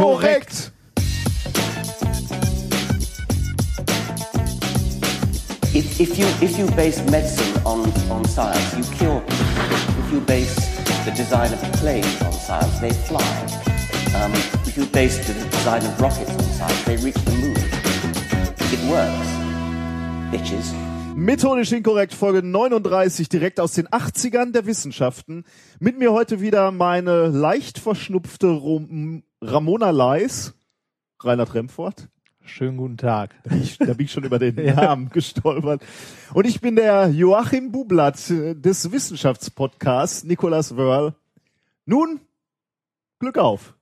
inkorrekt. If, if, you, if you base medicine on, on science, you cure people. If you base the design of planes on science, they fly. Um, if you base the design of rockets on science, they reach the moon. It works. Bitches. Methodisch inkorrekt, Folge 39, direkt aus den 80ern der Wissenschaften. Mit mir heute wieder meine leicht verschnupfte Rom Ramona Leis, Reinhard Remfort. Schönen guten Tag. Da bin ich, da bin ich schon über den Namen gestolpert. Und ich bin der Joachim Bublatt des Wissenschaftspodcasts Nicolas Wörl. Nun, Glück auf.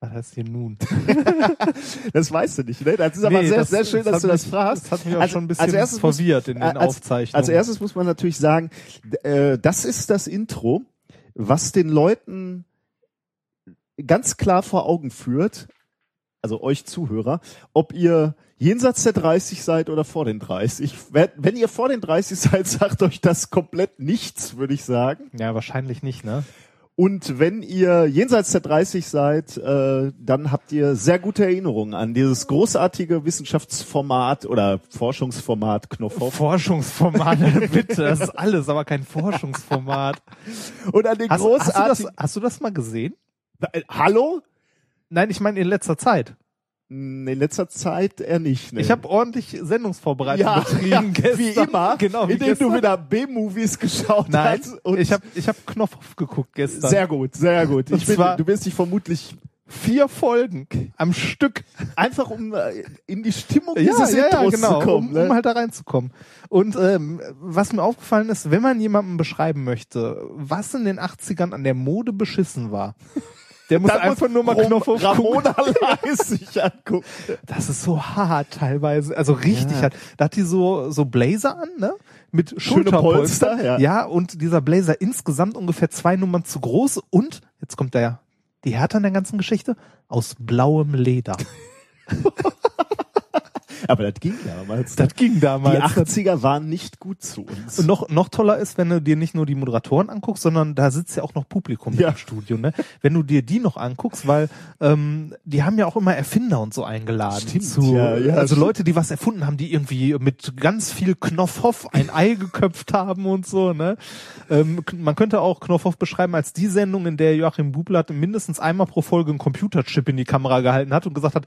Was heißt hier nun? Das weißt du nicht, ne? Das ist aber Nee, sehr, das- sehr schön, das dass du hat das mich- fragst. das hat mich auch Also- schon ein bisschen als erstes muss- verwirrt in den als, Aufzeichnungen. Als erstes muss man natürlich sagen, äh, das ist das Intro, was den Leuten ganz klar vor Augen führt, also euch Zuhörer, ob ihr jenseits der 30 seid oder vor den 30. Wenn ihr vor den 30 seid, sagt euch das komplett nichts, würde ich sagen. Ja, wahrscheinlich nicht, ne? Und wenn ihr jenseits der 30 seid, äh, dann habt ihr sehr gute Erinnerungen an dieses großartige Wissenschaftsformat oder Forschungsformat Knopfhoff Forschungsformate, bitte. Das ist alles, aber kein Forschungsformat. und an den Hast, hast, du das, großartigen... hast du das mal gesehen? Äh, Hallo? Nein, ich meine in letzter Zeit. Hm, In letzter Zeit eher nicht. Ne? Ich habe ordentlich Sendungsvorbereitung ja, betrieben ja, gestern. wie immer, Genau, wie indem gestern. du wieder B-Movies geschaut Nein, hast. Und ich habe ich hab Knopfhoff geguckt gestern. sehr gut, sehr gut. Ich bin, du wirst dich vermutlich Vier Folgen am Stück. einfach um äh, in die Stimmung Ja, dieses ja, ja, Intros genau, zu kommen. um, Ne? um halt da reinzukommen. Und ähm, was mir aufgefallen ist, wenn man jemandem beschreiben möchte, was in den 80ern an der Mode beschissen war, der muss einfach nur mal Knopf auf. Ramona Leis sich angucken. Das ist so hart teilweise, also richtig Ja. hart. Da hat die so so Blazer an, ne? Mit Schulterpolster. Polster, ja. ja, und dieser Blazer insgesamt ungefähr zwei Nummern zu groß und jetzt kommt der die Härte an der ganzen Geschichte aus blauem Leder. Aber das ging damals. ne? Das ging die damals. 80er waren nicht gut zu uns. Und noch, noch toller ist, wenn du dir nicht nur die Moderatoren anguckst, sondern da sitzt ja auch noch Publikum Ja. im Studio, ne? Wenn du dir die noch anguckst, weil ähm, die haben ja auch immer Erfinder und so eingeladen. Stimmt, zu, ja, ja, also stimmt. Leute, die was erfunden haben, die irgendwie mit ganz viel Knopfhoff ein Ei geköpft haben und so, ne? Ähm, man könnte auch Knopfhoff beschreiben als die Sendung, in der Joachim Bublatt mindestens einmal pro Folge einen Computerchip in die Kamera gehalten hat und gesagt hat,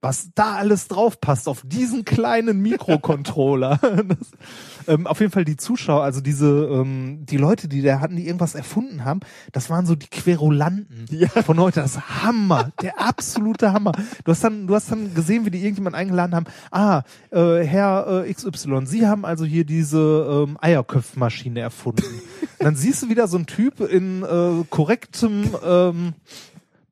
was da alles drauf passt auf diesen kleinen Mikrocontroller. das, ähm, auf jeden Fall die Zuschauer, also diese ähm, die Leute, die da hatten, die irgendwas erfunden haben, das waren so die Querulanten Ja. von heute. Das Hammer, der absolute Hammer. Du hast dann, du hast dann gesehen, wie die irgendjemand eingeladen haben. Ah, äh, Herr äh, XY, Sie haben also hier diese ähm, Eierköpfmaschine erfunden. Und dann siehst du wieder so einen Typ in äh, korrektem ähm,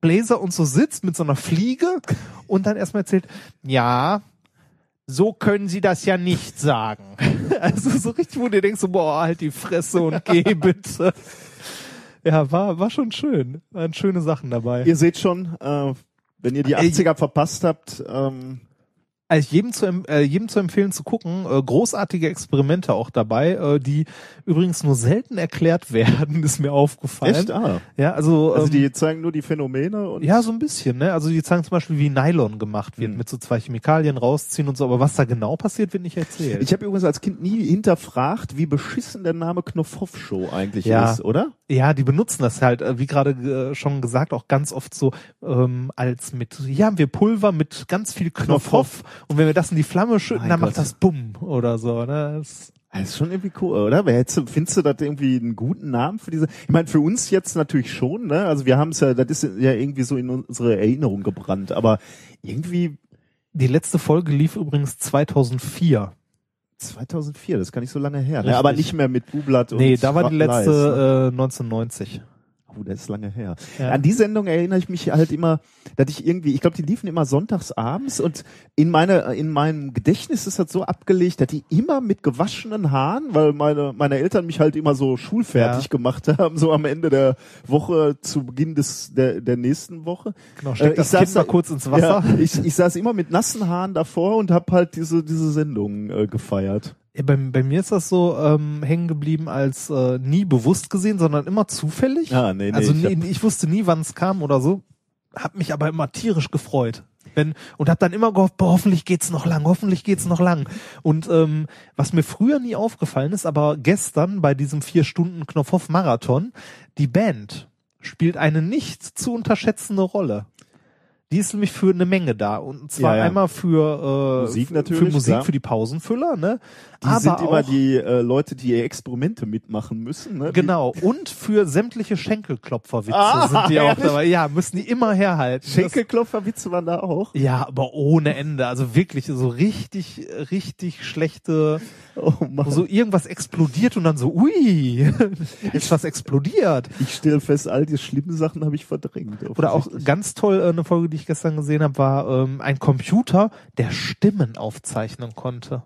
Blazer und so sitzt mit so einer Fliege und dann erstmal erzählt, ja, so können Sie das ja nicht sagen. Also so richtig, wo du denkst, so, boah, halt die Fresse und geh bitte. Ja, war, war schon schön. Waren schöne Sachen dabei. Ihr seht schon, äh, wenn ihr die Ey. 80er verpasst habt, ähm, Also jedem zu, äh, jedem zu empfehlen zu gucken. Äh, großartige Experimente auch dabei, äh, die übrigens nur selten erklärt werden, ist mir aufgefallen. echt? Ah. Ja, also, Also ähm, die zeigen nur die Phänomene und Ja, so ein bisschen, ne? Also die zeigen zum Beispiel, wie Nylon gemacht wird, Mhm. mit so zwei Chemikalien rausziehen und so, aber was da genau passiert, wird nicht erzählt. ich habe übrigens als Kind nie hinterfragt, wie beschissen der Name Knopfhoff Show eigentlich Ja. ist, oder? Ja, die benutzen das halt, äh, wie gerade äh, schon gesagt, auch ganz oft so ähm, als mit, hier haben wir Pulver mit ganz viel Knopfhoff und wenn wir das in die Flamme schütten, Mein dann Gott. macht das Bumm oder so, ne? Das, Das ist schon irgendwie cool, oder? Findest du das irgendwie einen guten Namen für diese? Ich meine, für uns jetzt natürlich schon, ne? Also wir haben es ja, das ist ja irgendwie so in unsere Erinnerung gebrannt, aber irgendwie die letzte Folge lief übrigens 2004. 2004, das gar nicht so lange her, ne? Aber nicht mehr mit Bublatt und Nee, da war die letzte ne? äh, 1990. Oh, das ist lange her. Ja. An die Sendung erinnere ich mich halt immer, dass ich irgendwie, ich glaube, die liefen immer sonntags abends und in meine, in meinem Gedächtnis ist das so abgelegt, dass die immer mit gewaschenen Haaren, weil meine, meine Eltern mich halt immer so schulfertig Ja. gemacht haben, so am Ende der Woche zu Beginn des, der, der nächsten Woche. Genau, steck Äh, das saß Kind mal da- kurz ins Wasser. Ja, ich, ich saß immer mit nassen Haaren davor und habe halt diese, diese Sendung äh, gefeiert. Bei, bei mir ist das so ähm, hängen geblieben als äh, nie bewusst gesehen, sondern immer zufällig. Ah, nee, nee, also ich hab- ich wusste nie, wann es kam oder so. hab mich aber immer tierisch gefreut. Wenn, und hab dann immer gehofft, boah, hoffentlich geht's noch lang, hoffentlich geht's noch lang. Und ähm, was mir früher nie aufgefallen ist, aber gestern bei diesem vier Stunden Knopfhoff-Marathon, die Band spielt eine nicht zu unterschätzende Rolle. Die ist nämlich für eine Menge da. Und zwar Ja, ja. einmal für, äh, Musik für natürlich, Musik, klar. für die Pausenfüller, ne? Die aber sind immer auch, die äh, Leute, die Experimente mitmachen müssen. Ne? Genau, und für sämtliche Schenkelklopferwitze Ah, sind die auch dabei. Ja, müssen die immer herhalten. Schenkelklopferwitze waren da auch. Ja, aber ohne Ende. Also wirklich so richtig, richtig schlechte, Oh Mann. so irgendwas explodiert und dann so, ui, ist was explodiert. Ich stelle fest, all die schlimmen Sachen habe ich verdrängt. Oder auch ganz toll, äh, eine Folge, die ich gestern gesehen habe, war ähm, ein Computer, der Stimmen aufzeichnen konnte.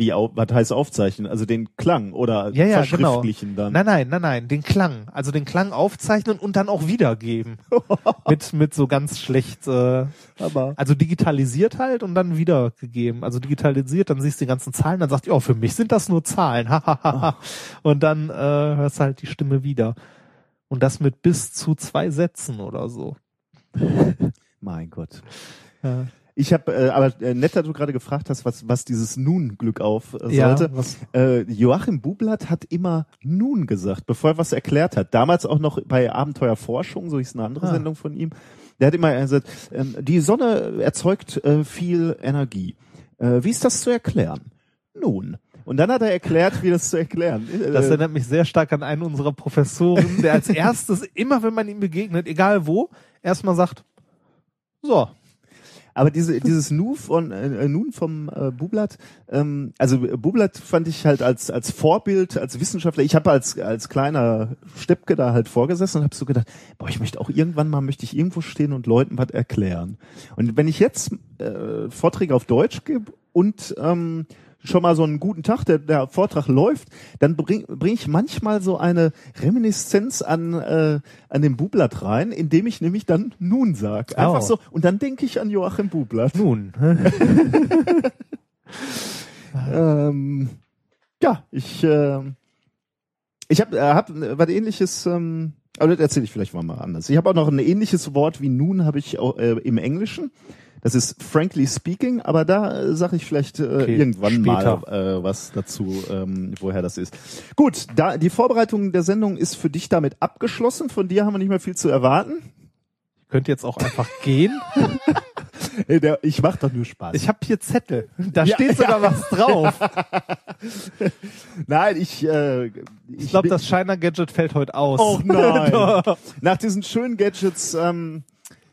Wie, au was heißt aufzeichnen? Also den Klang oder Ja, ja, genau. verschriftlichen dann. Nein, nein, nein, nein, den Klang. Also den Klang aufzeichnen und dann auch wiedergeben. mit, mit so ganz schlecht, äh, Aber also digitalisiert halt und dann wiedergegeben. Also digitalisiert, dann siehst du die ganzen Zahlen, dann sagt die, oh, für mich sind das nur Zahlen. Hahaha. und dann äh, hörst du halt die Stimme wieder. Und das mit bis zu zwei Sätzen oder so. mein Gott. Ja, Ich habe, äh, aber äh, nett, dass du gerade gefragt hast, was, was dieses Nun-Glück auf äh, ja sollte. was, Äh, Joachim Bublatt hat immer Nun gesagt, bevor er was erklärt hat. Damals auch noch bei Abenteuerforschung, so ist eine andere Ah. Sendung von ihm. Der hat immer gesagt, ähm, die Sonne erzeugt äh, viel Energie. Äh, wie ist das zu erklären? Nun. Und dann hat er erklärt, wie das zu erklären. Äh, das erinnert mich sehr stark an einen unserer Professoren, der als erstes, immer wenn man ihm begegnet, egal wo, erstmal sagt, so, Aber diese, dieses Nu von äh, Nun vom äh, Bublatt, ähm, also äh, Bublatt fand ich halt als als Vorbild, als Wissenschaftler. Ich habe als als kleiner Steppke da halt vorgesessen und habe so gedacht, boah, ich möchte auch irgendwann mal möchte ich irgendwo stehen und Leuten was erklären. Und wenn ich jetzt äh, Vorträge auf Deutsch gebe und ähm, schon mal so einen guten Tag, der, der Vortrag läuft, dann bring, bring ich manchmal so eine Reminiszenz an, äh, an den Bublatt rein, indem ich nämlich dann nun sag. Einfach Oh. so. Und dann denke ich an Joachim Bublatt. nun. Ähm, ja, ich, äh, ich habe äh, hab was ähnliches, ähm, aber das erzähle ich vielleicht mal, mal anders. Ich habe auch noch ein ähnliches Wort wie nun habe ich auch, äh, im Englischen. Das ist frankly speaking, aber da äh, sage ich vielleicht äh, Okay, irgendwann später. mal äh, was dazu, ähm, woher das ist. Gut, da die Vorbereitung der Sendung ist für dich damit abgeschlossen. Von dir haben wir nicht mehr viel zu erwarten. Könnt jetzt auch einfach gehen. Ich mache doch nur Spaß. Ich habe hier Zettel. Da Ja, steht sogar was drauf. Nein, ich, äh, ich, Ich glaube, das Shiner Gadget fällt heute aus. Oh nein. Nach diesen schönen Gadgets, ähm,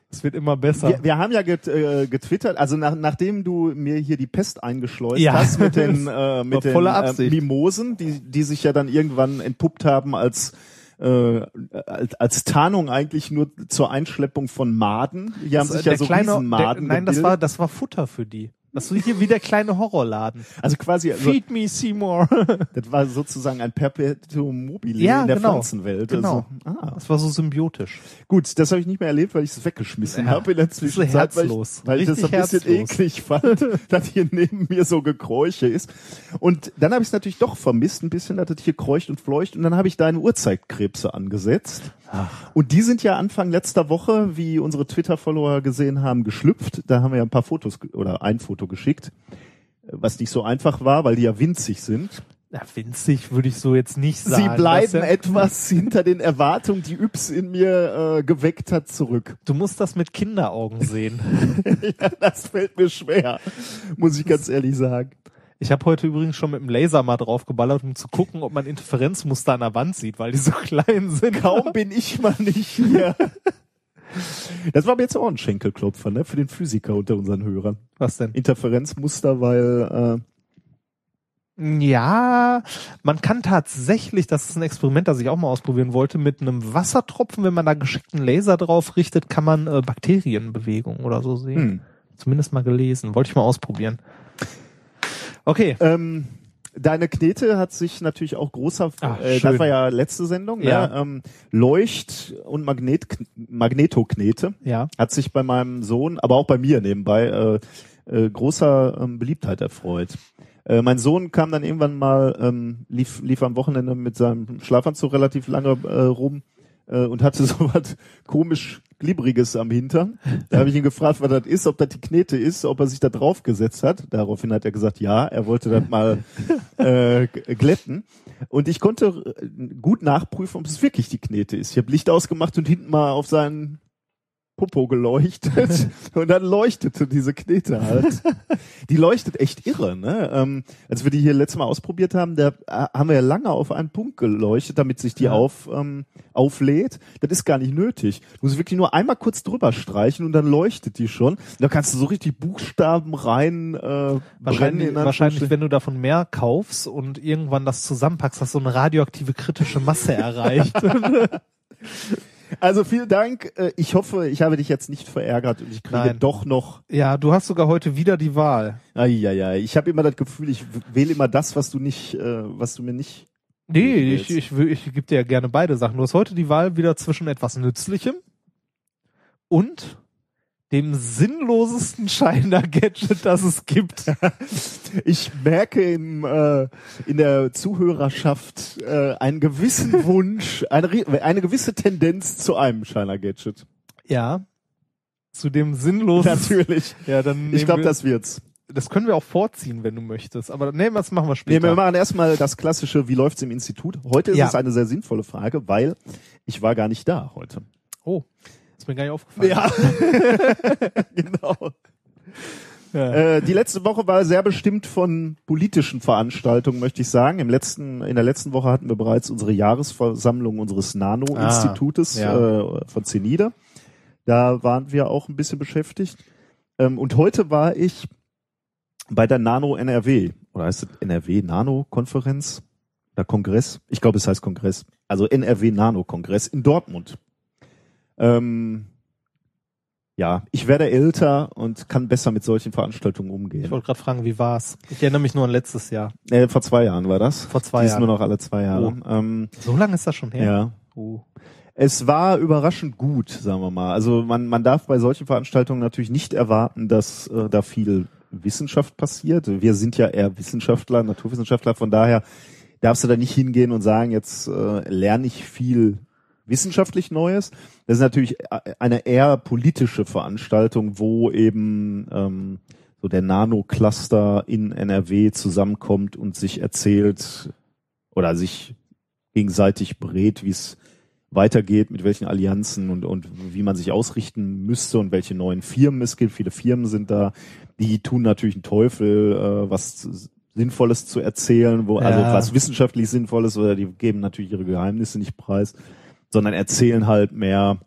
Es wird immer besser. wir, wir haben ja get, äh, getwittert, also nach, nachdem du mir hier die Pest eingeschleust Ja. hast mit den, äh, mit den äh. Mimosen, die, die sich ja dann irgendwann entpuppt haben als äh, als, als Tarnung eigentlich nur zur Einschleppung von Maden. Die haben sich ja so kleine, Riesenmaden der, Nein, das gebildet. war, das war Futter für die. Das ist hier wie der kleine Horrorladen. also quasi, also, Feed me Seymour. das war sozusagen ein Perpetuum mobile Ja, in der genau. Pflanzenwelt. Genau. Also, ah. Das war so symbiotisch. Gut, das habe ich nicht mehr erlebt, weil ich es weggeschmissen Ja, habe in der das ist so Zwischenzeit, weil ich, herzlos. weil ich das ein Richtig bisschen herzlos. eklig fand, dass hier neben mir so gekräuche ist. Und dann habe ich es natürlich doch vermisst, ein bisschen, dass es hier kreucht und fleucht. Und dann habe ich deine Urzeitkrebse angesetzt. Und die sind ja Anfang letzter Woche, wie unsere Twitter-Follower gesehen haben, geschlüpft. Da haben wir ja ein paar Fotos oder ein Foto geschickt, was nicht so einfach war, weil die ja winzig sind. Ja, winzig würde ich so jetzt nicht sagen. Sie bleiben ja, etwas hinter den Erwartungen, die Yps in mir äh, geweckt hat, zurück. Du musst das mit Kinderaugen sehen. ja, das fällt mir schwer, muss ich ganz ehrlich sagen. Ich habe heute übrigens schon mit dem Laser mal draufgeballert, um zu gucken, ob man Interferenzmuster an der Wand sieht, weil die so klein sind. Kaum bin ich mal nicht hier. Das war aber jetzt auch ein Schenkelklopfer, ne, für den Physiker unter unseren Hörern. Was denn? Interferenzmuster, weil Ja, man kann tatsächlich, das ist ein Experiment, das ich auch mal ausprobieren wollte, mit einem Wassertropfen, wenn man da geschickten Laser drauf richtet, kann man äh, Bakterienbewegungen oder so äh, sehen. hm, Zumindest mal gelesen. Wollte ich mal ausprobieren. Okay. ähm, deine Knete hat sich natürlich auch großer, Ach, äh, das war ja letzte Sendung, Ja. ne, ähm, Leucht- und Magnet Magnetoknete Ja. hat sich bei meinem Sohn, aber auch bei mir nebenbei, äh, äh, großer ähm, Beliebtheit erfreut. Äh, mein Sohn kam dann irgendwann mal, ähm, lief, lief am Wochenende mit seinem Schlafanzug relativ lange äh, rum äh, und hatte so was komisch Glibberiges am Hintern. Da habe ich ihn gefragt, was das ist, ob das die Knete ist, ob er sich da drauf gesetzt hat. Daraufhin hat er gesagt, ja, er wollte das mal äh, glätten. Und ich konnte äh, gut nachprüfen, ob es wirklich die Knete ist. Ich habe Licht ausgemacht und hinten mal auf seinen Popo geleuchtet und dann leuchtete diese Knete halt. Die leuchtet echt irre, ne? Ähm, als wir die hier letztes Mal ausprobiert haben, da äh, haben wir ja lange auf einen Punkt geleuchtet, damit sich die Ja. auf, ähm, auflädt. Das ist gar nicht nötig. Du musst wirklich nur einmal kurz drüber streichen und dann leuchtet die schon. Da kannst du so richtig Buchstaben rein äh. Wahrscheinlich, in wahrscheinlich, wenn du davon mehr kaufst und irgendwann das zusammenpackst, hast du eine radioaktive kritische Masse erreicht. Also vielen Dank. Äh, Ich hoffe, ich habe dich jetzt nicht verärgert und ich kriege Nein. doch noch ja, du hast sogar heute wieder die Wahl. Ja, ich habe immer das Gefühl, ich wähle immer das, was du nicht, äh, was du mir nicht. Nee, ich, ich, will- ich gebe dir ja gerne beide Sachen. Du hast heute die Wahl wieder zwischen etwas Nützlichem und dem sinnlosesten Shiner-Gadget, das es gibt. Ich merke im, äh, in der Zuhörerschaft äh, einen gewissen Wunsch, eine, eine gewisse Tendenz zu einem Shiner Gadget. Ja. Zu dem sinnlosesten. Natürlich. Ja, dann Ich glaube, wir- das wird's. das können wir auch vorziehen, wenn du möchtest. Aber nee, was machen wir Nee, später? wir machen erstmal das klassische, wie läuft's im Institut? Heute ist Ja. es eine sehr sinnvolle Frage, weil ich war gar nicht da heute. oh, ist mir gar nicht aufgefallen. Ja, genau. Ja. Äh, die letzte Woche war sehr bestimmt von politischen Veranstaltungen, möchte ich sagen. Im letzten, in der letzten Woche hatten wir bereits unsere Jahresversammlung unseres Nano-Institutes Ah, ja. äh, von CENIDA. Da waren wir auch ein bisschen beschäftigt. Ähm, und heute war ich bei der Nano NRW, oder heißt es NRW Nano-Konferenz? Oder Kongress? Ich glaube, es heißt Kongress. Also NRW Nano-Kongress in Dortmund. Ähm, ja, ich werde älter und kann besser mit solchen Veranstaltungen Ich umgehen. wollte gerade fragen, wie war's? Ich erinnere mich nur an letztes Jahr. Äh, vor zwei Jahren war das. Vor zwei Die ist Jahren. nur noch alle zwei Jahre. Ähm, So lange ist das schon her? ja. Oh. Es war überraschend gut, sagen wir mal. Also man, man darf bei solchen Veranstaltungen natürlich nicht erwarten, dass äh, da viel Wissenschaft passiert. Wir sind ja eher Wissenschaftler, Naturwissenschaftler, von daher darfst du da nicht hingehen und sagen, jetzt äh, lerne ich viel wissenschaftlich Neues. Das ist natürlich eine eher politische Veranstaltung, wo eben ähm, so der Nano-Cluster in NRW zusammenkommt und sich erzählt oder sich gegenseitig berät, wie es weitergeht, mit welchen Allianzen und, und wie man sich ausrichten müsste und welche neuen Firmen es gibt. Viele Firmen sind da, die tun natürlich einen Teufel, äh, was Sinnvolles zu erzählen, wo, also Ja. was wissenschaftlich Sinnvolles oder die geben natürlich ihre Geheimnisse nicht preis, sondern erzählen halt mehr,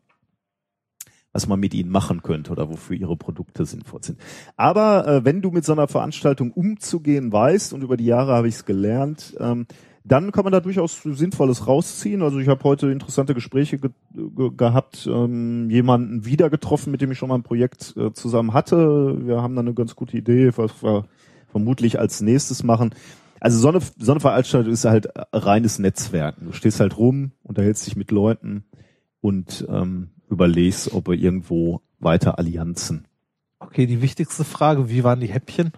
was man mit ihnen machen könnte oder wofür ihre Produkte sinnvoll sind. Aber äh, wenn du mit so einer Veranstaltung umzugehen weißt, und über die Jahre habe ich es gelernt, ähm, dann kann man da durchaus Sinnvolles rausziehen. Also ich habe heute interessante Gespräche ge ge gehabt, ähm, jemanden wieder getroffen, mit dem ich schon mal ein Projekt äh, zusammen hatte. Wir haben dann eine ganz gute Idee, was wir vermutlich als nächstes machen. Also so eine, so eine Veranstaltung ist halt äh, reines Netzwerken. Du stehst halt rum, unterhältst dich mit Leuten und ähm, überlegst, ob wir irgendwo weiter Allianzen. Okay, die wichtigste Frage, wie waren die Häppchen?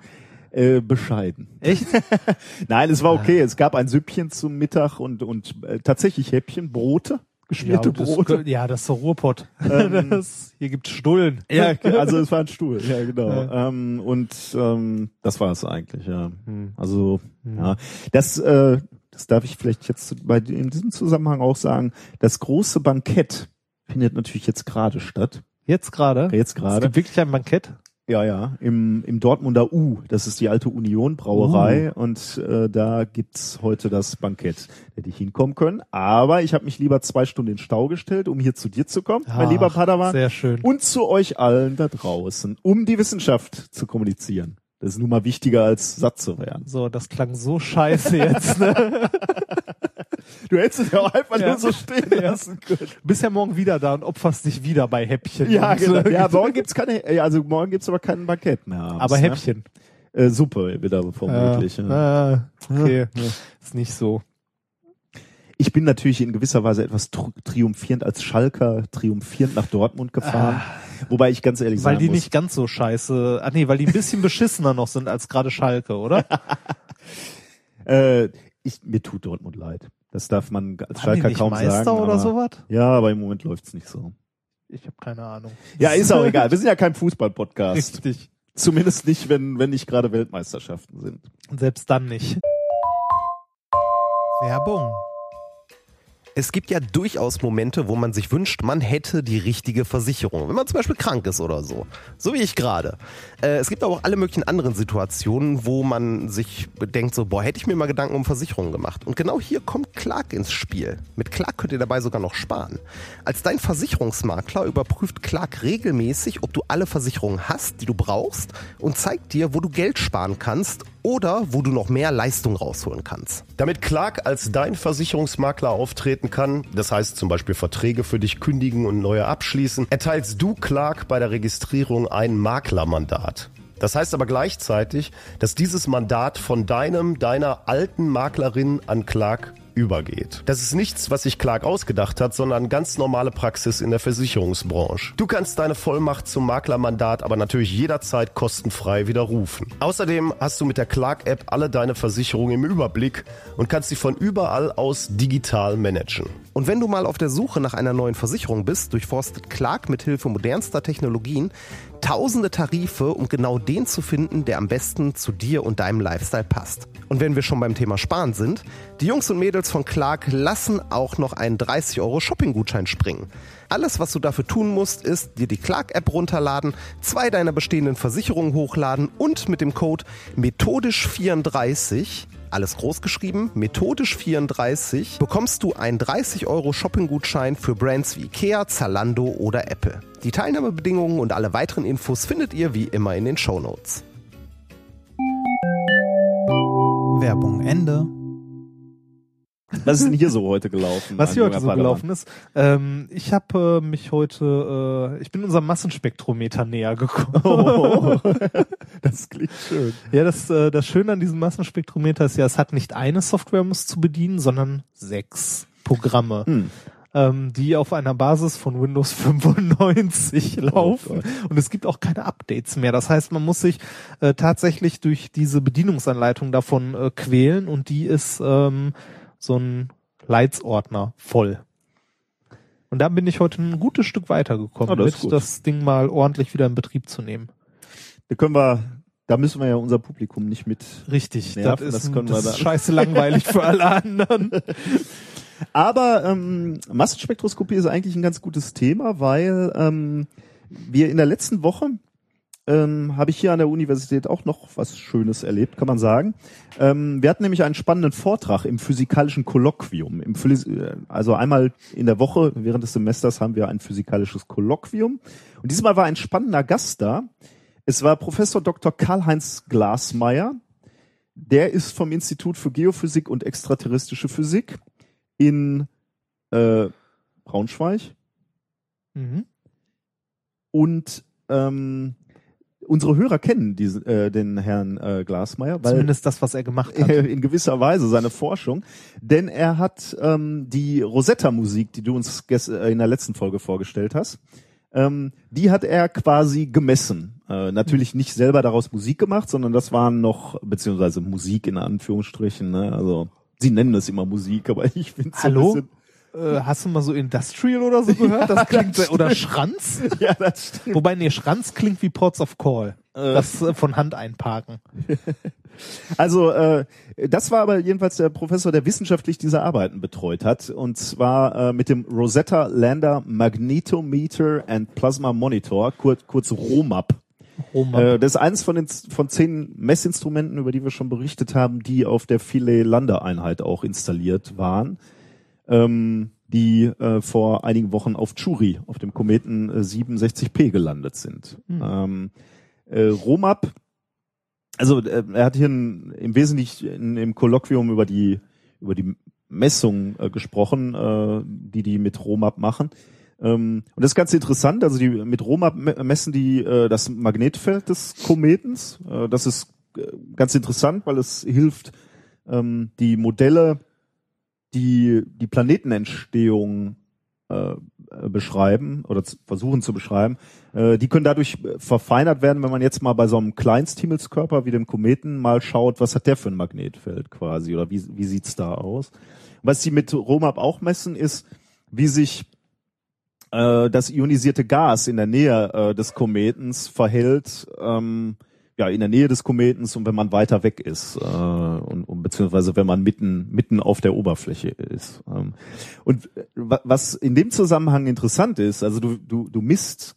Äh, bescheiden. Echt? Nein, es war okay. Es gab ein Süppchen zum Mittag und, und äh, tatsächlich Häppchen, Brote, geschmierte ja, das, Brote. ja, das ist der Ruhrpott. Ähm, das, hier gibt's Stullen. Ja, also es war ein Stuhl, ja genau. Ja. Ähm, und ähm, das war es eigentlich, ja. Hm. Also ja, das, äh, das darf ich vielleicht jetzt bei in diesem Zusammenhang auch sagen. Das große Bankett findet natürlich jetzt gerade statt. Jetzt gerade? Jetzt Es gerade. gibt wirklich ein Bankett? Ja, ja, im, im Dortmunder U. Das ist die alte Union Brauerei und äh, da gibt's heute das Bankett. Hätte ich hinkommen können, aber ich habe mich lieber zwei Stunden in Stau gestellt, um hier zu dir zu kommen, mein lieber Ach, Padawan, Sehr schön. und zu euch allen da draußen, um die Wissenschaft zu kommunizieren. Das ist nun mal wichtiger als satt zu werden. So, das klang so scheiße jetzt. Ne? Du hättest es ja auch einfach Ja. nur so stehen Ja. lassen können. Du bist ja morgen wieder da und opferst dich wieder bei Häppchen. Ja, genau. äh, Ja, morgen gibt's keine, äh, also morgen gibt's aber kein Bankett mehr. abends, Aber ne? Häppchen. Äh, Suppe wieder vermutlich. ja. Ah, okay. Ist nicht so. Ich bin natürlich in gewisser Weise etwas tr- triumphierend als Schalker triumphierend nach Dortmund gefahren. Wobei ich ganz ehrlich Ah. Weil sagen die muss, nicht ganz so scheiße, ah nee, weil die ein bisschen beschissener noch sind als gerade Schalke, oder? äh, ich, mir tut Dortmund leid. Das darf man als Schalker kaum Meister sagen. oder sowas? Ja, aber im Moment läuft's nicht so. Ich habe keine Ahnung. Ja, ist auch egal. Wir sind ja kein Fußball-Podcast. Richtig. Zumindest nicht, wenn, wenn nicht gerade Weltmeisterschaften sind. Und selbst dann nicht. Werbung. Es gibt ja durchaus Momente, wo man sich wünscht, man hätte die richtige Versicherung. Wenn man zum Beispiel krank ist oder so. So wie ich gerade. Äh, es gibt aber auch alle möglichen anderen Situationen, wo man sich denkt so, boah, hätte ich mir mal Gedanken um Versicherungen gemacht. Und genau hier kommt Clark ins Spiel. Mit Clark könnt ihr dabei sogar noch sparen. Als dein Versicherungsmakler überprüft Clark regelmäßig, ob du alle Versicherungen hast, die du brauchst und zeigt dir, wo du Geld sparen kannst oder wo du noch mehr Leistung rausholen kannst. Damit Clark als dein Versicherungsmakler auftreten kann, das heißt zum Beispiel Verträge für dich kündigen und neue abschließen, erteilst du Clark bei der Registrierung ein Maklermandat. Das heißt aber gleichzeitig, dass dieses Mandat von deinem, deiner alten Maklerin an Clark übergeht. Das ist nichts, was sich Clark ausgedacht hat, sondern ganz normale Praxis in der Versicherungsbranche. Du kannst deine Vollmacht zum Maklermandat aber natürlich jederzeit kostenfrei widerrufen. Außerdem hast du mit der Clark-App alle deine Versicherungen im Überblick und kannst sie von überall aus digital managen. Und wenn du mal auf der Suche nach einer neuen Versicherung bist, durchforstet Clark mit Hilfe modernster Technologien tausende Tarife, um genau den zu finden, der am besten zu dir und deinem Lifestyle passt. Und wenn wir schon beim Thema Sparen sind, die Jungs und Mädels von Clark lassen auch noch einen 30 Euro Shopping-Gutschein springen. Alles, was du dafür tun musst, ist dir die Clark-App runterladen, zwei deiner bestehenden Versicherungen hochladen und mit dem Code methodisch34 alles groß geschrieben, methodisch 34, bekommst du einen 30 Euro Shopping-Gutschein für Brands wie Ikea, Zalando oder Apple. Die Teilnahmebedingungen und alle weiteren Infos findet ihr wie immer in den Show Notes. Werbung Ende. Was ist denn hier so heute gelaufen? Was hier heute so gelaufen ist. Ähm, ich habe äh, mich heute, äh, ich bin unserem Massenspektrometer näher gekommen. Oh, das klingt schön. Ja, das, äh, das Schöne an diesem Massenspektrometer ist ja, es hat nicht eine Software, um es zu bedienen, sondern sechs Programme. Hm. ähm, die auf einer Basis von Windows 95 laufen. Gott. und es gibt auch keine Updates mehr. Das heißt, man muss sich äh, tatsächlich durch diese Bedienungsanleitung davon äh, quälen und die ist ähm, so ein Leitsordner voll. Und da bin ich heute ein gutes Stück weitergekommen, ist mit das Ding mal ordentlich wieder in Betrieb zu nehmen. Da können wir, da müssen wir ja unser Publikum nicht mit. Richtig, Nerven, das ist, das können wir das ist dann. scheiße langweilig für alle anderen. Aber ähm, Massenspektroskopie ist eigentlich ein ganz gutes Thema, weil ähm, wir in der letzten Woche ähm, habe ich hier an der Universität auch noch was Schönes erlebt, kann man sagen. Ähm, wir hatten nämlich einen spannenden Vortrag im physikalischen Kolloquium. Im Phys äh, also einmal in der Woche während des Semesters haben wir ein physikalisches Kolloquium. Und diesmal war ein spannender Gast da. Es war Professor Dr. Karl-Heinz Glasmeier. Der ist vom Institut für Geophysik und extraterrestrische Physik in äh, Braunschweig Mhm. und ähm, unsere Hörer kennen diesen, äh, den Herrn äh, Glasmeier, weil Zumindest das, was er gemacht hat. in gewisser Weise seine Forschung, denn er hat ähm, die Rosetta-Musik, die du uns äh, in der letzten Folge vorgestellt hast, ähm, die hat er quasi gemessen. Äh, natürlich nicht selber daraus Musik gemacht, sondern das waren noch, beziehungsweise Musik in Anführungsstrichen, ne? also sie nennen es immer Musik, aber ich finde Hallo? ein Äh, hast du mal so Industrial oder so gehört? Das klingt sehr, oder Schranz? bisschen, ja, das stimmt. Wobei, nee, Schranz klingt wie Ports of Call. Das äh, von Hand einparken. Also äh, das war aber jedenfalls der Professor, der wissenschaftlich diese Arbeiten betreut hat, und zwar äh, mit dem Rosetta Lander Magnetometer and Plasma Monitor, kurz, kurz ROMAP. Roma. Äh, das ist eines von den von zehn Messinstrumenten, über die wir schon berichtet haben, die auf der Philae Landeeinheit auch installiert waren, ähm, die äh, vor einigen Wochen auf Churi, auf dem Kometen äh, 67P gelandet sind. Ähm, äh, ROMAP, also äh, er hat hier ein, im Wesentlichen im Kolloquium über die über die Messung äh, gesprochen, äh, die die mit ROMAP machen. Ähm, und das ist ganz interessant. Also die mit ROMAP me- messen die äh, das Magnetfeld des Kometens. Äh, das ist äh, ganz interessant, weil es hilft, ähm, die Modelle, die die Planetenentstehung äh, beschreiben oder versuchen zu beschreiben, äh, die können dadurch äh, verfeinert werden, wenn man jetzt mal bei so einem Kleinsthimmelskörper wie dem Kometen mal schaut, was hat der für ein Magnetfeld quasi oder wie, wie sieht's da aus. Was sie mit ROMAP auch messen, ist, wie sich äh, das ionisierte Gas in der Nähe äh, des Kometens verhält, ähm, ja, in der Nähe des Kometens und wenn man weiter weg ist, äh, und, und beziehungsweise wenn man mitten, mitten auf der Oberfläche ist. Ähm, und äh, wa- was in dem Zusammenhang interessant ist, also du, du, du misst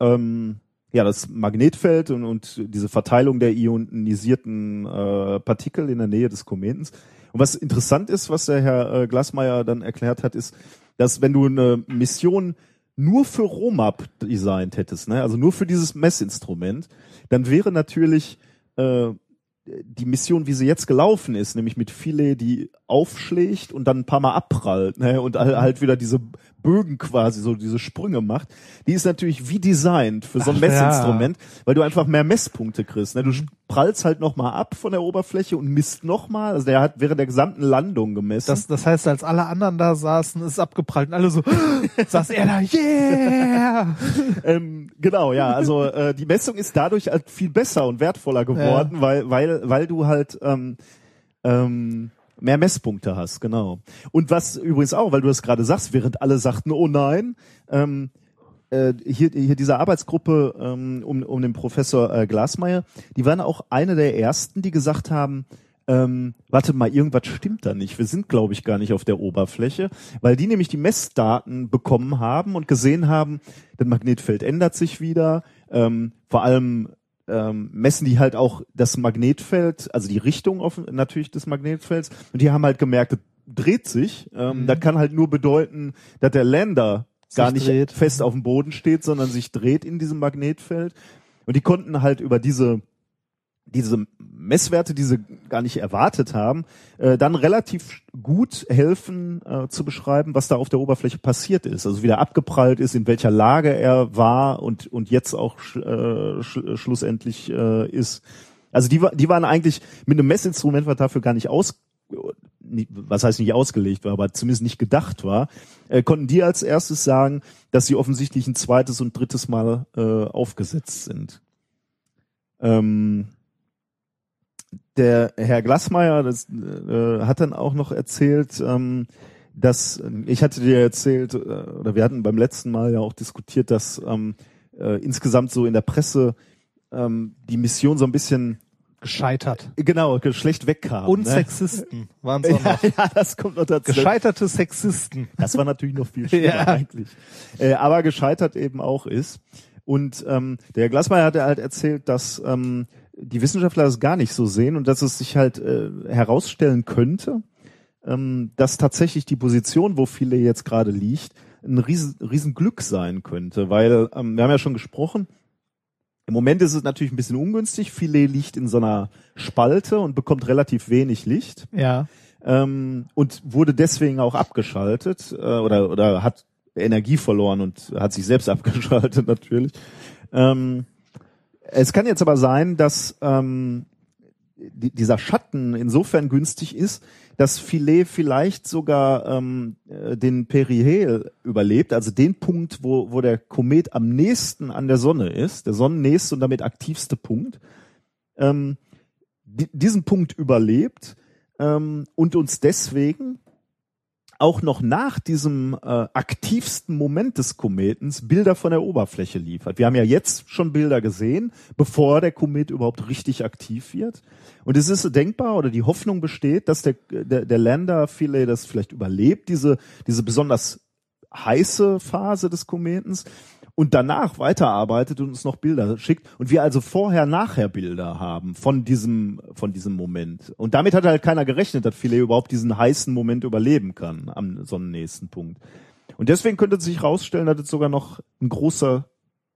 ähm, ja das Magnetfeld und, und diese Verteilung der ionisierten äh, Partikel in der Nähe des Kometens. Und was interessant ist, was der Herr äh, Glasmeier dann erklärt hat, ist, dass wenn du eine Mission nur für Romap designt hättest, ne, also nur für dieses Messinstrument, dann wäre natürlich äh, die Mission, wie sie jetzt gelaufen ist, nämlich mit Filet, die aufschlägt und dann ein paar Mal abprallt, ne, und halt wieder diese Bögen quasi, so diese Sprünge macht, die ist natürlich wie designt für so ein Ach, Messinstrument, weil du einfach mehr Messpunkte kriegst. Ne? Du prallst halt nochmal ab von der Oberfläche und misst nochmal. Also der hat während der gesamten Landung gemessen. Das, das heißt, als alle anderen da saßen, ist abgeprallt und alle so, saß er da, yeah! ähm, genau, ja. Also äh, die Messung ist dadurch halt viel besser und wertvoller geworden, weil, weil, weil du halt ähm, ähm, mehr Messpunkte hast, genau. Und was übrigens auch, weil du das gerade sagst, während alle sagten, oh nein, ähm, äh, hier, hier diese Arbeitsgruppe ähm, um, um den Professor äh, Glasmeier, die waren auch eine der ersten, die gesagt haben, ähm, warte mal, irgendwas stimmt da nicht. Wir sind, glaube ich, gar nicht auf der Oberfläche, weil die nämlich die Messdaten bekommen haben und gesehen haben, das Magnetfeld ändert sich wieder. Ähm, vor allem ähm, messen die halt auch das Magnetfeld, also die Richtung auf, natürlich des Magnetfelds. Und die haben halt gemerkt, dreht sich. Ähm, Das kann halt nur bedeuten, dass der Lander gar nicht dreht. fest auf dem Boden steht, sondern sich dreht in diesem Magnetfeld. Und die konnten halt über diese diese Messwerte, die sie gar nicht erwartet haben, äh, dann relativ gut helfen äh, zu beschreiben, was da auf der Oberfläche passiert ist. Also wie der abgeprallt ist, in welcher Lage er war und und jetzt auch äh, sch, schlussendlich äh, ist. Also die, die waren eigentlich mit einem Messinstrument, was dafür gar nicht aus, was heißt nicht ausgelegt war, aber zumindest nicht gedacht war, äh, konnten die als erstes sagen, dass sie offensichtlich ein zweites und drittes Mal äh, aufgesetzt sind. Ähm, der Herr Glasmeier das, äh, hat dann auch noch erzählt, ähm, dass ich hatte dir erzählt, äh, oder wir hatten beim letzten Mal ja auch diskutiert, dass ähm, äh, insgesamt so in der Presse ähm, die Mission so ein bisschen Gescheitert. genau schlecht wegkam. Und ne? Sexisten waren es auch Ja, noch. ja, das kommt noch dazu. Gescheiterte Sexisten. Das war natürlich noch viel schlimmer Ja. eigentlich. Äh, aber gescheitert eben auch ist. Und ähm, der Glasmeier hat halt erzählt, dass ähm, die Wissenschaftler das gar nicht so sehen und dass es sich halt äh, herausstellen könnte, ähm, dass tatsächlich die Position, wo viele jetzt gerade liegt, ein riesen, riesen Glück sein könnte. Weil ähm, wir haben ja schon gesprochen, im Moment ist es natürlich ein bisschen ungünstig. Filet liegt in so einer Spalte und bekommt relativ wenig Licht Ja. ähm, und wurde deswegen auch abgeschaltet äh, oder oder hat Energie verloren und hat sich selbst abgeschaltet natürlich. Ähm, es kann jetzt aber sein, dass ähm, die, dieser Schatten insofern günstig ist, dass Filet vielleicht sogar ähm, äh, den Perihel überlebt, also den Punkt, wo, wo der Komet am nächsten an der Sonne ist, der sonnennächste und damit aktivste Punkt, ähm, di diesen Punkt überlebt ähm, und uns deswegen auch noch nach diesem äh, aktivsten Moment des Kometens Bilder von der Oberfläche liefert. Wir haben ja jetzt schon Bilder gesehen, bevor der Komet überhaupt richtig aktiv wird. Und es ist denkbar oder die Hoffnung besteht, dass der, der, der Lander Philae das vielleicht überlebt, diese, diese besonders heiße Phase des Kometens und danach weiterarbeitet und uns noch Bilder schickt und wir also vorher nachher Bilder haben von diesem von diesem Moment und damit hat halt keiner gerechnet, dass Philae überhaupt diesen heißen Moment überleben kann am sonnennächsten Punkt und deswegen könnte sich herausstellen, dass es sogar noch ein großer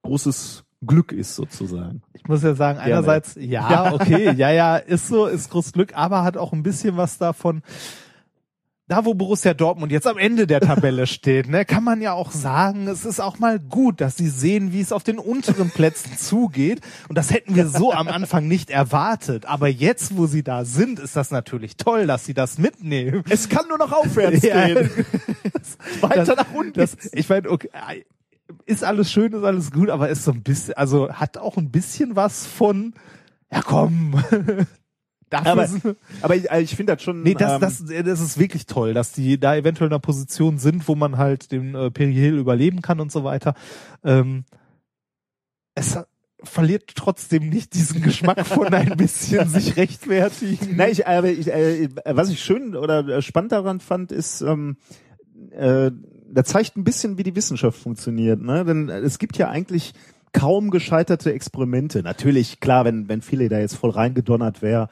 großes Glück ist sozusagen. Ich muss ja sagen, einerseits, ja, okay, ja, ja, ist so, ist großes Glück, aber hat auch ein bisschen was davon. Da, wo Borussia Dortmund jetzt am Ende der Tabelle steht, ne, kann man ja auch sagen, es ist auch mal gut, dass sie sehen, wie es auf den unteren Plätzen zugeht. Und das hätten wir so am Anfang nicht erwartet. Aber jetzt, wo sie da sind, ist das natürlich toll, dass sie das mitnehmen. Es kann nur noch aufwärts Ja. gehen. Weiter Das- nach unten. Das, ich meine, okay, ist alles schön, ist alles gut, aber ist so ein bisschen, also hat auch ein bisschen was von, ja komm, Dafür Aber, aber ich, also ich finde das schon. nee, das, ähm, das, das ist wirklich toll, dass die da eventuell in einer Position sind, wo man halt den äh, Perihel überleben kann und so weiter. Ähm, es verliert trotzdem nicht diesen Geschmack von ein bisschen sich rechtfertigen. Nein, ich, aber ich, äh, was ich schön oder spannend daran fand, ist, ähm, äh, da zeigt ein bisschen, wie die Wissenschaft funktioniert. Ne? Denn es gibt ja eigentlich kaum gescheiterte Experimente. Natürlich, klar, wenn, wenn viele da jetzt voll reingedonnert wäre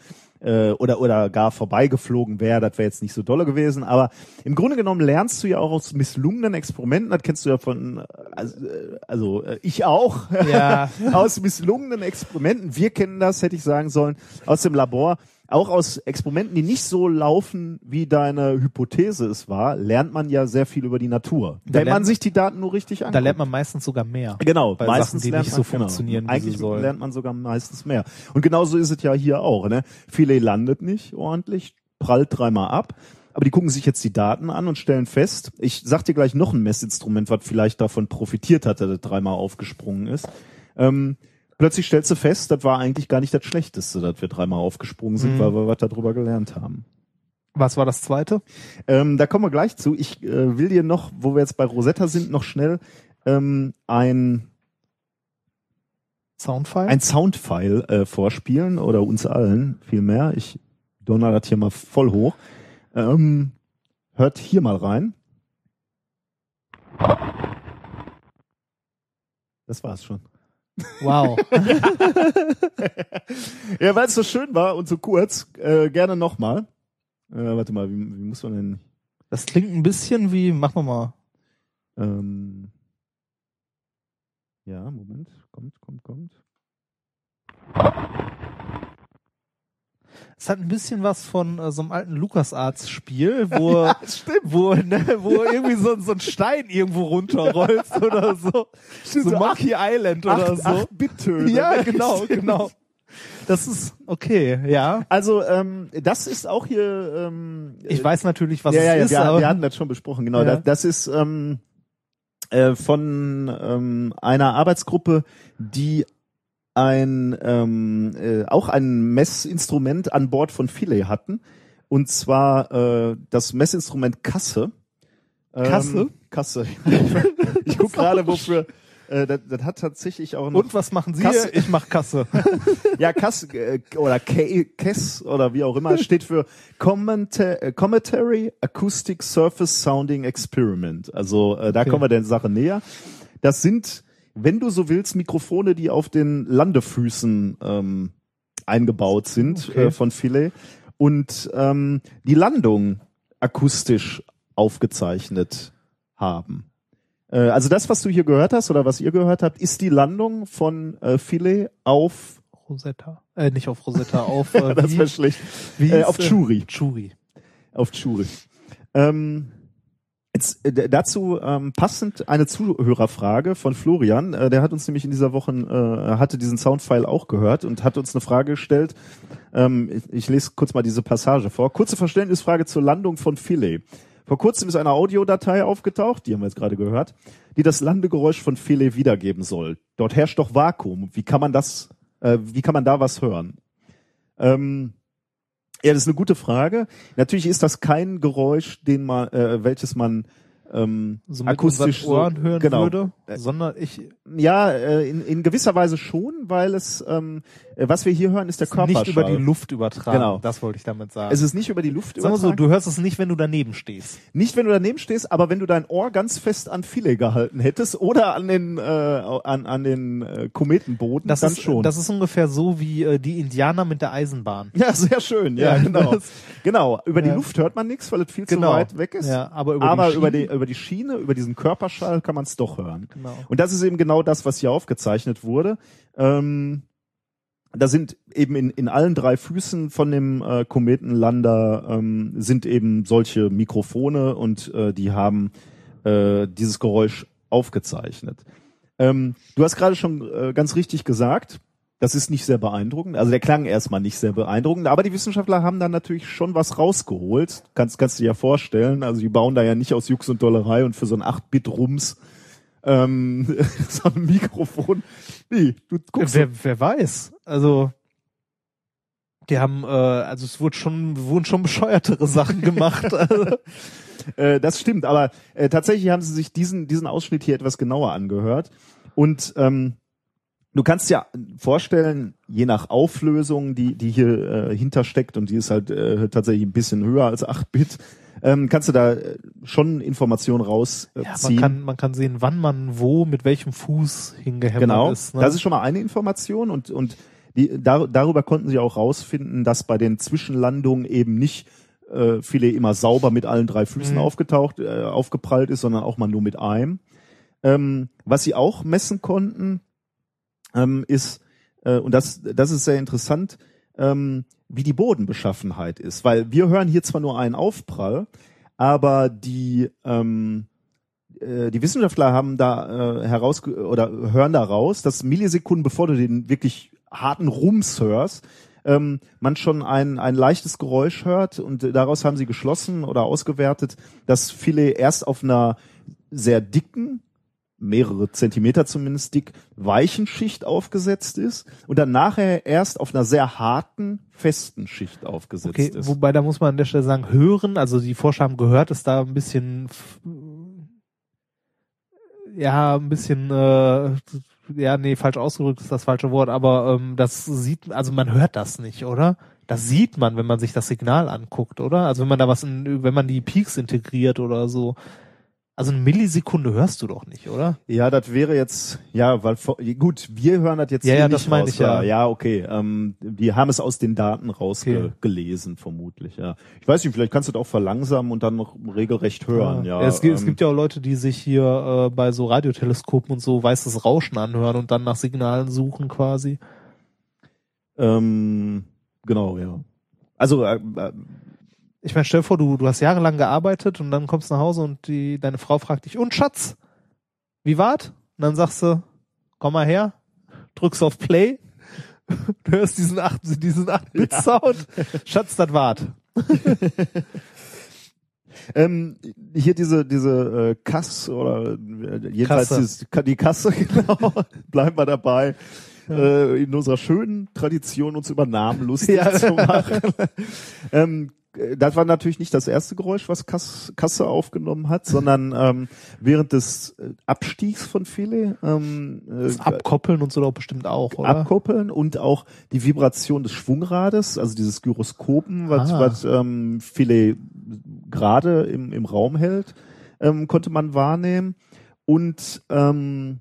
äh, oder, oder gar vorbeigeflogen wäre, das wäre jetzt nicht so dolle gewesen. Aber im Grunde genommen lernst du ja auch aus misslungenen Experimenten, das kennst du ja von, also, äh, also äh, ich auch, Ja. aus misslungenen Experimenten. Wir kennen das, hätte ich sagen sollen, aus dem Labor. Auch aus Experimenten, die nicht so laufen, wie deine Hypothese es war, lernt man ja sehr viel über die Natur. Da wenn man sich die Daten nur richtig anguckt. Da lernt man meistens sogar mehr. Genau, bei meistens Sachen, die lernt nicht man, so funktionieren, Genau. wie Eigentlich lernt man sogar meistens mehr. Und genauso ist es ja hier auch. Ne? Filet landet nicht ordentlich, prallt dreimal ab. Aber die gucken sich jetzt die Daten an und stellen fest, ich sag dir gleich noch ein Messinstrument, was vielleicht davon profitiert hat, dass es dreimal aufgesprungen ist. Ähm, plötzlich stellst du fest, das war eigentlich gar nicht das Schlechteste, dass wir dreimal aufgesprungen sind, Mhm. weil wir was darüber gelernt haben. Was war das zweite? Ähm, da kommen wir gleich zu. Ich äh, will dir noch, wo wir jetzt bei Rosetta sind, noch schnell ähm, ein Soundfile? ein Soundfile äh, vorspielen oder uns allen vielmehr. Ich donner das hier mal voll hoch. Ähm, hört hier mal rein. Das war's schon. Wow. Ja, weil es so schön war und so kurz, äh, gerne nochmal. Äh, warte mal, wie, wie muss man denn? Das klingt ein bisschen wie, machen wir mal. Ähm, ja, Moment, kommt, kommt, kommt. Es hat ein bisschen was von äh, so einem alten LucasArts-Spiel, wo, wo, ne, wo irgendwie so, so ein Stein irgendwo runterrollt oder so. So so Monkey Island oder Acht, so. acht Bit-Töne. ja, genau, Stimmt. genau. Das ist okay, ja. Also, ähm, das ist auch hier. Ähm, Ich weiß natürlich, was ja, ja, es ja, ist, wir, aber wir hatten das schon besprochen, genau. Ja. Das, das ist ähm, äh, von ähm, einer Arbeitsgruppe, die ein ähm, äh, auch ein Messinstrument an Bord von Philae hatten. Und zwar äh, das Messinstrument Kasse. Ähm, Kasse? Kasse. ich guck gerade, wofür. Äh, das, das hat tatsächlich auch noch und was machen Sie? Kasse. Ich mach Kasse. ja, Kass äh, oder K KESS oder wie auch immer steht für Commenta äh, Commentary Acoustic Surface Sounding Experiment. Also äh, da Okay. kommen wir der Sache näher. Das sind, wenn du so willst, Mikrofone, die auf den Landefüßen ähm, eingebaut sind Okay. äh, von Philae und ähm, die Landung akustisch aufgezeichnet haben. Äh, also das, was du hier gehört hast oder was ihr gehört habt, ist die Landung von äh, Philae auf Rosetta. Äh, nicht auf Rosetta, auf äh, das wie, schlecht. wie Äh, auf Churi. Churi. Auf Churi. Ähm, jetzt, äh, dazu ähm, passend eine Zuhörerfrage von Florian. Äh, der hat uns nämlich in dieser Woche, äh, hatte diesen Soundfile auch gehört und hat uns eine Frage gestellt. Ähm, ich, ich lese kurz mal diese Passage vor. Kurze Verständnisfrage zur Landung von Philae. Vor kurzem ist eine Audiodatei aufgetaucht, die haben wir jetzt gerade gehört, die das Landegeräusch von Philae wiedergeben soll. Dort herrscht doch Vakuum. Wie kann man das, äh, wie kann man da was hören? Ähm, ja, das ist eine gute Frage. Natürlich ist das kein Geräusch, den man, äh, welches man ähm, So akustisch Ohren hören genau. würde, Äh, sondern ich Ja, äh, in, in gewisser Weise schon, weil es, ähm, äh, was wir hier hören, ist der Körperschall. nicht über die Luft übertragen. Genau. Das wollte ich damit sagen. Es ist nicht über die Luft Sagen wir so, übertragen. du hörst es nicht, wenn du daneben stehst. Nicht, wenn du daneben stehst, aber wenn du dein Ohr ganz fest an Philae gehalten hättest oder an den äh, an, an den äh, Kometenboden, Das dann ist, schon. das ist ungefähr so wie äh, die Indianer mit der Eisenbahn. ja, sehr schön. Ja, Ja, genau. genau. Über die Ja. Luft hört man nichts, weil es viel Genau. zu weit weg ist. Ja, aber über aber die über die über die Schiene, über diesen Körperschall kann man es doch hören. Genau. Und das ist eben genau das, was hier aufgezeichnet wurde. Ähm, da sind eben in, in allen drei Füßen von dem äh, Kometenlander ähm, sind eben solche Mikrofone und äh, die haben äh, dieses Geräusch aufgezeichnet. Ähm, du hast gerade schon äh, ganz richtig gesagt, das ist nicht sehr beeindruckend. Also der klang erstmal nicht sehr beeindruckend, aber die Wissenschaftler haben dann natürlich schon was rausgeholt. Kannst, kannst du dir ja vorstellen. Also die bauen da ja nicht aus Jux und Dollerei und für so ein 8-Bit-Rums ähm, so ein Mikrofon. Nee, du guckst Wer, wer weiß. Also Die haben, äh, also es wurde schon, wurden schon bescheuertere Sachen gemacht. Also, Äh, das stimmt, aber äh, tatsächlich haben sie sich diesen, diesen Ausschnitt hier etwas genauer angehört. Und ähm, du kannst dir vorstellen, je nach Auflösung, die, die hier äh, hintersteckt, und die ist halt äh, tatsächlich ein bisschen höher als 8-Bit, ähm, kannst du da äh, schon Informationen rausziehen. Äh, ja, man kann, man kann sehen, wann man wo, mit welchem Fuß hingehämmert genau, ist. Ne? das ist schon mal eine Information und, und die, dar, darüber konnten sie auch rausfinden, dass bei den Zwischenlandungen eben nicht äh, Filet immer sauber mit allen drei Füßen Mhm. aufgetaucht, äh, aufgeprallt ist, sondern auch mal nur mit einem. Ähm, was sie auch messen konnten, ähm, ist, äh, und das, das ist sehr interessant, ähm, wie die Bodenbeschaffenheit ist. Weil wir hören hier zwar nur einen Aufprall, aber die, ähm, äh, die Wissenschaftler haben da äh, heraus oder hören da raus, dass Millisekunden bevor du den wirklich harten Rums hörst, ähm, man schon ein, ein leichtes Geräusch hört und daraus haben sie geschlossen oder ausgewertet, dass Filet erst auf einer sehr dicken, mehrere Zentimeter zumindest dick, weichen Schicht aufgesetzt ist und dann nachher erst auf einer sehr harten, festen Schicht aufgesetzt Okay, ist. wobei da muss man an der Stelle sagen, hören, also die Forscher haben gehört, ist da ein bisschen ja, ein bisschen äh, ja, nee, falsch ausgedrückt ist das falsche Wort, aber ähm, das sieht, also man hört das nicht, oder? Das sieht man, wenn man sich das Signal anguckt, oder? Also wenn man da was in, wenn man die Peaks integriert oder so. Also eine Millisekunde hörst du doch nicht, oder? Ja, das wäre jetzt, ja, weil gut, wir hören das jetzt Ja, ja, nicht das meine raus, ich ja. Ja, okay. Ähm, die haben es aus den Daten rausgelesen, vermutlich, ja. Ich weiß nicht, vielleicht kannst du das auch verlangsamen und dann noch regelrecht hören, ja. es, gibt, es ähm, gibt ja auch Leute, die sich hier äh, bei so Radioteleskopen und so weißes Rauschen anhören und dann nach Signalen suchen quasi. ähm, genau, ja. Also, äh, äh, Ich meine, stell dir vor, du, du hast jahrelang gearbeitet und dann kommst du nach Hause und die, deine Frau fragt dich, und Schatz, wie wart? Und dann sagst du, komm mal her, drückst auf Play, du hörst diesen 8, diesen 8-Bit-Sound, Schatz, das wart. ähm, hier diese, diese äh, Kass oder äh, jedenfalls Kasse. Dieses, die Kasse, genau, bleiben wir dabei. Äh, in unserer schönen Tradition, uns über Namen lustig Ja. zu machen. ähm, äh, das war natürlich nicht das erste Geräusch, was Kass, Kasse aufgenommen hat, sondern ähm, während des äh, Abstiegs von Filet ähm, äh, Das Abkoppeln und so doch bestimmt auch, oder? abkoppeln und auch die Vibration des Schwungrades, also dieses Gyroskopen, was, Ah. was ähm, Filet gerade im, im Raum hält, ähm, konnte man wahrnehmen. Und ähm,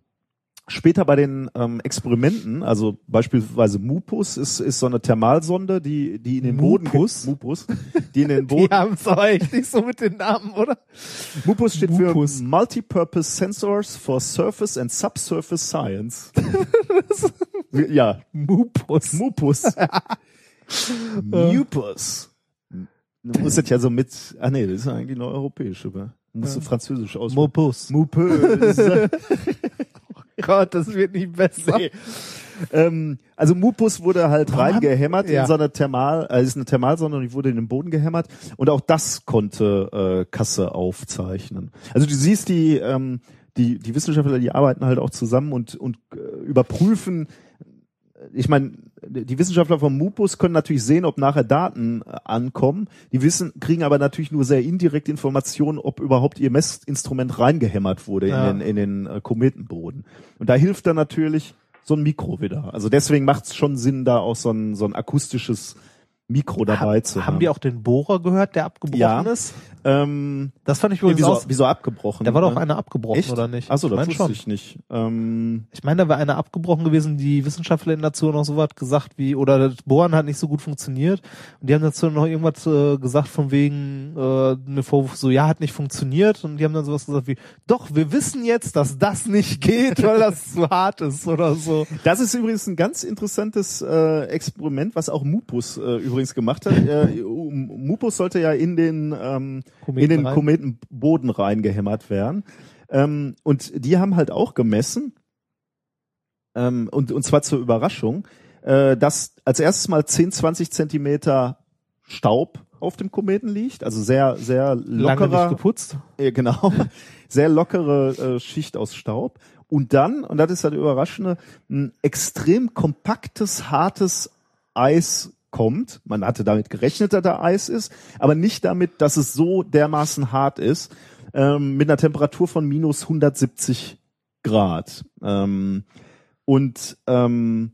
später bei den ähm, Experimenten, also beispielsweise Mupus ist, ist so eine Thermalsonde, die, die in den Boden Mupus? Die in den Die Boden haben es aber echt nicht so mit den Namen, oder? Mupus steht Mupus. für Multipurpose Sensors for Surface and Subsurface Science. ja, Mupus. Mupus. Mupus. Du musst das ja so mit, ah nee, das ist ja eigentlich nur europäisch, aber musst du französisch aussprechen. Mupus. Mupus. Gott, das wird nicht besser. nee. ähm, also Mupus wurde halt Warum reingehämmert ja. in so eine Thermal, äh, ist eine Thermalsonde und die wurde in den Boden gehämmert und auch das konnte äh, Kasse aufzeichnen. Also du siehst die, ähm, die, die Wissenschaftler, die arbeiten halt auch zusammen und, und äh, überprüfen, ich meine, die Wissenschaftler vom Mupus können natürlich sehen, ob nachher Daten äh, ankommen. Die wissen, kriegen aber natürlich nur sehr indirekt Informationen, ob überhaupt ihr Messinstrument reingehämmert wurde Ja. in den, in den äh, Kometenboden. Und da hilft dann natürlich so ein Mikro wieder. Also deswegen macht es schon Sinn, da auch so ein, so ein akustisches Mikro dabei zu haben. Haben wir auch den Bohrer gehört, der abgebrochen Ja. ist? Ähm, Das fand ich nee, übrigens wieso, auch. wieso abgebrochen? Da war doch ne? einer abgebrochen, Echt? oder nicht? Achso, Ich das mein wusste ich nicht. Ähm, Ich meine, da wäre einer abgebrochen gewesen, die Wissenschaftler in dazu noch so was gesagt wie, oder das Bohren hat nicht so gut funktioniert. Und die haben dazu noch irgendwas äh, gesagt von wegen, äh, eine Vorwurf so, ja, hat nicht funktioniert. Und die haben dann sowas gesagt wie, doch, wir wissen jetzt, dass das nicht geht, weil das zu hart ist oder so. Das ist übrigens ein ganz interessantes äh, Experiment, was auch Mupus äh, übrigens gemacht hat. Äh, Mupus sollte ja in den ähm, Kometen in den rein. Kometenboden reingehämmert werden. Ähm, und die haben halt auch gemessen, ähm, und, und zwar zur Überraschung, äh, dass als erstes mal 10, 20 Zentimeter Staub auf dem Kometen liegt, also sehr, sehr Lange nicht lockerer, geputzt. äh, genau, sehr lockere äh, Schicht aus Staub. Und dann, und das ist das Überraschende, ein extrem kompaktes, hartes kommt. Man hatte damit gerechnet, dass da Eis ist, aber nicht damit, dass es so dermaßen hart ist, ähm, mit einer Temperatur von minus 170 Grad. Ähm, und ähm,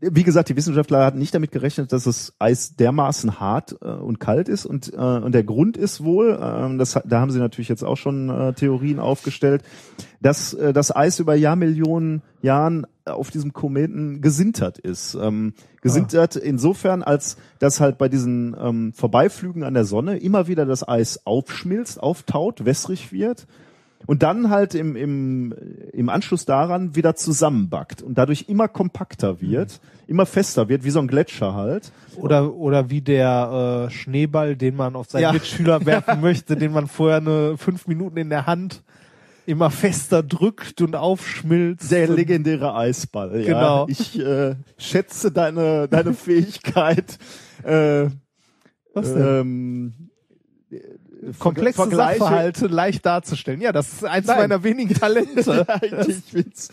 wie gesagt, die Wissenschaftler hatten nicht damit gerechnet, dass das Eis dermaßen hart äh, und kalt ist und äh, und der Grund ist wohl, ähm, das da haben sie natürlich jetzt auch schon äh, Theorien aufgestellt, dass äh, das Eis über Jahrmillionen Jahren auf diesem Kometen gesintert ist. Ähm, gesintert insofern, als dass halt bei diesen ähm, Vorbeiflügen an der Sonne immer wieder das Eis aufschmilzt, auftaut, wässrig wird und dann halt im, im, im Anschluss daran wieder zusammenbackt und dadurch immer kompakter wird, immer fester wird, wie so ein Gletscher halt. Oder, oder wie der äh, Schneeball, den man auf seinen Ja. Mitschüler werfen möchte, den man vorher eine fünf Minuten in der Hand immer fester drückt und aufschmilzt. Der legendäre Eisball. Ja. Genau. Ich äh, schätze deine, deine Fähigkeit, äh, Was denn? ähm, komplexe Vergleiche- Sachverhalte leicht darzustellen. Ja, das ist eins Nein. meiner wenigen Talente. ich find's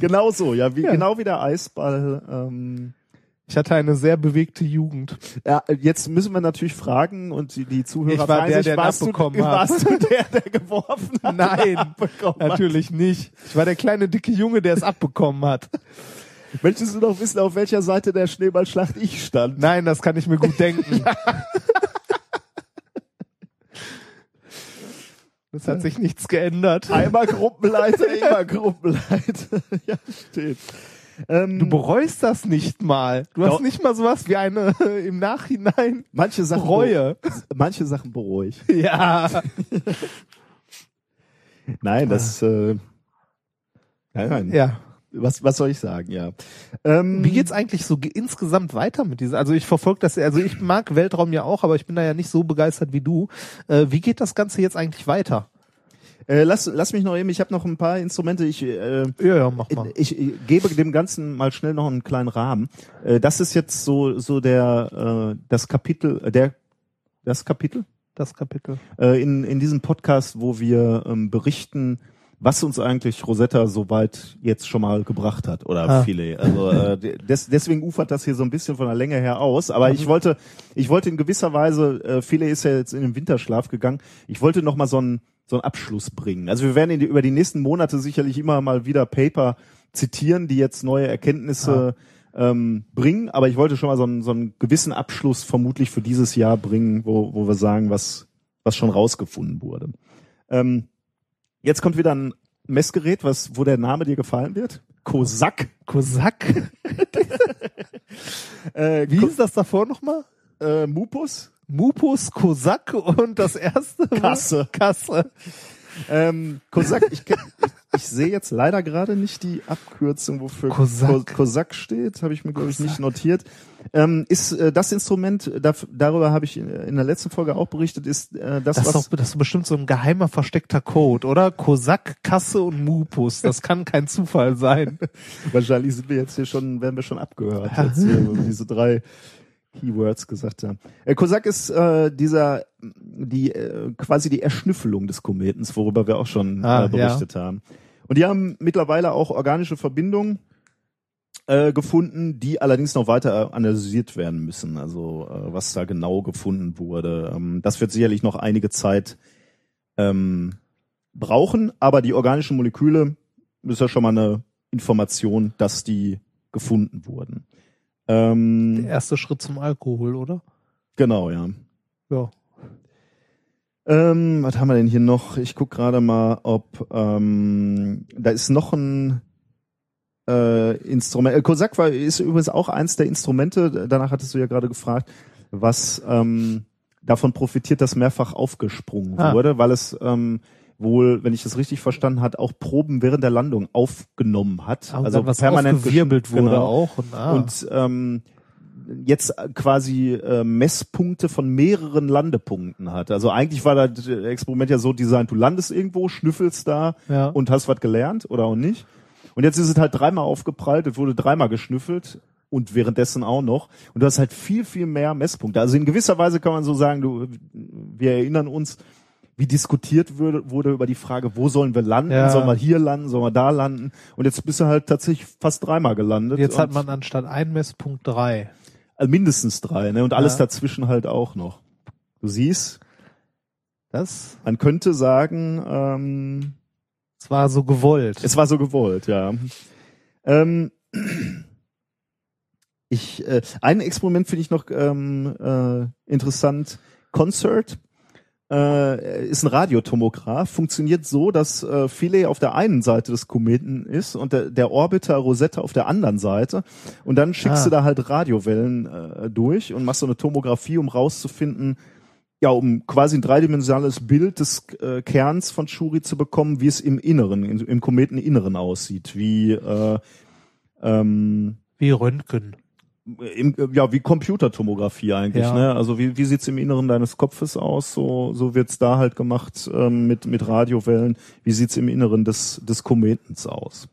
genau so, ja, wie, Ja. genau wie der Eisball. Ähm, Ich hatte eine sehr bewegte Jugend. ja, jetzt müssen wir natürlich fragen und die, die Zuhörer Ich war fragen der, sich, der warst, du, abbekommen hat. warst du der, der geworfen hat? Nein, abbekommen hat? natürlich nicht. Ich war der kleine dicke Junge, der es abbekommen hat. Möchtest du noch wissen, auf welcher Seite der Schneeballschlacht ich stand? Nein, das kann ich mir gut denken. Es hat sich nichts geändert. Einmal Gruppenleiter, immer Gruppenleiter. ja, steht. Ähm, Du bereust das nicht mal. Du hast nicht mal sowas wie eine im Nachhinein manche Sachen Reue. Manche Sachen bereue ich. Ja. Nein, das. Äh, nein, nein. Ja. Was, was soll ich sagen? Ja. Ähm, Wie geht's eigentlich so ge- insgesamt weiter mit dieser? Also ich verfolge das, also ich mag Weltraum ja auch, aber ich bin da ja nicht so begeistert wie du. Äh, wie geht das Ganze jetzt eigentlich weiter? Äh, lass, lass mich noch eben. Ich habe noch ein paar Instrumente. Ich äh, Ja, ja, mach mal. Ich, ich gebe dem Ganzen mal schnell noch einen kleinen Rahmen. Äh, das ist jetzt so so der äh, das Kapitel äh, der das Kapitel Das Kapitel. äh, in in diesem Podcast, wo wir ähm, berichten, was uns eigentlich Rosetta soweit jetzt schon mal gebracht hat oder Ah. viele. Also äh, des, deswegen ufert das hier so ein bisschen von der Länge her aus. Aber ich wollte ich wollte in gewisser Weise äh, viele ist ja jetzt in den Winterschlaf gegangen. Ich wollte noch mal so einen so einen Abschluss bringen. Also wir werden in die, über die nächsten Monate sicherlich immer mal wieder Paper zitieren, die jetzt neue Erkenntnisse ähm, bringen. Aber ich wollte schon mal so einen, so einen gewissen Abschluss vermutlich für dieses Jahr bringen, wo, wo wir sagen, was, was schon rausgefunden wurde. Ähm, jetzt kommt wieder ein Messgerät, was, wo der Name dir gefallen wird. Kosak. Kosak? Äh, Wie Ko- hieß das davor nochmal? äh, Mupus. Mupus, Kosak und das erste? Kasse. Kasse. Ähm, Kosak, ich, ich, ich sehe jetzt leider gerade nicht die Abkürzung, wofür Kosak. Ko- Kosak steht, habe ich mir glaube ich nicht notiert. Ähm, ist äh, das Instrument, da, darüber habe ich in, in der letzten Folge auch berichtet, ist äh, das, Das ist, was doch, das ist bestimmt so ein geheimer versteckter Code, oder? Kosak, Kasse und Mupus. Das kann kein Zufall sein. wahrscheinlich sind wir jetzt hier schon, werden wir schon abgehört, wo wir diese drei Keywords gesagt haben. Äh, Kosak ist äh, dieser, die äh, quasi die Erschnüffelung des Kometens, worüber wir auch schon Ah, äh, berichtet haben. Und die haben mittlerweile auch organische Verbindungen äh, gefunden, die allerdings noch weiter analysiert werden müssen. Also äh, was da genau gefunden wurde. Ähm, das wird sicherlich noch einige Zeit ähm, brauchen, aber die organischen Moleküle ist ja schon mal eine Information, dass die gefunden wurden. Ähm, Der erste Schritt zum Alkohol, oder? Genau, ja. Ja. Ähm, was haben wir denn hier noch? Ich guck gerade mal, ob ähm, da ist noch ein äh, Instrument. Äh, Kosak war, ist übrigens auch eins der Instrumente, danach hattest du ja gerade gefragt, was ähm, davon profitiert, dass mehrfach aufgesprungen Ah. wurde, weil es ähm, wohl, wenn ich das richtig verstanden hat, auch Proben während der Landung aufgenommen hat. Also also permanent aufgewirbelt gesch- wurde genau. auch. Und, ah. Und ähm, jetzt quasi äh, Messpunkte von mehreren Landepunkten hat. Also eigentlich war das Experiment ja so designt, du landest irgendwo, schnüffelst da Ja. und hast was gelernt oder auch nicht. Und jetzt ist es halt dreimal aufgeprallt, es wurde dreimal geschnüffelt und währenddessen auch noch. Und du hast halt viel, viel mehr Messpunkte. Also in gewisser Weise kann man so sagen, du, wir erinnern uns, wie diskutiert wurde, wurde über die Frage, wo sollen wir landen? Ja. Sollen wir hier landen? Sollen wir da landen? Und jetzt bist du halt tatsächlich fast dreimal gelandet. Jetzt hat man anstatt ein Messpunkt drei. Also mindestens drei, ne? Und alles Ja. dazwischen halt auch noch. Du siehst, Das, man könnte sagen, ähm, das war so gewollt. es war so gewollt, ja. Ähm, ich, äh, ein Experiment finde ich noch ähm, äh, interessant. Concert äh, ist ein Radiotomograph, funktioniert so, dass äh, Philae auf der einen Seite des Kometen ist und der, der Orbiter Rosetta auf der anderen Seite. Und dann schickst Ah. du da halt Radiowellen äh, durch und machst so eine Tomographie, um rauszufinden, ja, um quasi ein dreidimensionales Bild des äh, Kerns von Shuri zu bekommen, wie es im Inneren, im, im Kometeninneren aussieht, wie äh, ähm, Wie Röntgen. im, ja, wie Computertomographie eigentlich, Ja. ne? Also wie, wie sieht's im Inneren deines Kopfes aus? So, so wird's da halt gemacht ähm, mit, mit Radiowellen. Wie sieht's im Inneren des, des Kometens aus?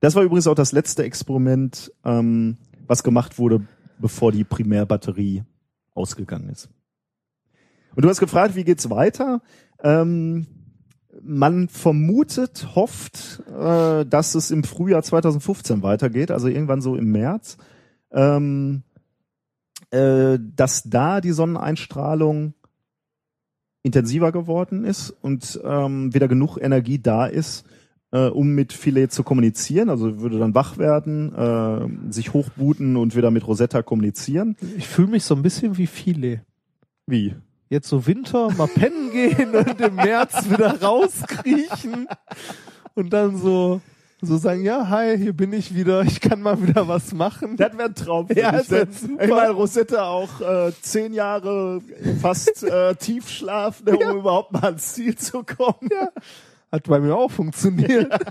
Das war übrigens auch das letzte Experiment, ähm, was gemacht wurde, bevor die Primärbatterie ausgegangen ist. Und du hast gefragt, wie geht's weiter? Ähm, man vermutet, hofft, äh, dass es im Frühjahr 2015 weitergeht, also irgendwann so im März, ähm, äh, dass da die Sonneneinstrahlung intensiver geworden ist und ähm, wieder genug Energie da ist, äh, um mit Philae zu kommunizieren. Also würde dann wach werden, äh, sich hochbooten und wieder mit Rosetta kommunizieren. Ich fühle mich so ein bisschen wie viele. Wie? Jetzt so Winter, mal pennen gehen und im März wieder rauskriechen und dann so, so sagen, ja, hi, hier bin ich wieder, ich kann mal wieder was machen. Das wäre ein Traum. für Ja, das wär ne? super. Ich meine, Rosetta auch äh, zehn Jahre fast äh, Tiefschlaf, ne, um überhaupt mal ans Ziel zu kommen. Hat bei mir auch funktioniert.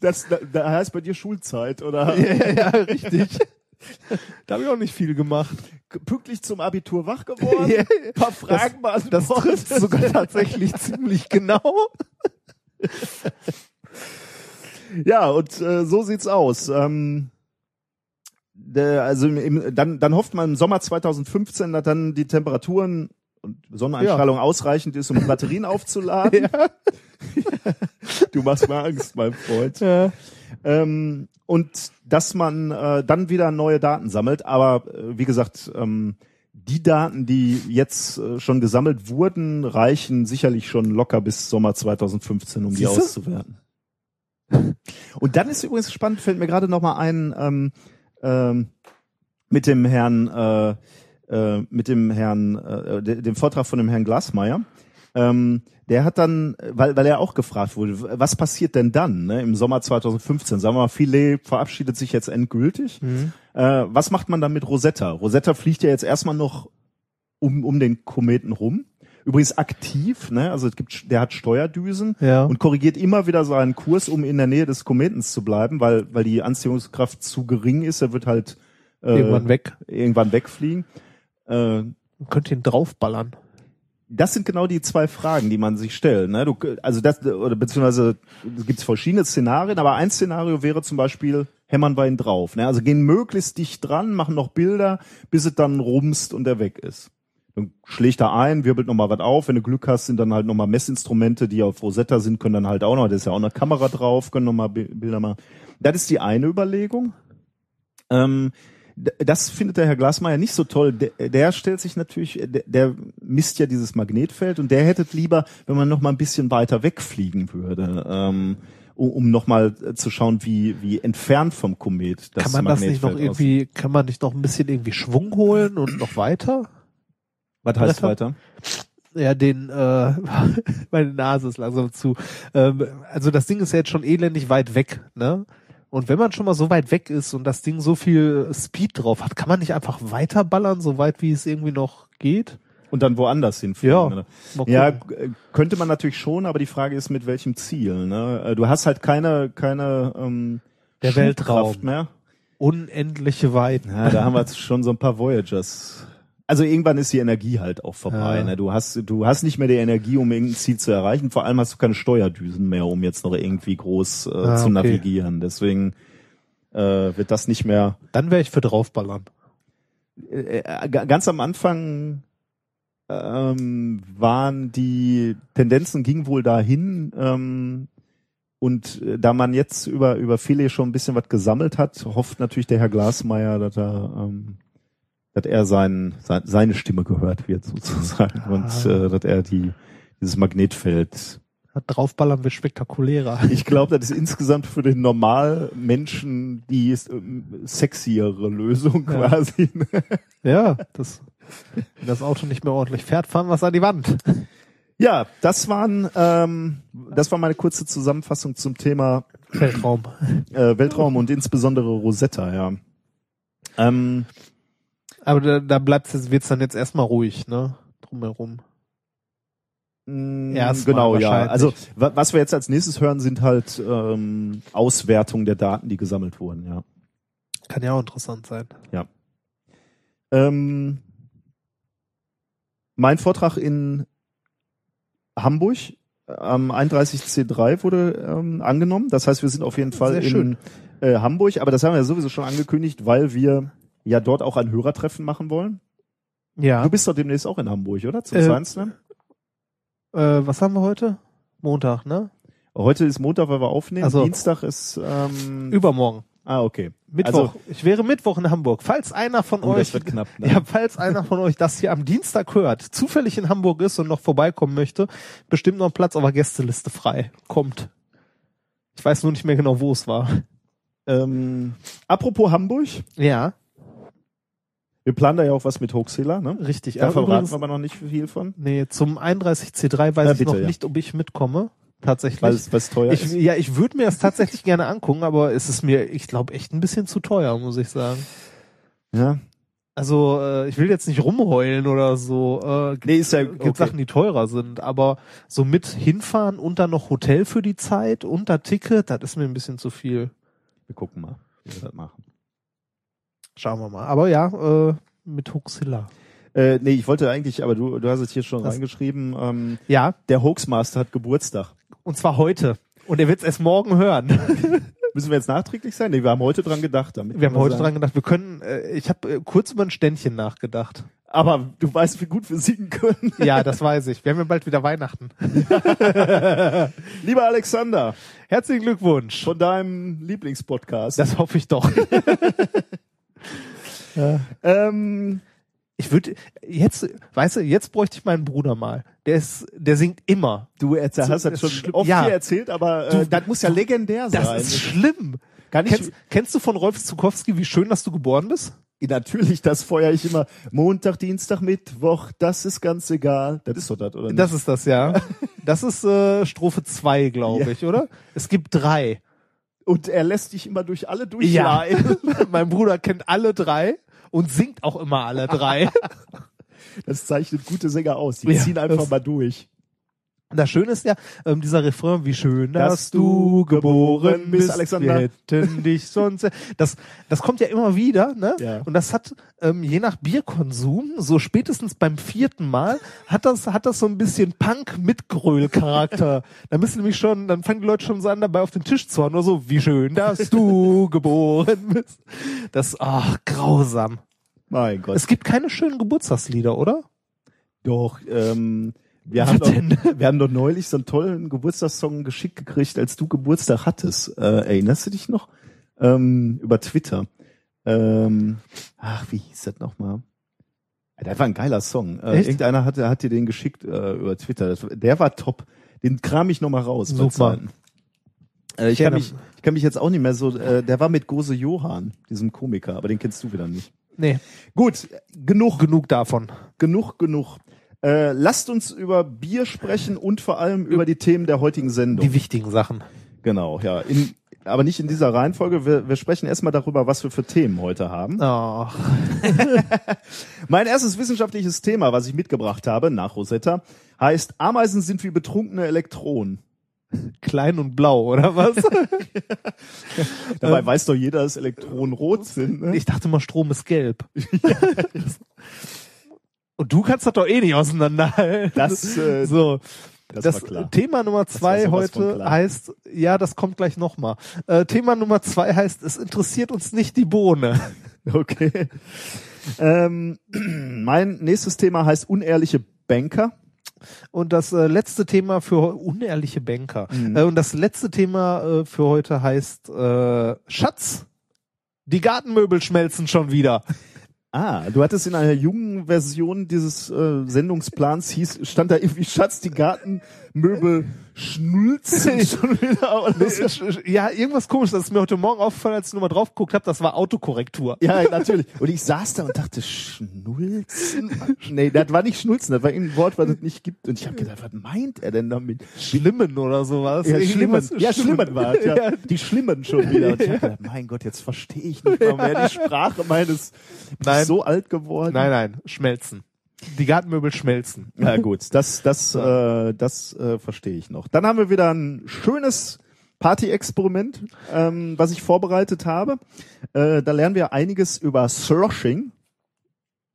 Das, da, da heißt bei dir Schulzeit, oder? ja, ja, ja, richtig. Da habe ich auch nicht viel gemacht. Pünktlich zum Abitur wach geworden, Ja, ein paar Fragen Das beantwortet. trifft sogar tatsächlich ziemlich genau. Ja, und äh, so sieht's aus. Ähm, der, also im, dann, dann hofft man im Sommer 2015, dass dann die Temperaturen und Sonneneinstrahlung ausreichend ist, um Batterien aufzuladen. Du machst mir Angst, mein Freund. Ja. Ähm, und dass man äh, dann wieder neue Daten sammelt. Aber äh, wie gesagt, ähm, die Daten, die jetzt äh, schon gesammelt wurden, reichen sicherlich schon locker bis Sommer 2015, um die Siehste? auszuwerten. Und dann ist übrigens spannend, fällt mir gerade noch mal ein, ähm, ähm, mit dem Herrn, äh, äh, mit dem Herrn, äh, de- dem Vortrag von dem Herrn Glasmeier. Ähm, der hat dann, weil, weil er auch gefragt wurde, was passiert denn dann ne, im Sommer 2015? Sagen wir mal, Filet verabschiedet sich jetzt endgültig. Äh, was macht man dann mit Rosetta? Rosetta fliegt ja jetzt erstmal noch um, um den Kometen rum. Übrigens aktiv, ne? Also es gibt, der hat Steuerdüsen Ja. und korrigiert immer wieder seinen Kurs, um in der Nähe des Kometens zu bleiben, weil, weil die Anziehungskraft zu gering ist. Er wird halt äh, Irgendwann weg. irgendwann wegfliegen. Äh, Man könnte ihn draufballern. Das sind genau die zwei Fragen, die man sich stellt. Ne? Du, also das, oder beziehungsweise es gibt verschiedene Szenarien, aber ein Szenario wäre zum Beispiel, hämmern wir ihn drauf. Ne? Also gehen möglichst dicht dran, machen noch Bilder, bis es dann rumst und er weg ist. Dann schlägt er ein, wirbelt nochmal was auf. Wenn du Glück hast, sind dann halt nochmal Messinstrumente, die auf Rosetta sind, können dann halt auch noch, da ist ja auch eine Kamera drauf, können nochmal Bilder machen. Das ist die eine Überlegung. Ähm, das findet der Herr Glasmeier nicht so toll. Der, der stellt sich natürlich, der, der misst ja dieses Magnetfeld und der hätte lieber, wenn man noch mal ein bisschen weiter wegfliegen würde, ähm, um, um noch mal zu schauen, wie, wie entfernt vom Komet das kann man das nicht noch Magnetfeld irgendwie, kann man nicht noch ein bisschen irgendwie Schwung holen und noch weiter? aussieht. Was heißt weiter? Ja, den, äh, meine Nase ist langsam zu. Ähm, also das Ding ist ja jetzt schon elendig weit weg, ne? Und wenn man schon mal so weit weg ist und das Ding so viel Speed drauf hat, kann man nicht einfach weiterballern, so weit wie es irgendwie noch geht? Und dann woanders hinfliegen. Ja. Mal Ja, könnte man natürlich schon, aber die Frage ist, mit welchem Ziel. Ne? Äh, Du hast halt keine, keine ähm, Der Weltraum. mehr. Unendliche Weiten. Ja, da haben wir jetzt schon so ein paar Voyagers. Also irgendwann ist die Energie halt auch vorbei. Ja. Ne? Du hast, du hast nicht mehr die Energie, um irgendein Ziel zu erreichen. Vor allem hast du keine Steuerdüsen mehr, um jetzt noch irgendwie groß äh, Ah, zu okay. navigieren. Deswegen äh, wird das nicht mehr. Dann wäre ich für draufballern. Äh, äh, ganz am Anfang ähm, waren die Tendenzen gingen wohl dahin. Ähm, und äh, da man jetzt über über Philae schon ein bisschen was gesammelt hat, hofft natürlich der Herr Glasmeier, dass er ähm, dass er sein, sein, seine Stimme gehört wird sozusagen und Ah. äh, dass er die dieses Magnetfeld. Draufballern wird spektakulärer. Ich glaube, das ist insgesamt für den Normalmenschen die sexiere Lösung Ja. quasi. Ja, das, wenn das Auto nicht mehr ordentlich fährt, fahren wir es an die Wand. Ja, das waren ähm, das war meine kurze Zusammenfassung zum Thema Weltraum. äh, Weltraum und insbesondere Rosetta. Ja. Ähm, Aber da, da bleibt's jetzt, wird's dann jetzt erstmal ruhig, ne? Drumherum. mh, Erstmal genau, ja. Also wa- was wir jetzt als nächstes hören, sind halt ähm, Auswertungen der Daten, die gesammelt wurden. Ja. Kann ja auch interessant sein. Ähm, mein Vortrag in Hamburg am 31C3 wurde ähm, angenommen. Das heißt, wir sind auf jeden Fall Sehr in schön. äh, Hamburg, aber das haben wir sowieso schon angekündigt, weil wir ja dort auch ein Hörertreffen machen wollen. Ja. Du bist doch demnächst auch in Hamburg, oder? Zum Äh, Science Slam? Äh, was haben wir heute? Montag, ne? Heute ist Montag, weil wir aufnehmen. Ach so. Dienstag ist ähm, Übermorgen. Ah, okay. Mittwoch. ich wäre Mittwoch in Hamburg. Falls einer von Oh, euch, knapp. Ne? ja, falls einer von euch das hier am Dienstag hört, zufällig in Hamburg ist und noch vorbeikommen möchte, bestimmt noch ein Platz auf der Gästeliste frei. Kommt. Ich weiß nur nicht mehr genau, wo es war. Ähm, apropos Hamburg, Ja, wir planen da ja auch was mit Hoaxilla, ne? richtig. Da Äh, verraten wir aber noch nicht viel von, Nee, zum 31C3 weiß Ja, ich bitte, noch ja. nicht, ob ich mitkomme. Tatsächlich. weil es was teuer ich, ist. ja, ich würde mir das tatsächlich gerne angucken, aber es ist mir, ich glaube, echt ein bisschen zu teuer, muss ich sagen. Ja. Also, äh, ich will jetzt nicht rumheulen oder so. Äh, gibt, Nee, ist ja gibt okay. Sachen, die teurer sind, aber so mit hinfahren und dann noch Hotel für die Zeit und da Ticket, das ist mir ein bisschen zu viel. Wir gucken mal, wie wir das machen. Schauen wir mal. Aber ja, äh, mit Huxilla. Äh, nee, ich wollte eigentlich, aber du, du hast es hier schon Was? reingeschrieben, ähm, Ja, der Hoaxmaster hat Geburtstag. und zwar heute. Und er wird es erst morgen hören. Müssen wir jetzt nachträglich sein? Nee, wir haben heute dran gedacht. Damit Wir haben heute sagen. dran gedacht, wir können, äh, ich habe äh, kurz über ein Ständchen nachgedacht. Aber du weißt, wie gut wir singen können. Ja, das weiß ich. Wir haben ja bald wieder Weihnachten. Lieber Alexander, Herzlichen Glückwunsch. von deinem Lieblingspodcast. Das hoffe ich doch. Ähm, Ich würde jetzt, weißt du, jetzt bräuchte ich meinen Bruder mal. Der ist, der singt immer. du So, hast das das schon schlimm. oft Ja. hier erzählt, aber äh, Du- das muss ja legendär sein. Das ist schlimm. Kann ich, Kennst, kennst du von Rolf Zukowski, wie schön, dass du geboren bist? natürlich, das feuer ich immer. Montag, Dienstag, Mittwoch, das ist ganz egal. Das ist doch das, oder nicht? Das ist das, ja. Das ist äh, Strophe zwei, glaube Ja. ich, oder? Es gibt drei. Und er lässt dich immer durch alle durchleiten. mein Bruder kennt alle drei und singt auch immer alle drei. Das zeichnet gute Sänger aus. Die Ja, ziehen einfach mal durch. Das Schöne ist ja, ähm, dieser Refrain, wie schön, dass, Dass du geboren bist, bist, Alexander. wir hätten dich sonst, das, das kommt ja immer wieder, ne? Ja. Und das hat, ähm, je nach Bierkonsum, so spätestens beim vierten Mal, hat das, hat das so ein bisschen Punk-Mitgröl-Charakter. da müssen nämlich schon, dann fangen die Leute schon so an, dabei auf den Tisch zu hauen, nur so, wie schön, dass du geboren bist. Das, ach, grausam. Mein Gott. Es gibt keine schönen Geburtstagslieder, oder? doch, ähm, wir haben doch, wir haben doch neulich so einen tollen Geburtstagssong geschickt gekriegt, als du Geburtstag hattest. Äh, erinnerst du dich noch? Ähm, über Twitter. Ähm, ach, wie hieß das nochmal? Das war ein geiler Song. Äh, irgendeiner hat, hat dir den geschickt äh, über Twitter. Das, der war top. Den kram ich nochmal raus. Super. Äh, ich, kann mich, ich kann mich jetzt auch nicht mehr so, äh, der war mit Gose Johann, diesem Komiker, aber den kennst du wieder nicht. Nee, Gut, genug, genug davon. genug, genug. Äh, lasst uns über Bier sprechen und vor allem über die Themen der heutigen Sendung. Die wichtigen Sachen. genau, ja. In, aber nicht in dieser Reihenfolge. Wir, wir sprechen erstmal darüber, was wir für Themen heute haben. Ach, Mein erstes wissenschaftliches Thema, was ich mitgebracht habe, nach Rosetta, heißt Ameisen sind wie betrunkene Elektronen. klein und blau, oder was? Dabei weiß doch jeder, dass Elektronen rot sind. Ne? ich dachte mal, Strom ist gelb. und du kannst das doch eh nicht auseinanderhalten. Das, äh, so. das, Das. Thema Nummer zwei heute heißt, ja, das kommt gleich nochmal. Äh, Thema Nummer zwei heißt, es interessiert uns nicht die Bohne. Okay. ähm, mein nächstes Thema heißt unehrliche Banker. Und das äh, letzte Thema für unehrliche Banker. Mhm. Äh, und das letzte Thema äh, für heute heißt äh, Schatz. Die Gartenmöbel schmelzen schon wieder. Ah, du hattest in einer jungen Version dieses äh, Sendungsplans hieß, stand da irgendwie Schatz, die Gartenmöbel schnulzen schon wieder. Ja, irgendwas komisch, das ist mir heute Morgen aufgefallen, als ich nochmal drauf geguckt habe, das war Autokorrektur. Ja, natürlich. Und ich saß da und dachte, Schnulzen? Nee, das war nicht Schnulzen, das war irgendein Wort, was es nicht gibt. Und ich habe gedacht, was meint er denn damit? Schlimmen oder sowas. Ja, Schlimmen. Ja, Schlimmen war es, ja. Ja. Die Schlimmen schon wieder. Und ich hab gedacht, mein Gott, jetzt verstehe ich nicht mal mehr die Sprache meines, Nein. so alt geworden. Nein, nein, schmelzen. Die Gartenmöbel schmelzen. Ja gut, das, das, äh, das äh, verstehe ich noch. Dann haben wir wieder ein schönes Party-Experiment, ähm, was ich vorbereitet habe. Äh, da lernen wir einiges über Sloshing.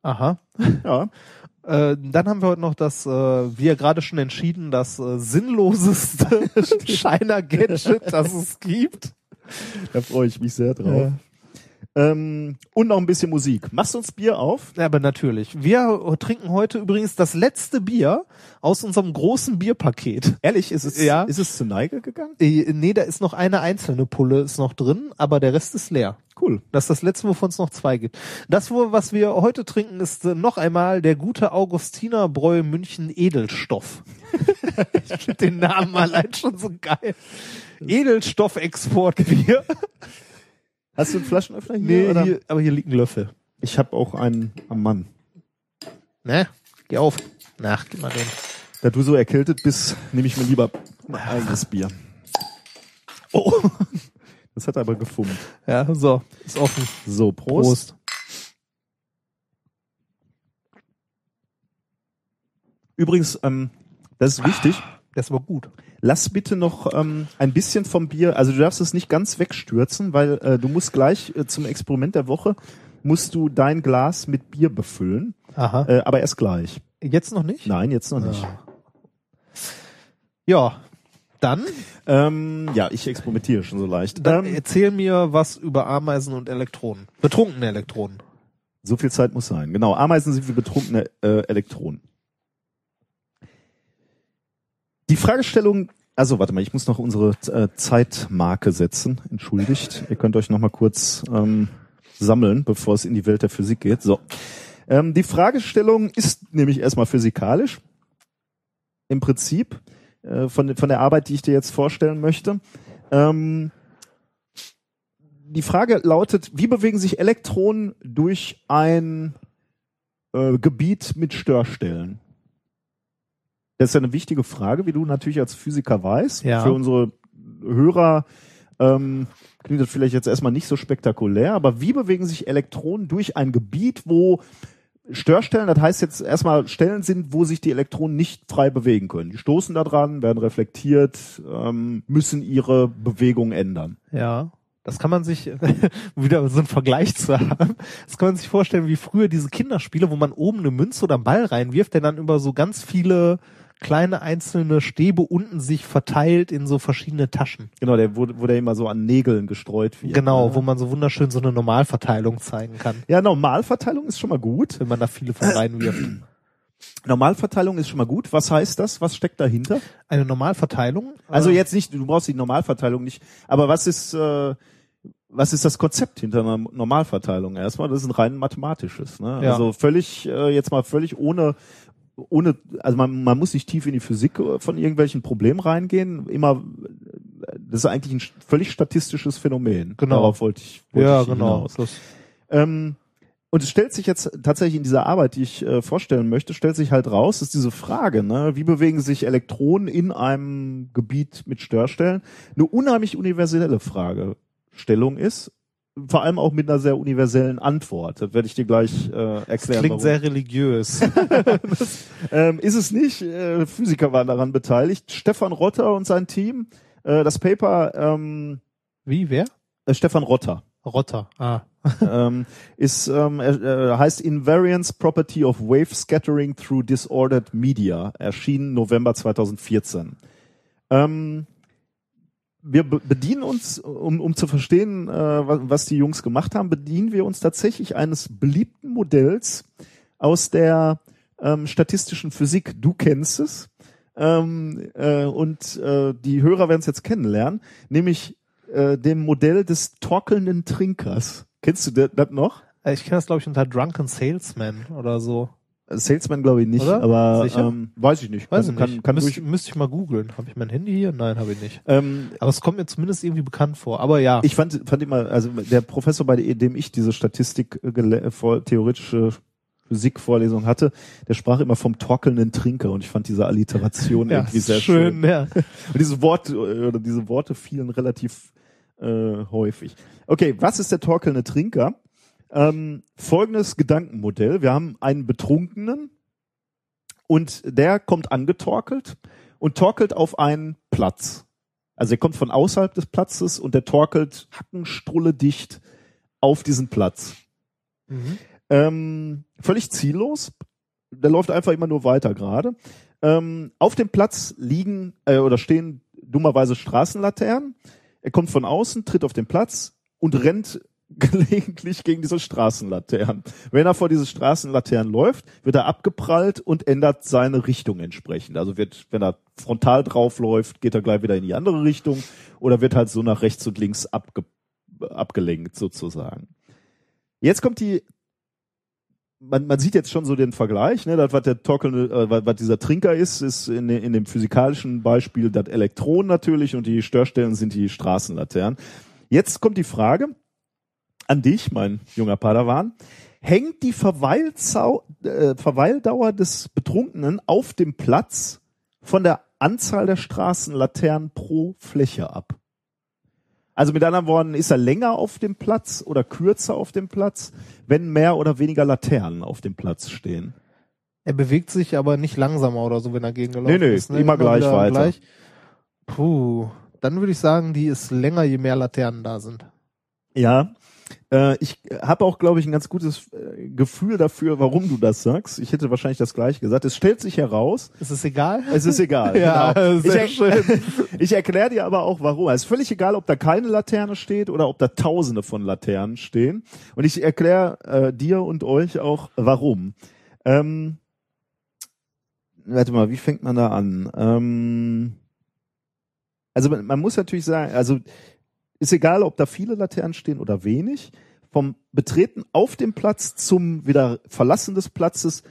Aha. Ja, Äh, dann haben wir heute noch das, äh, wie ja gerade schon entschieden, das äh, sinnloseste Shiner-Gadget, das es gibt. da freue ich mich sehr drauf. Ähm, und noch ein bisschen Musik. Machst du uns Bier auf? Ja, aber natürlich. Wir trinken heute übrigens das letzte Bier aus unserem großen Bierpaket. Ehrlich, ist es, Ja. ist es zu Neige gegangen? Äh, nee, da ist noch eine einzelne Pulle ist noch drin, aber der Rest ist leer. Cool. Das ist das letzte, wovon es noch zwei gibt. Das, was wir heute trinken, ist äh, noch einmal der gute Augustiner Bräu München Edelstoff. ich finde den Namen allein schon so geil. Edelstoff-Exportbier. Hast du einen Flaschenöffner hier? Nee, oder? hier, aber hier liegt ein Löffel. Ich habe auch einen am Mann. Ne? Geh auf. Nach, gib mal den. Da du so erkältet bist, nehme ich mir lieber mein eigenes Bier. Oh. Das hat aber gefummt. Ja, so. Ist offen. So, Prost. Prost. Übrigens, ähm, das ist wichtig. Das war gut. Lass bitte noch ähm, ein bisschen vom Bier, also du darfst es nicht ganz wegstürzen, weil äh, du musst gleich äh, zum Experiment der Woche, musst du dein Glas mit Bier befüllen, Aha. äh, aber erst gleich. Jetzt noch nicht? Nein, jetzt noch nicht. Ja. Dann, Ähm, ja, ich experimentiere schon so leicht. dann Ähm, erzähl mir was über Ameisen und Elektronen. Betrunkene Elektronen. So viel Zeit muss sein. Genau, Ameisen sind wie betrunkene äh, Elektronen. Die Fragestellung, also warte mal, ich muss noch unsere äh, Zeitmarke setzen. Entschuldigt, ihr könnt euch noch mal kurz ähm, sammeln, bevor es in die Welt der Physik geht. So, ähm, die Fragestellung ist nämlich erstmal physikalisch. Im Prinzip äh, von von der Arbeit, die ich dir jetzt vorstellen möchte. Ähm, die Frage lautet, wie bewegen sich Elektronen durch ein äh, Gebiet mit Störstellen? Das ist ja eine wichtige Frage, wie du natürlich als Physiker weißt. Ja. Für unsere Hörer ähm, klingt das vielleicht jetzt erstmal nicht so spektakulär, aber wie bewegen sich Elektronen durch ein Gebiet, wo Störstellen, das heißt jetzt erstmal Stellen sind, wo sich die Elektronen nicht frei bewegen können. Die stoßen da dran, werden reflektiert, ähm, müssen ihre Bewegung ändern. Ja. Das kann man sich, wieder so einen Vergleich zu haben, das kann man sich vorstellen wie früher diese Kinderspiele, wo man oben eine Münze oder einen Ball reinwirft, der dann über so ganz viele kleine einzelne Stäbe unten sich verteilt in so verschiedene Taschen. Genau, der, wo, wo der immer so an Nägeln gestreut wird. Genau, ne? wo man so wunderschön so eine Normalverteilung zeigen kann, Ja, Normalverteilung ist schon mal gut. wenn man da viele von reinwirft. Normalverteilung ist schon mal gut. Was heißt das? Was steckt dahinter? Eine Normalverteilung? Also äh, jetzt nicht, du brauchst die Normalverteilung nicht, aber was ist, äh, was ist das Konzept hinter einer Normalverteilung? Erstmal, das ist ein rein mathematisches. Ne? Ja. Also völlig, äh, jetzt mal völlig ohne, ohne, also man, man muss nicht tief in die Physik äh, von irgendwelchen Problemen reingehen. Immer, äh, das ist eigentlich ein völlig statistisches Phänomen. Genau. Darauf wollte ich, wollte ja, ich genau. Ähm, und es stellt sich jetzt tatsächlich in dieser Arbeit, die ich äh, vorstellen möchte, stellt sich halt raus, ist diese Frage, ne, wie bewegen sich Elektronen in einem Gebiet mit Störstellen, eine unheimlich universelle Fragestellung ist, vor allem auch mit einer sehr universellen Antwort. Das werde ich dir gleich äh, das erklären. klingt warum. sehr religiös. ähm, ist es nicht. Äh, Physiker waren daran beteiligt. Stefan Rotter und sein Team. Äh, das Paper ähm, Wie, wer? äh, Stefan Rotter. Rotter. Ah. ähm, ist ähm, er, äh, heißt Invariance Property of Wave Scattering Through Disordered Media, erschienen November 2014. Ähm, wir be bedienen uns, um, um zu verstehen, äh, was, die Jungs gemacht haben, bedienen wir uns tatsächlich eines beliebten Modells aus der ähm, statistischen Physik. Du kennst es. Ähm, äh, und äh, die Hörer werden es jetzt kennenlernen, nämlich äh, dem Modell des torkelnden Trinkers. Kennst du das, das noch? Äh, Ich kenne das, glaube ich, unter Drunken Salesman oder so. Salesman glaube ich nicht, Oder? aber ähm, weiß ich nicht. Weiß kann, ich kann, nicht. Kann, Müsste, durch, müsste ich mal googeln. Habe ich mein Handy hier? Nein, habe ich nicht. ähm, Aber es kommt mir zumindest irgendwie bekannt vor. Aber ja. ich fand, fand immer, also der Professor, bei dem ich diese Statistik, äh, vor, theoretische Physikvorlesung hatte, der sprach immer vom torkelnden Trinker und ich fand diese Alliteration ja, irgendwie sehr schön. schön. Ja. Und diese Worte, äh, oder diese Worte fielen relativ äh, häufig. Okay, was ist der torkelnde Trinker? Ähm, folgendes Gedankenmodell. Wir haben einen Betrunkenen und der kommt angetorkelt und torkelt auf einen Platz. Also er kommt von außerhalb des Platzes und der torkelt hackenstrulle dicht auf diesen Platz. Mhm. Ähm, völlig ziellos. Der läuft einfach immer nur weiter gerade. Ähm, auf dem Platz liegen äh, oder stehen dummerweise Straßenlaternen. Er kommt von außen, tritt auf den Platz und rennt gelegentlich gegen diese Straßenlaternen. Wenn er vor diese Straßenlaternen läuft, wird er abgeprallt und ändert seine Richtung entsprechend. Also wird, wenn er frontal drauf läuft, geht er gleich wieder in die andere Richtung oder wird halt so nach rechts und links abge abgelenkt sozusagen. Jetzt kommt die man, man sieht jetzt schon so den Vergleich, ne, das, was der torkelnde, äh, was, dieser Trinker ist, ist in, in dem physikalischen Beispiel das Elektron natürlich und die Störstellen sind die Straßenlaternen. Jetzt kommt die Frage an dich, mein junger Padawan. Hängt die Verweilzau äh, Verweildauer des Betrunkenen auf dem Platz von der Anzahl der Straßenlaternen pro Fläche ab? Also mit anderen Worten, ist er länger auf dem Platz oder kürzer auf dem Platz, wenn mehr oder weniger Laternen auf dem Platz stehen? Er bewegt sich aber nicht langsamer oder so, wenn er gegengelaufen Nee, nee, ist. ne? immer gleich wieder weiter. Puh. Dann würde ich sagen, die ist länger, je mehr Laternen da sind. Ja. Äh, ich habe auch, glaube ich, ein ganz gutes äh, Gefühl dafür, warum du das sagst. Ich hätte wahrscheinlich das gleiche gesagt. Es stellt sich heraus, Ist es egal? es ist egal. Ja, genau. sehr ich, schön. ich erkläre dir aber auch, warum. Es ist völlig egal, ob da keine Laterne steht oder ob da Tausende von Laternen stehen. Und ich erkläre äh, dir und euch auch, warum. Ähm, warte mal, wie fängt man da an? Ähm, also man, man muss natürlich sagen, also ist egal, ob da viele Laternen stehen oder wenig. Vom Betreten auf dem Platz zum wieder Verlassen des Platzes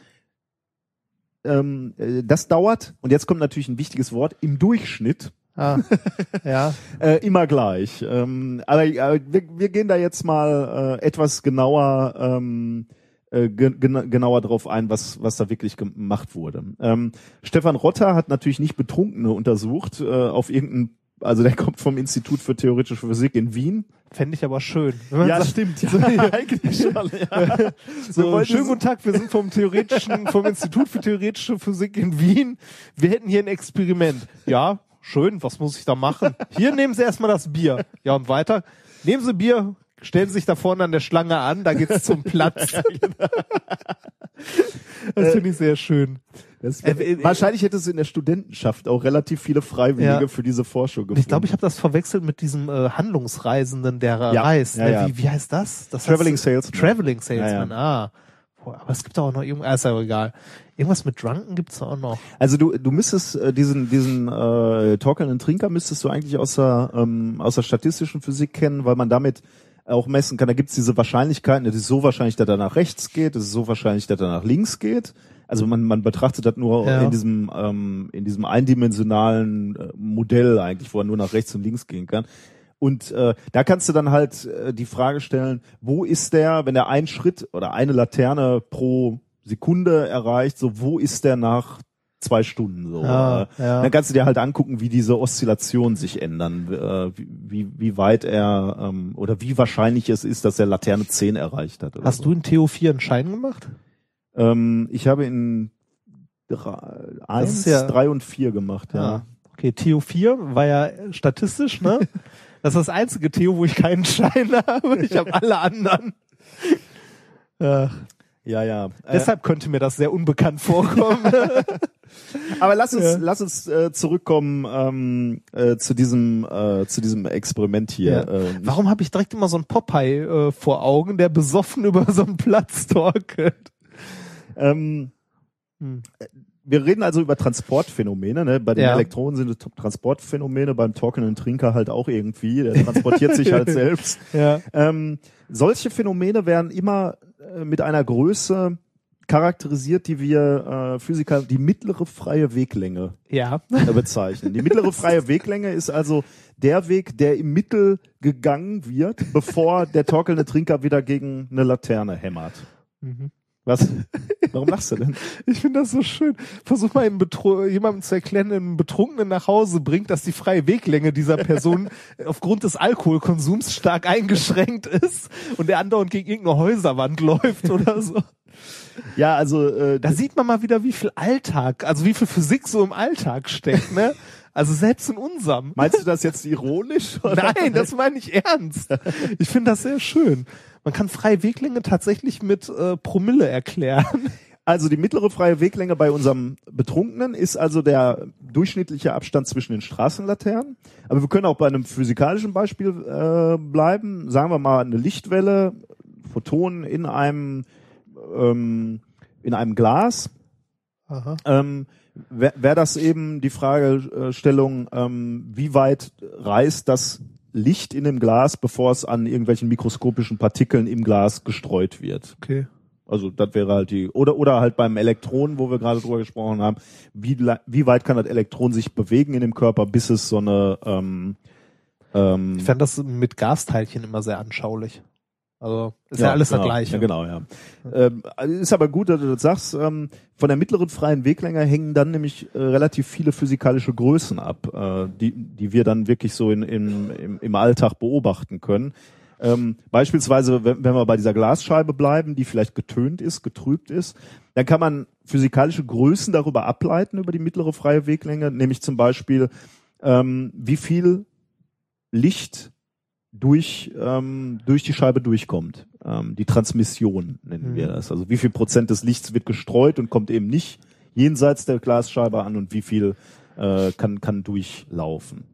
ähm, äh, das dauert, und jetzt kommt natürlich ein wichtiges Wort, im Durchschnitt Ah, ja. äh, immer gleich. Ähm, aber äh, wir, wir gehen da jetzt mal äh, etwas genauer ähm, äh, ge gen genauer drauf ein, was was da wirklich gemacht wurde. Ähm, Stefan Rotter hat natürlich nicht Betrunkene untersucht äh, auf irgendein also der kommt vom Institut für Theoretische Physik in Wien. Fände ich aber schön. Man sagt, stimmt. Ja, eigentlich schon. Ja. So, schönen so- guten Tag, wir sind vom theoretischen, vom Institut für theoretische Physik in Wien. Wir hätten hier ein Experiment. Ja, schön, was muss ich da machen? Hier nehmen Sie erstmal das Bier. Ja, und weiter. Nehmen Sie Bier, stellen Sie sich da vorne an der Schlange an, da geht's zum Platz. Das finde ich sehr schön. Das, Äh, äh, wahrscheinlich hätte es in der Studentenschaft auch relativ viele Freiwillige Ja. für diese Forschung gefunden. Ich glaube, ich habe das verwechselt mit diesem äh, Handlungsreisenden, der Ja, reist. ja, ne? ja. Wie, wie heißt das? das Traveling heißt, Salesman. Traveling Salesman, ah. Boah, aber es gibt auch noch irgendwas, ah, ist ja egal. Irgendwas mit Drunken gibt's auch noch. Also du, du müsstest äh, diesen diesen äh, torkelnden Trinker müsstest du eigentlich aus der ähm, aus der statistischen Physik kennen, weil man damit auch messen kann. Da gibt's diese Wahrscheinlichkeiten. Es ist so wahrscheinlich, dass er nach rechts geht. Es ist so wahrscheinlich, dass er nach links geht. Also man man betrachtet das nur Ja. in diesem ähm, in diesem eindimensionalen äh, Modell eigentlich, wo er nur nach rechts und links gehen kann. Und äh, da kannst du dann halt äh, die Frage stellen, wo ist der, wenn er einen Schritt oder eine Laterne pro Sekunde erreicht, so wo ist der nach zwei Stunden so? Ja, äh, ja. Dann kannst du dir halt angucken, wie diese Oszillationen sich ändern, äh, wie, wie, wie weit er ähm, oder wie wahrscheinlich es ist, dass er Laterne 10 erreicht hat. Hast so. du in Theo 4 einen Schein gemacht? Ähm, ich habe in drei, eins, ja- drei und vier gemacht, ja. Ah, Okay, Theo 4 war ja statistisch, ne? Das ist das einzige Theo, wo ich keinen Schein habe. Ich habe alle anderen. Ja, Ja, ja. Äh, deshalb könnte mir das sehr unbekannt vorkommen. Aber lass uns, Ja. lass uns äh, zurückkommen ähm, äh, zu diesem äh, zu diesem Experiment hier. Ja. Äh, Warum habe ich direkt immer so einen Popeye äh, vor Augen, der besoffen über so einen Platz torkelt? Ähm, Hm. wir reden also über Transportphänomene. Ne? Bei den Ja. Elektronen sind es Transportphänomene, beim torkelnden Trinker halt auch irgendwie. Der transportiert sich halt selbst. Ja. Ähm, solche Phänomene werden immer äh, mit einer Größe charakterisiert, die wir äh, Physiker die mittlere freie Weglänge Ja. äh, bezeichnen. Die mittlere freie Weglänge ist also der Weg, der im Mittel gegangen wird, bevor der torkelnde Trinker wieder gegen eine Laterne hämmert. Mhm. Was? Warum lachst du denn? Ich finde das so schön. Versuch mal jemandem zu erklären, einen Betrunkenen nach Hause bringt, dass die freie Weglänge dieser Person aufgrund des Alkoholkonsums stark eingeschränkt ist und der andauernd gegen irgendeine Häuserwand läuft oder so. Ja, also äh, Da sieht man mal wieder, wie viel Alltag, also wie viel Physik so im Alltag steckt, ne? Also selbst in unserem. meinst du das jetzt ironisch? Oder? Nein, das meine ich ernst. Ich finde das sehr schön. Man kann freie Weglänge tatsächlich mit äh, Promille erklären. Also die mittlere freie Weglänge bei unserem Betrunkenen ist also der durchschnittliche Abstand zwischen den Straßenlaternen. Aber wir können auch bei einem physikalischen Beispiel äh, bleiben. Sagen wir mal eine Lichtwelle, Photonen in einem ähm, in einem Glas. Ähm, Wäre wär das eben die Fragestellung, ähm, wie weit reist das Licht in dem Glas, bevor es an irgendwelchen mikroskopischen Partikeln im Glas gestreut wird? Okay. Also das wäre halt die oder oder halt beim Elektron, wo wir gerade drüber gesprochen haben, wie wie weit kann das Elektron sich bewegen in dem Körper, bis es so eine ähm, ähm, Ich fand das mit Gasteilchen immer sehr anschaulich. Also ist ja, alles genau, das Gleiche. Ja, genau, ja. Ähm, ist aber gut, dass du das sagst. Ähm, von der mittleren freien Weglänge hängen dann nämlich äh, relativ viele physikalische Größen ab, äh, die, die wir dann wirklich so in, in, im, im Alltag beobachten können. Ähm, beispielsweise, wenn, wenn wir bei dieser Glasscheibe bleiben, die vielleicht getönt ist, getrübt ist, dann kann man physikalische Größen darüber ableiten, über die mittlere freie Weglänge, nämlich zum Beispiel, ähm, wie viel Licht durch, ähm, durch die Scheibe durchkommt. Ähm, die Transmission nennen wir Mhm. das. Also wie viel Prozent des Lichts wird gestreut und kommt eben nicht jenseits der Glasscheibe an und wie viel äh, kann, kann durchlaufen.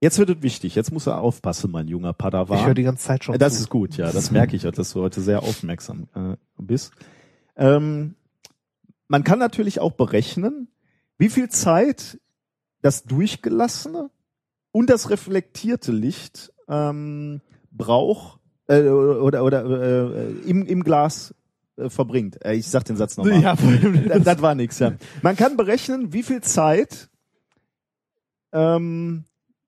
Jetzt wird es wichtig. Jetzt muss er aufpassen, mein junger Padawan. Ich höre die ganze Zeit schon. Das zu. ist gut, ja. Das merke ich, dass du heute sehr aufmerksam äh, bist. Ähm, man kann natürlich auch berechnen, wie viel Zeit das durchgelassene und das reflektierte Licht ähm, braucht äh, oder, oder äh, im, im Glas äh, verbringt. Äh, ich sag den Satz nochmal. Ja, das, das war nix, ja. Man kann berechnen, wie viel Zeit ähm,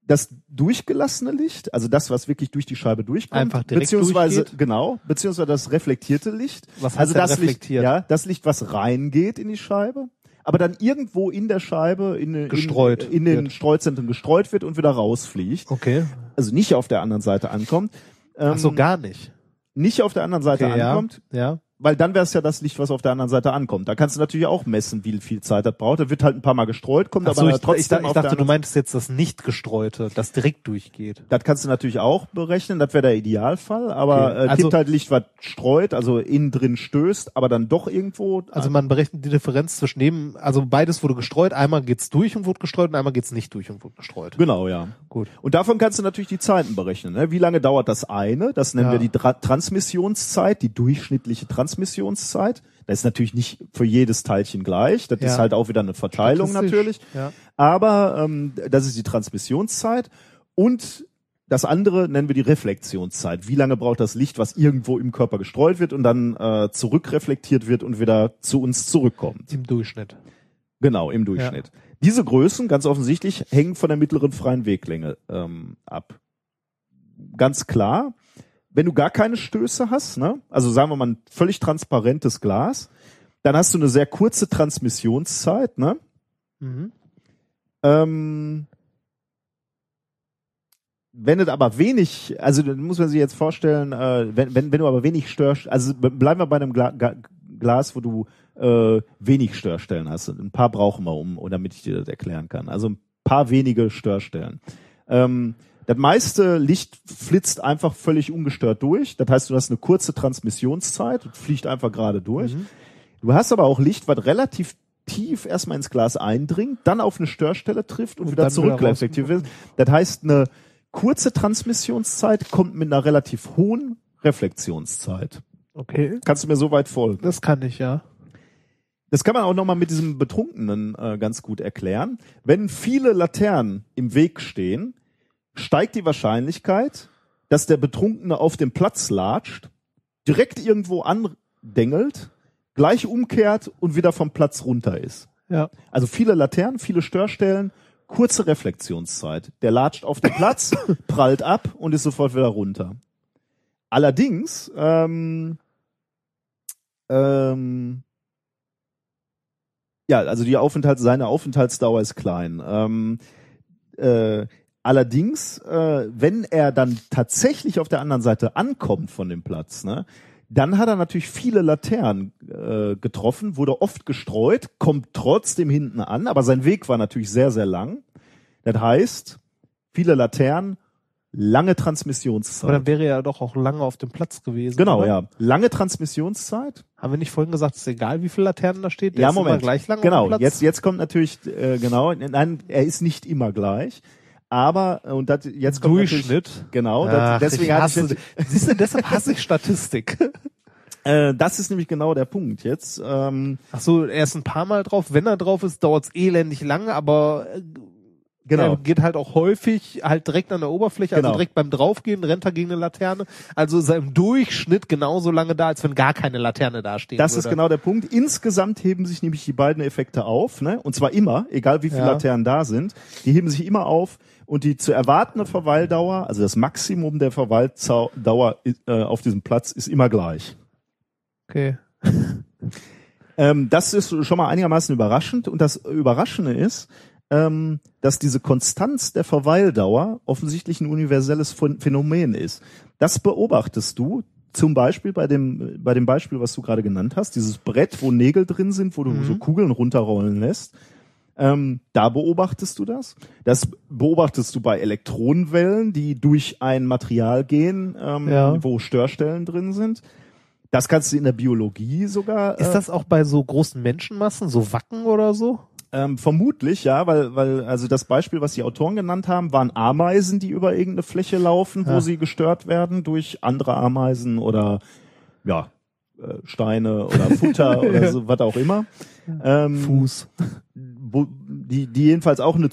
das durchgelassene Licht, also das, was wirklich durch die Scheibe durchkommt, Einfach direkt beziehungsweise durchgeht? genau, beziehungsweise das reflektierte Licht, Was heißt also das reflektiert? Licht, ja, das Licht, was reingeht in die Scheibe, aber dann irgendwo in der Scheibe in, in, Gestreut in, in den wird. Streuzentren gestreut wird und wieder rausfliegt, Okay. also nicht auf der anderen Seite ankommt. Ähm, Ach so, gar nicht. nicht auf der anderen Seite Okay, ja. ankommt, Ja. Weil dann wäre es ja das Licht, was auf der anderen Seite ankommt. Da kannst du natürlich auch messen, wie viel Zeit das braucht. Da wird halt ein paar Mal gestreut, kommt Ach so, aber ich, trotzdem ich, ich der dachte, du meintest jetzt das nicht gestreute, das direkt durchgeht. Das kannst du natürlich auch berechnen, das wäre der Idealfall, aber Okay, äh, also- gibt halt Licht, was streut, also innen drin stößt, aber dann doch irgendwo. Also man berechnet die Differenz zwischen dem, also beides wurde gestreut, einmal geht's durch und wurde gestreut und einmal geht's nicht durch und wurde gestreut. genau, ja. Gut. Und davon kannst du natürlich die Zeiten berechnen. Ne? Wie lange dauert das eine? Das nennen Ja. wir die Tra Transmissionszeit, die durchschnittliche Transmissionszeit. Das ist natürlich nicht für jedes Teilchen gleich. Das Ja. ist halt auch wieder eine Verteilung natürlich. Ja. Aber ähm, das ist die Transmissionszeit und das andere nennen wir die Reflexionszeit. Wie lange braucht das Licht, was irgendwo im Körper gestreut wird und dann äh, zurückreflektiert wird und wieder zu uns zurückkommt? Im Durchschnitt. Genau, im Durchschnitt. Diese Größen, ganz offensichtlich, hängen von der mittleren freien Weglänge ähm, ab. Ganz klar. Wenn du gar keine Stöße hast, ne? also sagen wir mal ein völlig transparentes Glas, dann hast du eine sehr kurze Transmissionszeit, ne? Mhm. Ähm, wenn es aber wenig, also dann muss man sich jetzt vorstellen, äh, wenn, wenn, wenn du aber wenig störst, also bleiben wir bei einem Gla Ga Glas, wo du äh, wenig Störstellen hast. Ein paar brauchen wir, um, um damit ich dir das erklären kann. Also ein paar wenige Störstellen. Ähm, das meiste Licht flitzt einfach völlig ungestört durch. Das heißt, du hast eine kurze Transmissionszeit und fliegt einfach gerade durch. Du hast aber auch Licht, was relativ tief erstmal ins Glas eindringt, dann auf eine Störstelle trifft und, Und wieder wird. Das heißt, eine kurze Transmissionszeit kommt mit einer relativ hohen Reflexionszeit. Okay. Kannst du mir so weit folgen? Das kann ich, ja. Das kann man auch nochmal mit diesem Betrunkenen äh, ganz gut erklären. Wenn viele Laternen im Weg stehen, steigt die Wahrscheinlichkeit, dass der Betrunkene auf dem Platz latscht direkt irgendwo andengelt, gleich umkehrt und wieder vom Platz runter ist. Ja. Also viele Laternen, viele Störstellen, kurze Reflexionszeit. Der latscht auf den Platz, prallt ab und ist sofort wieder runter. Allerdings, ähm, ähm, ja, also die Aufenthalts, seine Aufenthaltsdauer ist klein. Ähm, äh, allerdings, äh, wenn er dann tatsächlich auf der anderen Seite ankommt von dem Platz, ne, dann hat er natürlich viele Laternen äh, getroffen, wurde oft gestreut, kommt trotzdem hinten an, aber sein Weg war natürlich sehr, sehr lang. Das heißt, viele Laternen, lange Transmissionszeit. Aber dann wäre er ja doch auch lange auf dem Platz gewesen. genau, oder? ja. Lange Transmissionszeit. Haben wir nicht vorhin gesagt, es ist egal, wie viele Laternen da steht? Der ja, ist Moment. Immer gleich lang genau. Jetzt, jetzt kommt natürlich, äh, genau, nein, er ist nicht immer gleich. Aber, äh, und das, jetzt kommt Durchschnitt. Genau, das, Ach, deswegen ich hasse, ich, siehst du, deshalb hasse ich Statistik. äh, das ist nämlich genau der Punkt jetzt. Ähm, Ach so, er ist ein paar Mal drauf. Wenn er drauf ist, dauert's elendig lange, aber äh, genau. er geht halt auch häufig halt direkt an der Oberfläche, Genau. also direkt beim Draufgehen rennt er gegen eine Laterne. Also ist er im Durchschnitt genauso lange da, als wenn gar keine Laterne da steht. Das ist genau der Punkt. Insgesamt heben sich nämlich die beiden Effekte auf, ne? Und zwar immer, egal wie viele Ja. Laternen da sind, die heben sich immer auf und die zu erwartende Verweildauer, also das Maximum der Verweildauer äh, auf diesem Platz ist immer gleich. Okay. Ähm, das ist schon mal einigermaßen überraschend und das Überraschende ist, ähm, dass diese Konstanz der Verweildauer offensichtlich ein universelles Phän- Phänomen ist. Das beobachtest du zum Beispiel bei dem, bei dem Beispiel, was du gerade genannt hast, dieses Brett, wo Nägel drin sind, wo du so Kugeln runterrollen lässt. Ähm, da beobachtest du das. Das beobachtest du bei Elektronenwellen, die durch ein Material gehen, ähm, Ja. wo Störstellen drin sind. Das kannst du in der Biologie sogar. Ist äh, das auch bei so großen Menschenmassen, so Wacken oder so? Ähm, vermutlich, ja, weil, weil, also das Beispiel, was die Autoren genannt haben, waren Ameisen, die über irgendeine Fläche laufen, wo Ja. sie gestört werden durch andere Ameisen oder ja, äh, Steine oder Futter oder so, was auch immer. Ähm, Fuß. wo, die, die jedenfalls auch eine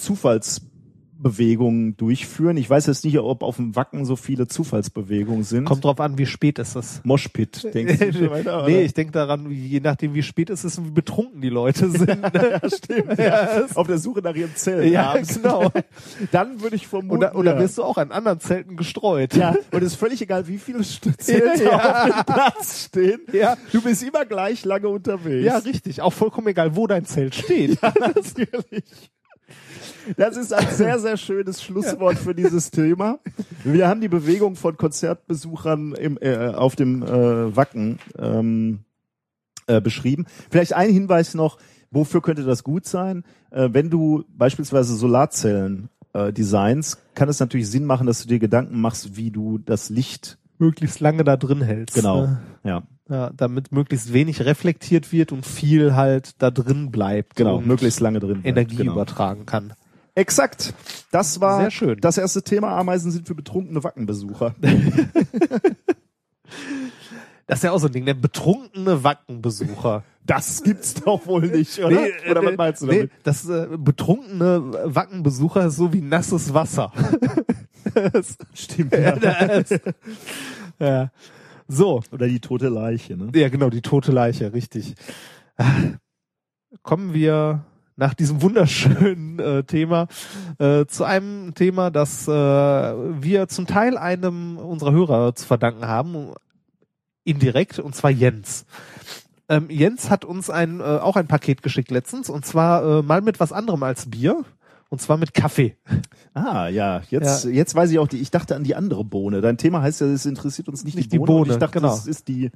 Zufallsbewegung durchführen. Ich weiß jetzt nicht, ob auf dem Wacken so viele Zufallsbewegungen sind. Kommt drauf an, wie spät ist es. Moshpit, denkst du schon weiter? oder? nee, ich denke daran, je nachdem, wie spät es ist und wie betrunken die Leute sind. ja, stimmt. Ja, Ja, es- auf der Suche nach ihrem Zelt. Ja, abends. genau. Dann würde ich vermuten. Oder, oder ja. wirst du auch an anderen Zelten gestreut. Ja, und es ist völlig egal, wie viele Zelte Ja. auf dem Platz stehen. Ja. Du bist immer gleich lange unterwegs. Ja, richtig. Auch vollkommen egal, wo dein Zelt steht. natürlich. Das ist ein sehr, sehr schönes Schlusswort für dieses Thema. Wir haben die Bewegung von Konzertbesuchern im, äh, auf dem äh, Wacken ähm, äh, beschrieben. Vielleicht ein Hinweis noch, wofür könnte das gut sein? Äh, wenn du beispielsweise Solarzellen äh, designst, kann es natürlich Sinn machen, dass du dir Gedanken machst, wie du das Licht möglichst lange da drin hältst. genau, Ne? ja, Ja, damit möglichst wenig reflektiert wird und viel halt da drin bleibt. genau, und möglichst lange drin. bleibt. Energie genau. übertragen kann. Exakt. Das war Sehr schön. das erste Thema. Ameisen sind für betrunkene Wackenbesucher. Das ist ja auch so ein Ding, der betrunkene Wackenbesucher. Das gibt's doch wohl nicht, oder? oder was meinst du damit? Nee, das äh, betrunkene Wackenbesucher ist so wie nasses Wasser. Stimmt. ja, Ja. das, ja. So, Oder die tote Leiche, ne? ja genau, die tote Leiche, richtig. Kommen wir nach diesem wunderschönen äh, Thema äh, zu einem Thema, das äh, wir zum Teil einem unserer Hörer zu verdanken haben, indirekt, und zwar Jens. Ähm, Jens hat uns ein, äh, auch ein Paket geschickt letztens, und zwar äh, mal mit was anderem als Bier, und zwar mit Kaffee. Ah, ja. Jetzt, jetzt weiß ich auch die, ich dachte an die andere Bohne. Dein Thema heißt ja, es interessiert uns nicht, Nicht die die Bohne. und Bohne, ich dachte, genau. das ist die,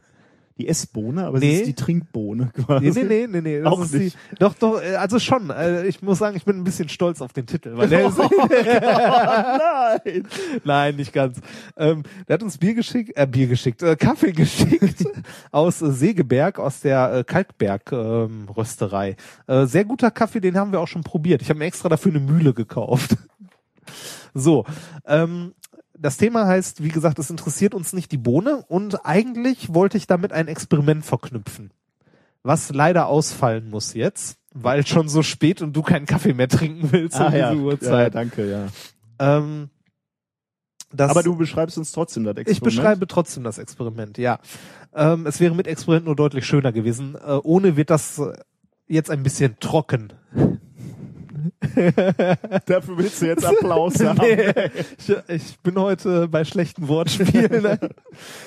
die Essbohne, aber Nee. es ist die Trinkbohne quasi. Nee, nee, nee, nee, Auch nicht. Die, doch, doch, äh, also schon. Äh, ich muss sagen, ich bin ein bisschen stolz auf den Titel, weil der ist, Nein. Nein, nicht ganz. Ähm, der hat uns Bier geschickt, äh, Bier geschickt, äh, Kaffee geschickt aus äh, Segeberg, aus der äh, Kalkberg-Rösterei. äh, sehr guter Kaffee, den haben wir auch schon probiert. Ich habe mir extra dafür eine Mühle gekauft. so, ähm, das Thema heißt, wie gesagt, es interessiert uns nicht die Bohne und eigentlich wollte ich damit ein Experiment verknüpfen. Was leider ausfallen muss jetzt, weil schon so spät und du keinen Kaffee mehr trinken willst um Ah, diese ja. Uhrzeit. ja, danke, ja. Ähm, Das, Aber du beschreibst uns trotzdem das Experiment. ich beschreibe trotzdem das Experiment, ja. Ähm, es wäre mit Experiment nur deutlich schöner gewesen. Äh, ohne wird das äh, jetzt ein bisschen trocken. Dafür willst du jetzt Applaus haben. Nee, ich, ich bin heute bei schlechten Wortspielen.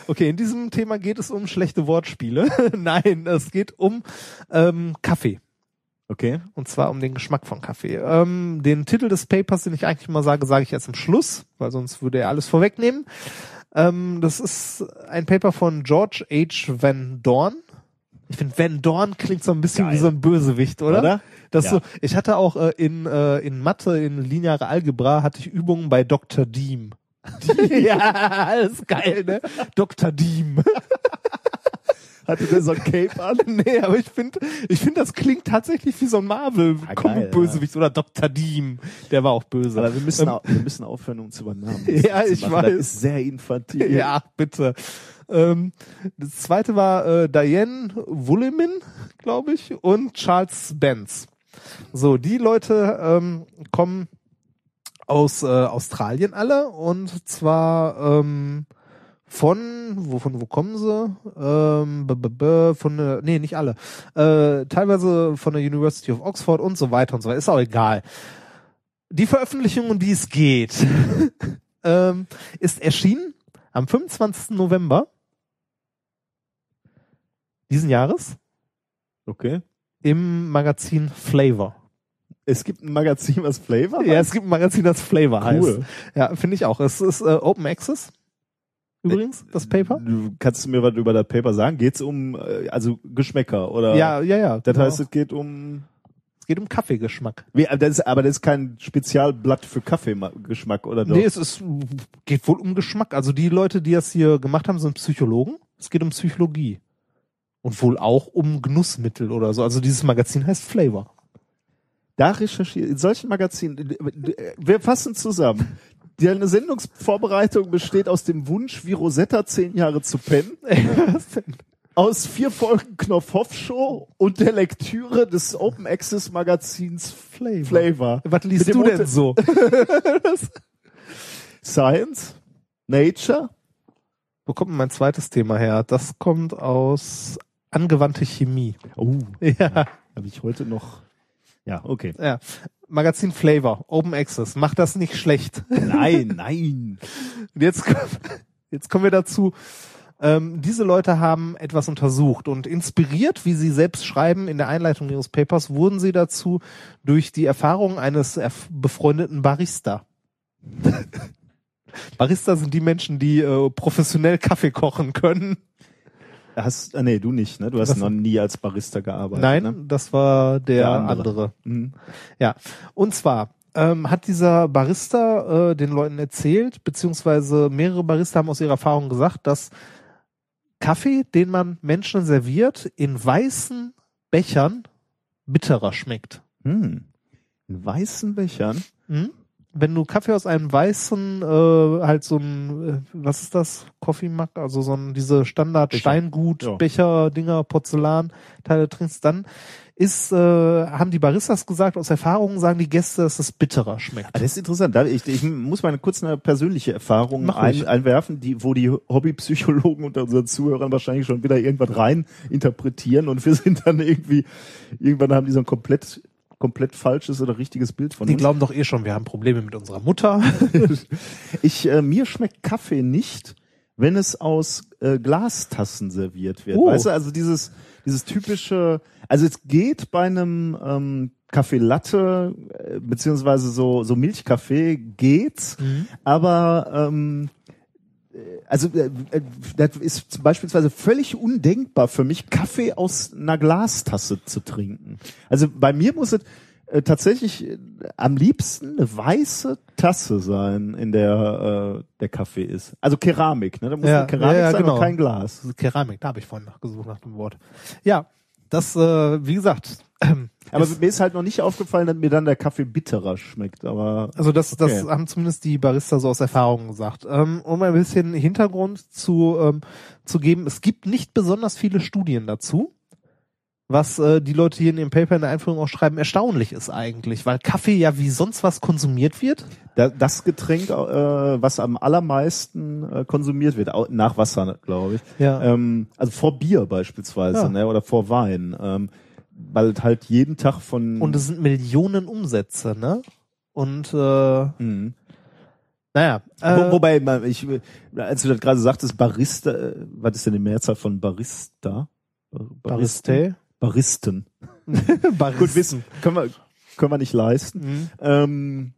Okay, in diesem Thema geht es um schlechte Wortspiele. Nein, es geht um ähm, Kaffee. Okay. Und zwar um den Geschmack von Kaffee. Ähm, den Titel des Papers, den ich eigentlich mal sage, sage ich erst am Schluss, weil sonst würde er alles vorwegnehmen. Ähm, das ist ein Paper von George H. Van Dorn. Ich finde, Van Dorn klingt so ein bisschen Geil. wie so ein Bösewicht, oder? Oder? Das Ja. so, ich hatte auch äh, in, äh, in Mathe, in lineare Algebra, hatte ich Übungen bei Dr. Diem. ja, das ist geil, ne? Dr. Diem. Hatte der so ein Cape an? nee, aber ich finde, ich finde, das klingt tatsächlich wie so ein geil, Marvel-Comic-Bösewicht oder Dr. Diem. Der war auch böse. Aber wir müssen, Ähm, wir müssen aufhören, uns über Namen Ja, ich weiß. Das ist sehr infantil. Ja, bitte. Ähm, das zweite war äh, Diane Wullemin, glaube ich, und Charles Spence. So, die Leute ähm, kommen aus äh, Australien alle und zwar ähm, von, wovon, wo kommen sie? Ähm, b -b -b von der, nee, nicht alle. Äh, teilweise von der University of Oxford und so weiter und so weiter. Ist auch egal. Die Veröffentlichung, um die es geht, ähm, ist erschienen am 25. November diesen Jahres Okay. im Magazin Flavor. Es gibt ein Magazin, was Flavor Ja, heißt? es gibt ein Magazin, das Flavor heißt. Cool. Ja, finde ich auch. Es ist äh, Open Access. Übrigens, das Paper. Du, kannst du mir was über das Paper sagen? Geht's um, äh, also Geschmäcker oder? Ja, ja, ja. Das genau. heißt, es geht um, es geht um Kaffeegeschmack. wie, aber das ist, aber das ist kein Spezialblatt für Kaffeegeschmack, oder doch? Nee, es ist, geht wohl um Geschmack. Also die Leute, die das hier gemacht haben, sind Psychologen. Es geht um Psychologie. Und wohl auch um Genussmittel oder so. Also dieses Magazin heißt Flavor. Da recherchiert, in solchen Magazinen, wir fassen zusammen. Deine Sendungsvorbereitung besteht aus dem Wunsch, wie Rosetta zehn Jahre zu pennen, aus vier Folgen Knopfhoff Show und der Lektüre des Open Access Magazins Flavor. Flavor. Was liest du denn so? Science, Nature, Wo kommt mein zweites Thema her? Das kommt aus angewandte Chemie. oh, Ja, habe ich heute noch, ja, okay. ja. Magazin Flavor, Open Access. Macht das nicht schlecht. Nein, nein. Und jetzt, jetzt kommen wir dazu. Ähm, diese Leute haben etwas untersucht und inspiriert, wie sie selbst schreiben in der Einleitung ihres Papers, wurden sie dazu durch die Erfahrung eines erf- befreundeten Barista. Barista sind die Menschen, die äh, professionell Kaffee kochen können. Hast, ah, nee, du nicht, ne? Du hast Was? noch nie als Barista gearbeitet. Nein, Ne? das war der, Der andere. andere. Mhm. Ja, und zwar ähm, hat dieser Barista äh, den Leuten erzählt, beziehungsweise mehrere Barista haben aus ihrer Erfahrung gesagt, dass Kaffee, den man Menschen serviert, in weißen Bechern bitterer schmeckt. Hm. In weißen Bechern. Hm? Wenn du Kaffee aus einem weißen, äh, halt so ein, äh, was ist das? Coffee Mug, also so ein, diese Standard Becher. Steingut, Ja. Becher, Dinger, Porzellan, Teile trinkst, dann ist, äh, haben die Baristas gesagt, aus Erfahrung sagen die Gäste, dass es bitterer schmeckt. Ah, das ist interessant. Ich, ich muss mal kurz eine persönliche Erfahrung ein, einwerfen, die, wo die Hobbypsychologen unter unseren Zuhörern wahrscheinlich schon wieder irgendwas rein interpretieren und wir sind dann irgendwie, irgendwann haben die so ein komplett, komplett falsches oder richtiges Bild von Die uns. glauben doch eh schon, wir haben Probleme mit unserer Mutter. Ich, äh, mir schmeckt Kaffee nicht, wenn es aus äh, Glastassen serviert wird. Oh. Weißt du, also dieses, dieses typische, also es geht bei einem ähm, Kaffee Latte, äh, beziehungsweise so, so Milchkaffee geht's, aber ähm, äh, also äh, äh, das ist beispielsweise völlig undenkbar für mich, Kaffee aus einer Glastasse zu trinken. Also bei mir muss es äh, tatsächlich äh, am liebsten eine weiße Tasse sein, in der äh, der Kaffee ist. Also Keramik, ne? Da muss Ja, eine Keramik ja, ja, sein genau. und kein Glas. Keramik, da habe ich vorhin nachgesucht nach dem Wort. Ja, das, äh, wie gesagt, ähm, Aber ist- mir ist halt noch nicht aufgefallen, dass mir dann der Kaffee bitterer schmeckt. Aber Also das, das Okay. haben zumindest die Barista so aus Erfahrung gesagt. Ähm, um ein bisschen Hintergrund zu, ähm, zu geben, es gibt nicht besonders viele Studien dazu, was äh, die Leute hier in ihrem Paper in der Einführung auch schreiben, erstaunlich ist eigentlich, weil Kaffee ja wie sonst was konsumiert wird. Da, das Getränk, äh, was am allermeisten äh, konsumiert wird, au- nach Wasser, glaube ich. Ja. Ähm, also vor Bier beispielsweise, Ja. ne? oder vor Wein. Ähm, weil halt jeden Tag von Und es sind Millionen Umsätze, ne? Und äh, Mhm. naja, Wo, äh, wobei, man- ich, als du das gerade sagtest, Barista, äh, was ist denn die Mehrzahl von Barista? Bar- Bariste. Baristen. Baristen. Gut, wissen. Können wir, können wir nicht leisten. Mhm. Ähm,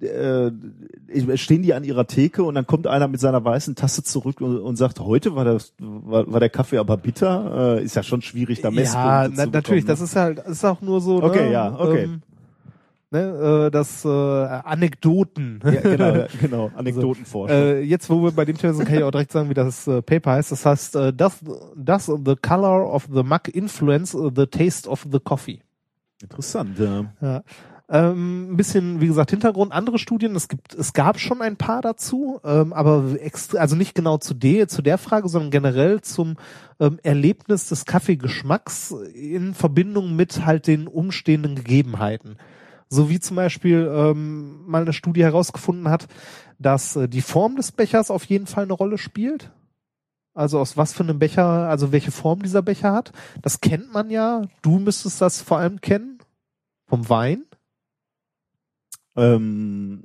äh, stehen die an ihrer Theke und dann kommt einer mit seiner weißen Tasse zurück und, und sagt, heute war, das, war, war der Kaffee aber bitter. Äh, ist ja schon schwierig, da Ja, Messpunkte na, zu natürlich, bekommen, das ist halt, ist auch nur so, Okay, ne, ja, okay. Ähm, ne, äh, das äh, Anekdoten. ne? ja, genau, ja, genau. Anekdotenforschung. Äh, jetzt, wo wir bei dem Thema sind, kann ich auch direkt sagen, wie das äh, Paper heißt. Das heißt, äh, does, does the color of the mug influence uh, the taste of the coffee? Interessant, ja. Ja. Ähm, ein bisschen, wie gesagt, Hintergrund, andere Studien, es gibt, es gab schon ein paar dazu, ähm, aber also nicht genau zu der, zu der Frage, sondern generell zum ähm, Erlebnis des Kaffeegeschmacks in Verbindung mit halt den umstehenden Gegebenheiten. So wie zum Beispiel ähm, mal eine Studie herausgefunden hat, dass äh, die Form des Bechers auf jeden Fall eine Rolle spielt. Also aus was für einem Becher, also welche Form dieser Becher hat. Das kennt man ja. Du müsstest das vor allem kennen. Vom Wein. Ähm,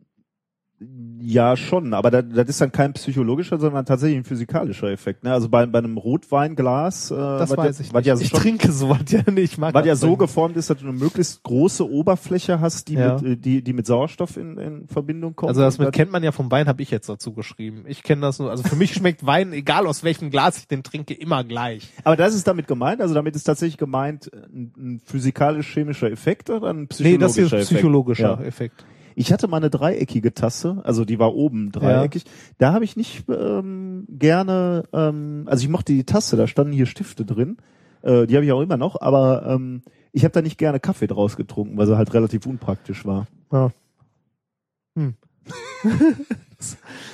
ja, schon, aber das, das ist dann kein psychologischer, sondern tatsächlich ein physikalischer Effekt. Ne? Also bei, bei einem Rotweinglas, äh, Das weiß ja, ich nicht. ja ich schon, trinke sowas ja nicht. Was ja das so geformt ist, dass du eine möglichst große Oberfläche hast, die, Ja. mit, äh, die, die mit Sauerstoff in, in Verbindung kommt. Also das mit kennt man ja vom Wein, habe ich jetzt dazu geschrieben. Ich kenne das nur. Also für mich schmeckt Wein, egal aus welchem Glas ich den trinke, immer gleich. aber das ist damit gemeint, also damit ist tatsächlich gemeint ein, ein physikalisch-chemischer Effekt oder ein Nee, psychologischer das hier ist Effekt? psychologischer Ja. Effekt. Ich hatte mal eine dreieckige Tasse, also die war oben dreieckig. Da habe ich nicht ähm, gerne, ähm, also ich mochte die Tasse, da standen hier Stifte drin. Äh, die habe ich auch immer noch, aber ähm, ich habe da nicht gerne Kaffee draus getrunken, weil sie halt relativ unpraktisch war. Ja. Hm.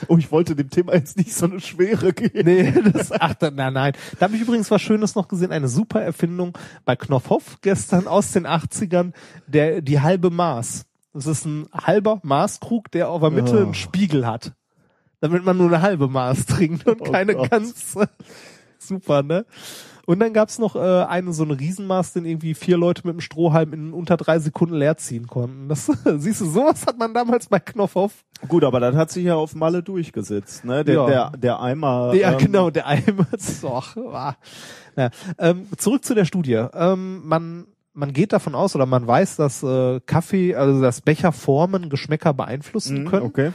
Oh, ich wollte dem Thema jetzt nicht so eine Schwere geben. Nee, das, ach, da, nein, nein. Da habe ich übrigens was Schönes noch gesehen, eine super Erfindung bei Knopfhoff gestern aus den 80ern, der, die halbe Maß. Das ist ein halber Maßkrug, der auf der Mitte Oh. einen Spiegel hat. Damit man nur eine halbe Maß trinkt und Oh keine Gott. ganze. Super, ne? Und dann gab's noch äh, eine so eine Riesenmaß, den irgendwie vier Leute mit einem Strohhalm in unter drei Sekunden leer ziehen konnten. Das siehst du, sowas hat man damals bei Knopfhoff. Gut, aber das hat sich ja auf Malle durchgesetzt, ne? Der, Ja. der, der Eimer. Ja, ähm, genau, der Eimer. Doch, ah. ja. ähm, zurück zu der Studie. Ähm, man, man geht davon aus oder man weiß, dass äh, Kaffee, also dass Becherformen Geschmäcker beeinflussen mh, können. Okay.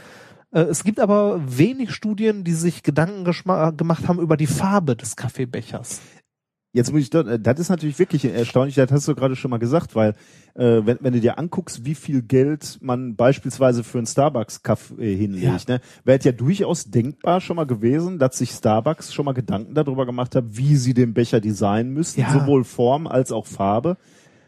Äh, es gibt aber wenig Studien, die sich Gedanken gemacht haben über die Farbe des Kaffeebechers. Jetzt muss ich, da- das ist natürlich wirklich erstaunlich, das hast du gerade schon mal gesagt, weil äh, wenn, wenn du dir anguckst, wie viel Geld man beispielsweise für einen Starbucks-Kaffee hinlegt, ne, wäre es ja durchaus denkbar schon mal gewesen, dass sich Starbucks schon mal Gedanken darüber gemacht hat, wie sie den Becher designen müssten, Ja. sowohl Form als auch Farbe.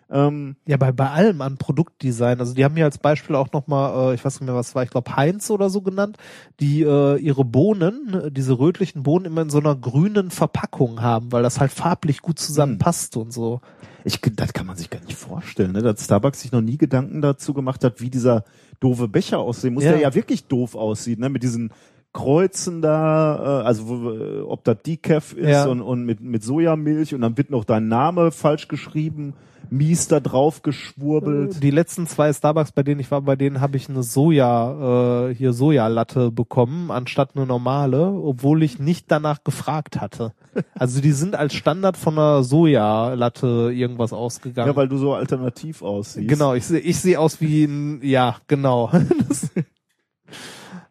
Ähm, Ja, bei, bei allem an Produktdesign. Also die haben hier als Beispiel auch nochmal, äh, ich weiß nicht mehr, was war, ich glaube Heinz oder so genannt, die äh, ihre Bohnen, diese rötlichen Bohnen immer in so einer grünen Verpackung haben, weil das halt farblich gut zusammenpasst und so. ich, das kann man sich gar nicht vorstellen, ne, dass Starbucks sich noch nie Gedanken dazu gemacht hat, wie dieser doofe Becher aussehen muss, Ja. der ja wirklich doof aussieht, ne, mit diesen Kreuzen da, äh, also wo, ob das Decaf ist Ja. und, und mit, mit Sojamilch und dann wird noch dein Name falsch geschrieben, mies da drauf geschwurbelt. Die letzten zwei Starbucks, bei denen ich war, bei denen habe ich eine Soja, äh, hier Sojalatte bekommen, anstatt eine normale, obwohl ich nicht danach gefragt hatte. Also die sind als Standard von einer Sojalatte irgendwas ausgegangen. Ja, weil du so alternativ aussiehst. Genau, ich sehe ich seh aus wie ein, ja, genau. Das,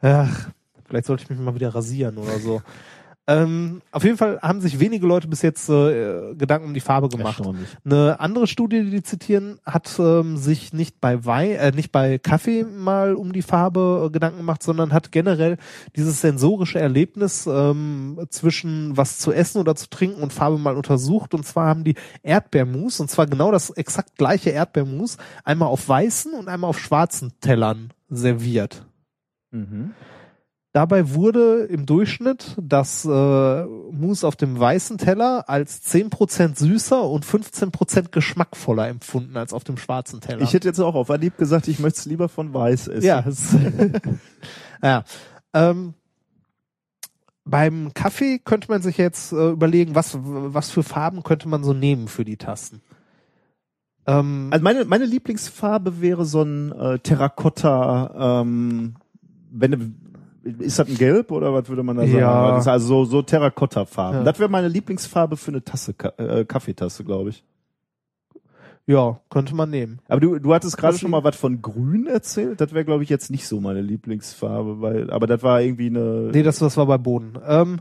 ach, vielleicht sollte ich mich mal wieder rasieren oder so. Ähm, auf jeden Fall haben sich wenige Leute bis jetzt äh, Gedanken um die Farbe gemacht. Eine andere Studie, die die zitieren, hat ähm, sich nicht bei Wein, äh, nicht bei Kaffee mal um die Farbe äh, Gedanken gemacht, sondern hat generell dieses sensorische Erlebnis ähm, zwischen was zu essen oder zu trinken und Farbe mal untersucht. Und zwar haben die Erdbeermus, und zwar genau das exakt gleiche Erdbeermus, einmal auf weißen und einmal auf schwarzen Tellern serviert. Mhm. Dabei wurde im Durchschnitt das äh, Mousse auf dem weißen Teller als 10% süßer und 15% geschmackvoller empfunden als auf dem schwarzen Teller. Ich hätte jetzt auch auf Anhieb gesagt, ich möchte es lieber von weiß essen. ja, es, ja. Ähm, beim Kaffee könnte man sich jetzt äh, überlegen, was, was für Farben könnte man so nehmen für die Tasten. Ähm, Also meine, meine Lieblingsfarbe wäre so ein äh, Terrakotta, ähm, wenn ist das ein Gelb oder was würde man da sagen? Ja. Das ist also so, so Terrakotta-Farben. Ja. Das wäre meine Lieblingsfarbe für eine Tasse, äh, Kaffeetasse, glaube ich. ja, könnte man nehmen. Aber du, du hattest gerade schon mal was von Grün erzählt. Das wäre, glaube ich, jetzt nicht so meine Lieblingsfarbe, weil, aber das war irgendwie eine. Nee, das, das war bei Boden. Ähm,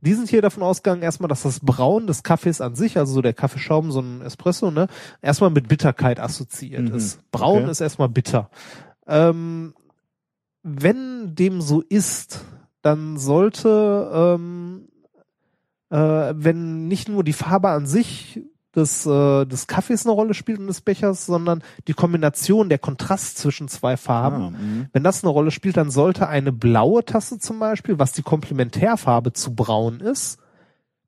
die sind hier davon ausgegangen, erstmal, dass das Braun des Kaffees an sich, also so der Kaffeeschaum, so ein Espresso, ne, erstmal mit Bitterkeit assoziiert Mhm. ist. Braun Okay. ist erstmal bitter. Ähm, wenn dem so ist, dann sollte, ähm, äh, wenn nicht nur die Farbe an sich des, äh, des Kaffees eine Rolle spielt und des Bechers, sondern die Kombination, der Kontrast zwischen zwei Farben, Ah, mhm. wenn das eine Rolle spielt, dann sollte eine blaue Tasse zum Beispiel, was die Komplementärfarbe zu braun ist,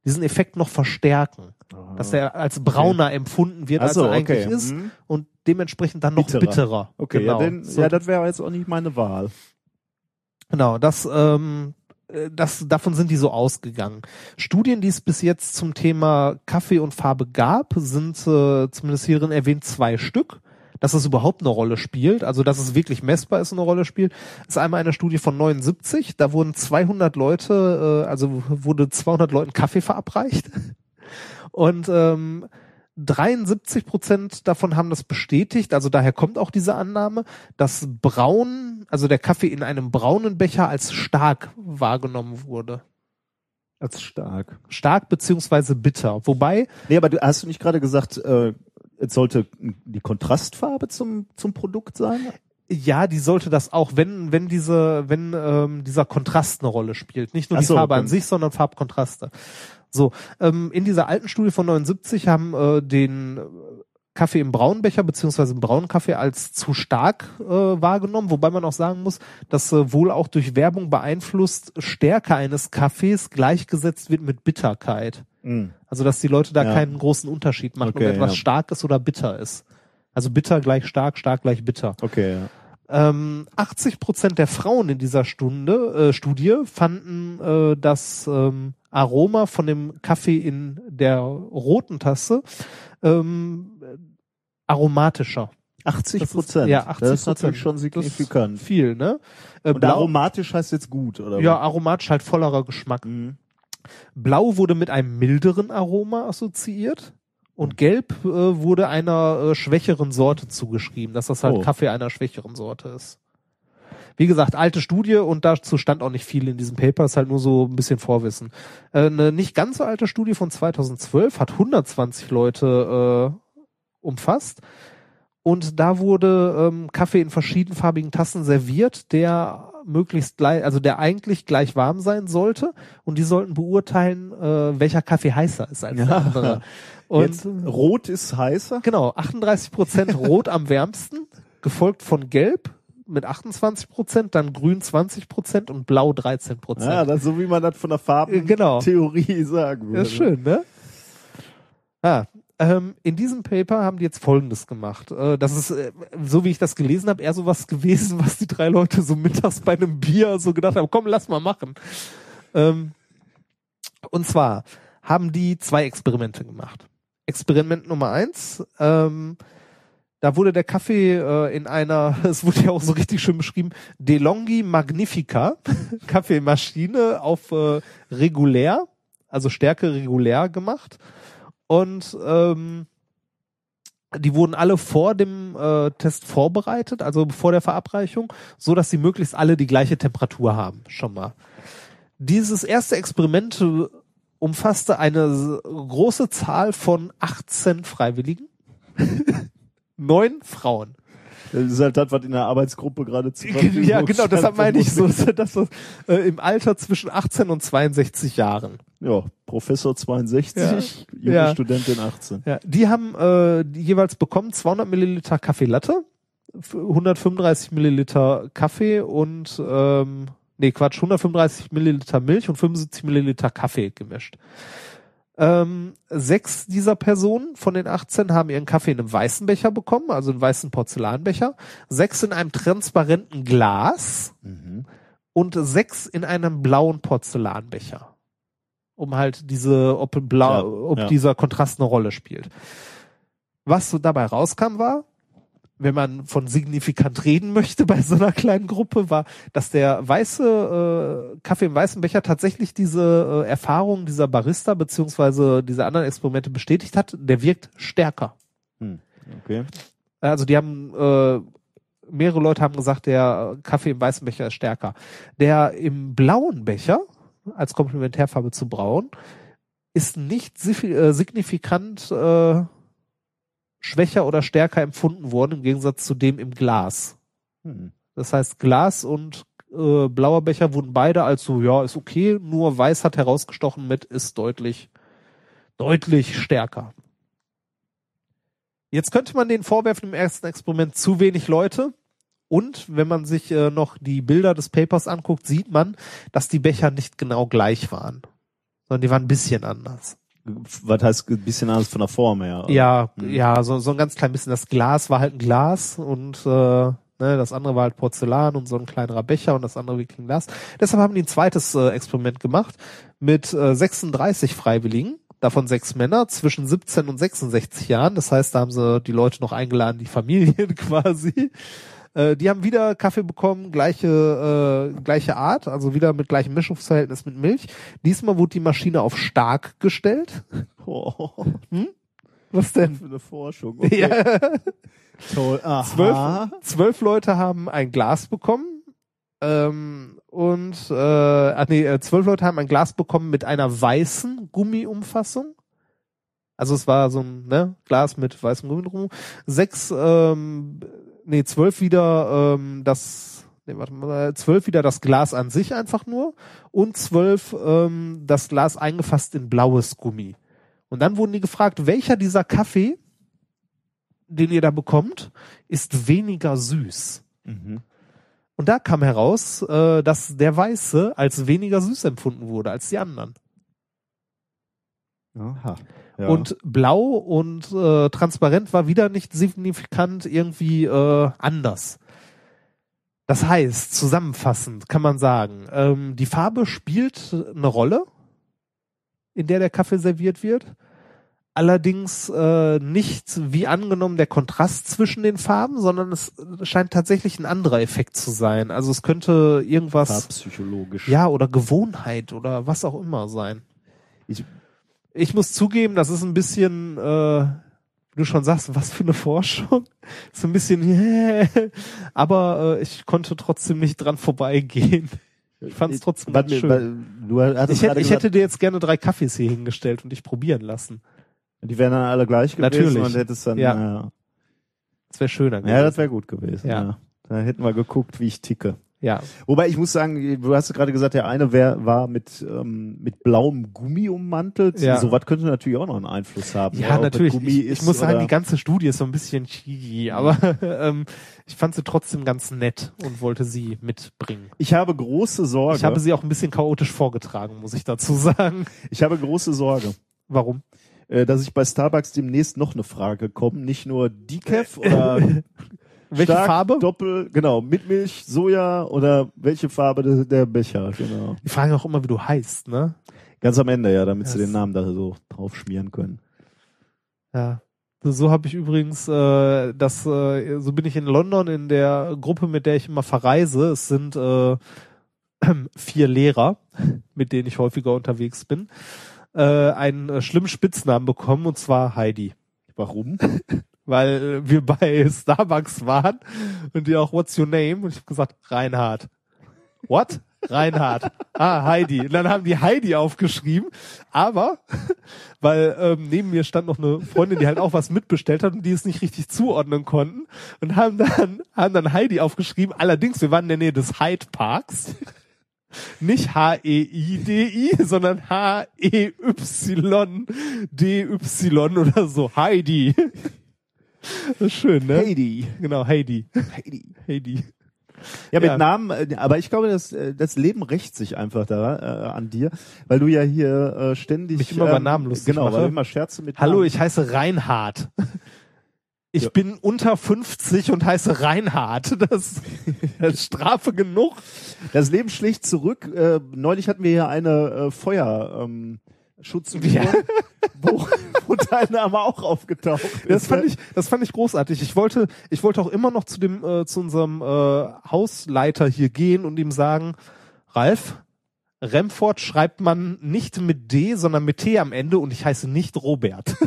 diesen Effekt noch verstärken. Dass er als brauner empfunden wird, so, als er eigentlich okay. ist Mhm. und dementsprechend dann noch Bitterer. bitterer. Okay, genau. ja, denn, So, ja, das wäre jetzt auch nicht meine Wahl. genau, das, ähm, äh, das, davon sind die so ausgegangen. Studien, die es bis jetzt zum Thema Kaffee und Farbe gab, sind äh, zumindest hierin erwähnt zwei Stück. Dass es überhaupt eine Rolle spielt, also dass es wirklich messbar ist, und eine Rolle spielt, ist einmal eine Studie von 79. Da wurden 200 Leute, äh, also wurde 200 Leuten Kaffee verabreicht und ähm, 73 Prozent davon haben das bestätigt, also daher kommt auch diese Annahme, dass braun, also der Kaffee in einem braunen Becher als stark wahrgenommen wurde. Als stark. Stark beziehungsweise bitter. Wobei, Nee, aber du hast du nicht gerade gesagt, äh, es sollte die Kontrastfarbe zum, zum Produkt sein? ja, die sollte das auch, wenn, wenn diese, wenn ähm, dieser Kontrast eine Rolle spielt. Nicht nur Ach die so, Farbe okay. an sich, sondern Farbkontraste. So, ähm, in dieser alten Studie von 79 haben äh, den Kaffee im braunen Becher beziehungsweise im braunen Kaffee als zu stark äh, wahrgenommen, wobei man auch sagen muss, dass äh, wohl auch durch Werbung beeinflusst Stärke eines Kaffees gleichgesetzt wird mit Bitterkeit. Mhm. Also dass die Leute da Ja. keinen großen Unterschied machen, Okay, ob etwas ja. stark ist oder bitter ist. Also bitter gleich stark, stark gleich bitter. Okay, ja. Ähm, 80 Prozent der Frauen in dieser Stunde, äh, Studie fanden äh, das ähm, Aroma von dem Kaffee in der roten Tasse ähm, aromatischer. 80 Das ist- Prozent. ja, 80% Das ist natürlich schon Das signifikant. ist viel, ne? Äh, Und aromatisch heißt jetzt gut, oder? ja, aromatisch halt vollerer Geschmack. Mhm. Blau wurde mit einem milderen Aroma assoziiert und Gelb äh, wurde einer äh, schwächeren Sorte zugeschrieben, dass das halt Oh. Kaffee einer schwächeren Sorte ist. Wie gesagt, alte Studie und dazu stand auch nicht viel in diesem Paper, ist halt nur so ein bisschen Vorwissen. Äh, eine nicht ganz so alte Studie von 2012 hat 120 Leute äh, umfasst und da wurde ähm, Kaffee in verschiedenfarbigen Tassen serviert, der möglichst gleich, also der eigentlich gleich warm sein sollte und die sollten beurteilen, äh, welcher Kaffee heißer ist als der Ja. andere. Und Jetzt, rot ist heißer. genau, 38 Prozent rot am wärmsten, gefolgt von gelb mit 28 Prozent, dann grün 20 Prozent und blau 13 Prozent. Ja, das so wie man das von der Äh, genau. Farbentheorie sagen würde. Das ist schön, ne? Ah, ähm, in diesem Paper haben die jetzt Folgendes gemacht. Äh, das ist, äh, so wie ich das gelesen habe, eher sowas gewesen, was die drei Leute so mittags bei einem Bier so gedacht haben, komm, lass mal machen. Ähm, und zwar haben die zwei Experimente gemacht. Experiment Nummer eins, ähm, da wurde der Kaffee äh, in einer, es wurde ja auch so richtig schön beschrieben, DeLonghi Magnifica Kaffeemaschine auf äh, regulär, also Stärke regulär gemacht. Und ähm, die wurden alle vor dem äh, Test vorbereitet, also vor der Verabreichung, so dass sie möglichst alle die gleiche Temperatur haben, schon mal. Dieses erste Experiment äh, umfasste eine große Zahl von 18 Freiwilligen, neun Frauen. Das ist halt das, was in der Arbeitsgruppe gerade zu Ja, genau, deshalb meine ich so, das äh, im Alter zwischen 18 und 62 Jahren. Ja, Professor 62, Ja. junge Ja. Studentin 18. Ja, die haben äh, die jeweils bekommen 200 Milliliter Kaffee Latte, f- 135 Milliliter Kaffee und ähm, nee, Quatsch, 135 Milliliter Milch und 75 Milliliter Kaffee gemischt. Ähm, sechs dieser Personen von den 18 haben ihren Kaffee in einem weißen Becher bekommen, also einen weißen Porzellanbecher. Sechs in einem transparenten Glas und sechs in einem blauen Porzellanbecher. Um halt diese, ob, blau, Ja, ob ja. dieser dieser Kontrast eine Rolle spielt. Was so dabei rauskam war, wenn man von signifikant reden möchte bei so einer kleinen Gruppe, war, dass der weiße äh, Kaffee im weißen Becher tatsächlich diese äh, Erfahrung dieser Barista beziehungsweise diese anderen Experimente bestätigt hat. Der wirkt stärker. Okay. Also die haben äh, mehrere Leute haben gesagt, der Kaffee im weißen Becher ist stärker. Der im blauen Becher als Komplementärfarbe zu braun ist nicht äh, signifikant äh, schwächer oder stärker empfunden worden im Gegensatz zu dem im Glas. Hm. Das heißt, Glas und äh, blauer Becher wurden beide als so, ja, ist okay, nur weiß hat herausgestochen mit, ist deutlich, deutlich stärker. Jetzt könnte man den vorwerfen im ersten Experiment zu wenig Leute. Und wenn man sich äh, noch die Bilder des Papers anguckt, sieht man, dass die Becher nicht genau gleich waren, sondern die waren ein bisschen anders. Was heißt ein bisschen anders von der Form her? Ja, Mhm. ja, so, so ein ganz klein bisschen. Das Glas war halt ein Glas und äh, ne, das andere war halt Porzellan und so ein kleinerer Becher und das andere wirklich ein Glas. Deshalb haben die ein zweites äh, Experiment gemacht mit äh, 36 Freiwilligen, davon sechs Männer zwischen 17 und 66 Jahren. Das heißt, da haben sie die Leute noch eingeladen, die Familien quasi. Äh, die haben wieder Kaffee bekommen, gleiche, äh, gleiche Art, also wieder mit gleichem Mischungsverhältnis mit Milch. Diesmal wurde die Maschine auf stark gestellt. Oh, Was denn? für eine Forschung. Okay. Ja. Toll. Aha. zwölf, zwölf Leute haben ein Glas bekommen. Ähm, und äh, ach nee, äh, zwölf Leute haben ein Glas bekommen mit einer weißen Gummiumfassung. Also es war so ein ne, Glas mit weißem Gummi drum. Sechs, ähm, nee, zwölf wieder ähm, das, nee, warte mal, zwölf wieder das Glas an sich einfach nur und zwölf ähm, das Glas eingefasst in blaues Gummi. Und dann wurden die gefragt, welcher dieser Kaffee, den ihr da bekommt, ist weniger süß. Mhm. Und da kam heraus, äh, dass der Weiße als weniger süß empfunden wurde als die anderen. Aha. Ja. Und blau und äh, transparent war wieder nicht signifikant irgendwie äh, anders. Das heißt, zusammenfassend kann man sagen, ähm, die Farbe spielt eine Rolle, in der der Kaffee serviert wird. Allerdings äh, nicht wie angenommen der Kontrast zwischen den Farben, sondern es scheint tatsächlich ein anderer Effekt zu sein. Also es könnte irgendwas, Farbpsychologisch. ja, oder Gewohnheit oder was auch immer sein. Ich, Ich muss zugeben, das ist ein bisschen, äh, wie du schon sagst, was für eine Forschung. So ein bisschen, aber äh, ich konnte trotzdem nicht dran vorbeigehen. Ich fand es trotzdem ganz schön. weil Du hattest Ich hätte, ich gesagt, hätte dir jetzt gerne drei Kaffees hier hingestellt und dich probieren lassen. die wären dann alle gleich gewesen Natürlich. und hättest dann, Ja. ja, Das wäre schöner ja, das wäre gut gewesen. Ja. Ja. Da hätten wir geguckt, wie ich ticke. Ja. Wobei ich muss sagen, du hast gerade gesagt, der eine wär, war mit ähm, mit blauem Gummi ummantelt. Ja. So was könnte natürlich auch noch einen Einfluss haben. Ja, natürlich. Gummi Ich, ich muss sagen, oder- die ganze Studie ist so ein bisschen cheesy, aber ähm, ich fand sie trotzdem ganz nett und wollte sie mitbringen. ich habe große Sorge. Ich habe sie auch ein bisschen chaotisch vorgetragen, muss ich dazu sagen. ich habe große Sorge, Warum? äh, dass ich bei Starbucks demnächst noch eine Frage komme. Nicht nur Decaf oder Welche stark, Farbe? Doppel, genau, mit Milch, Soja oder welche Farbe der, der Becher, genau. Die fragen auch immer, wie du heißt, ne? Ganz am Ende, ja, damit sie Das- den Namen da so drauf schmieren können. Ja. So, so habe ich übrigens, äh, das, äh, so bin ich in London in der Gruppe, mit der ich immer verreise. Es sind äh, vier Lehrer, mit denen ich häufiger unterwegs bin, äh, einen äh, schlimmen Spitznamen bekommen und zwar Heidi. Warum? Weil wir bei Starbucks waren und die auch What's your name? Und ich habe gesagt Reinhard. What? Reinhard. Ah, Heidi. Und dann haben die Heidi aufgeschrieben, aber weil ähm, neben mir stand noch eine Freundin, die halt auch was mitbestellt hat und die es nicht richtig zuordnen konnten und haben dann haben dann Heidi aufgeschrieben. Allerdings, wir waren in der Nähe des Hyde Parks. Nicht H-E-I-D-I, sondern H-E-Y-D-Y oder so. Heidi. Das ist schön, ne? Heidi. Genau, Heidi. Heidi. Heidi. Ja, mit Ja. Namen, äh, aber ich glaube, das, äh, das Leben rächt sich einfach da äh, an dir, weil du ja hier äh, ständig Mich immer über Namen lustig genau, mache. weil du immer Scherze mit Hallo, Namen. ich heiße Reinhard. Ich Ja. bin unter 50 und heiße Reinhard. Das, das ist Strafe genug. Das Leben schlägt zurück. Äh, neulich hatten wir hier eine äh, Feuer ähm, Schutzübung, Ja. wo, wo dein Name auch aufgetaucht ist. Das fand ich, das fand ich großartig. Ich wollte, ich wollte auch immer noch zu dem, äh, zu unserem äh, Hausleiter hier gehen und ihm sagen, Ralf, Remford schreibt man nicht mit D, sondern mit T am Ende und ich heiße nicht Robert.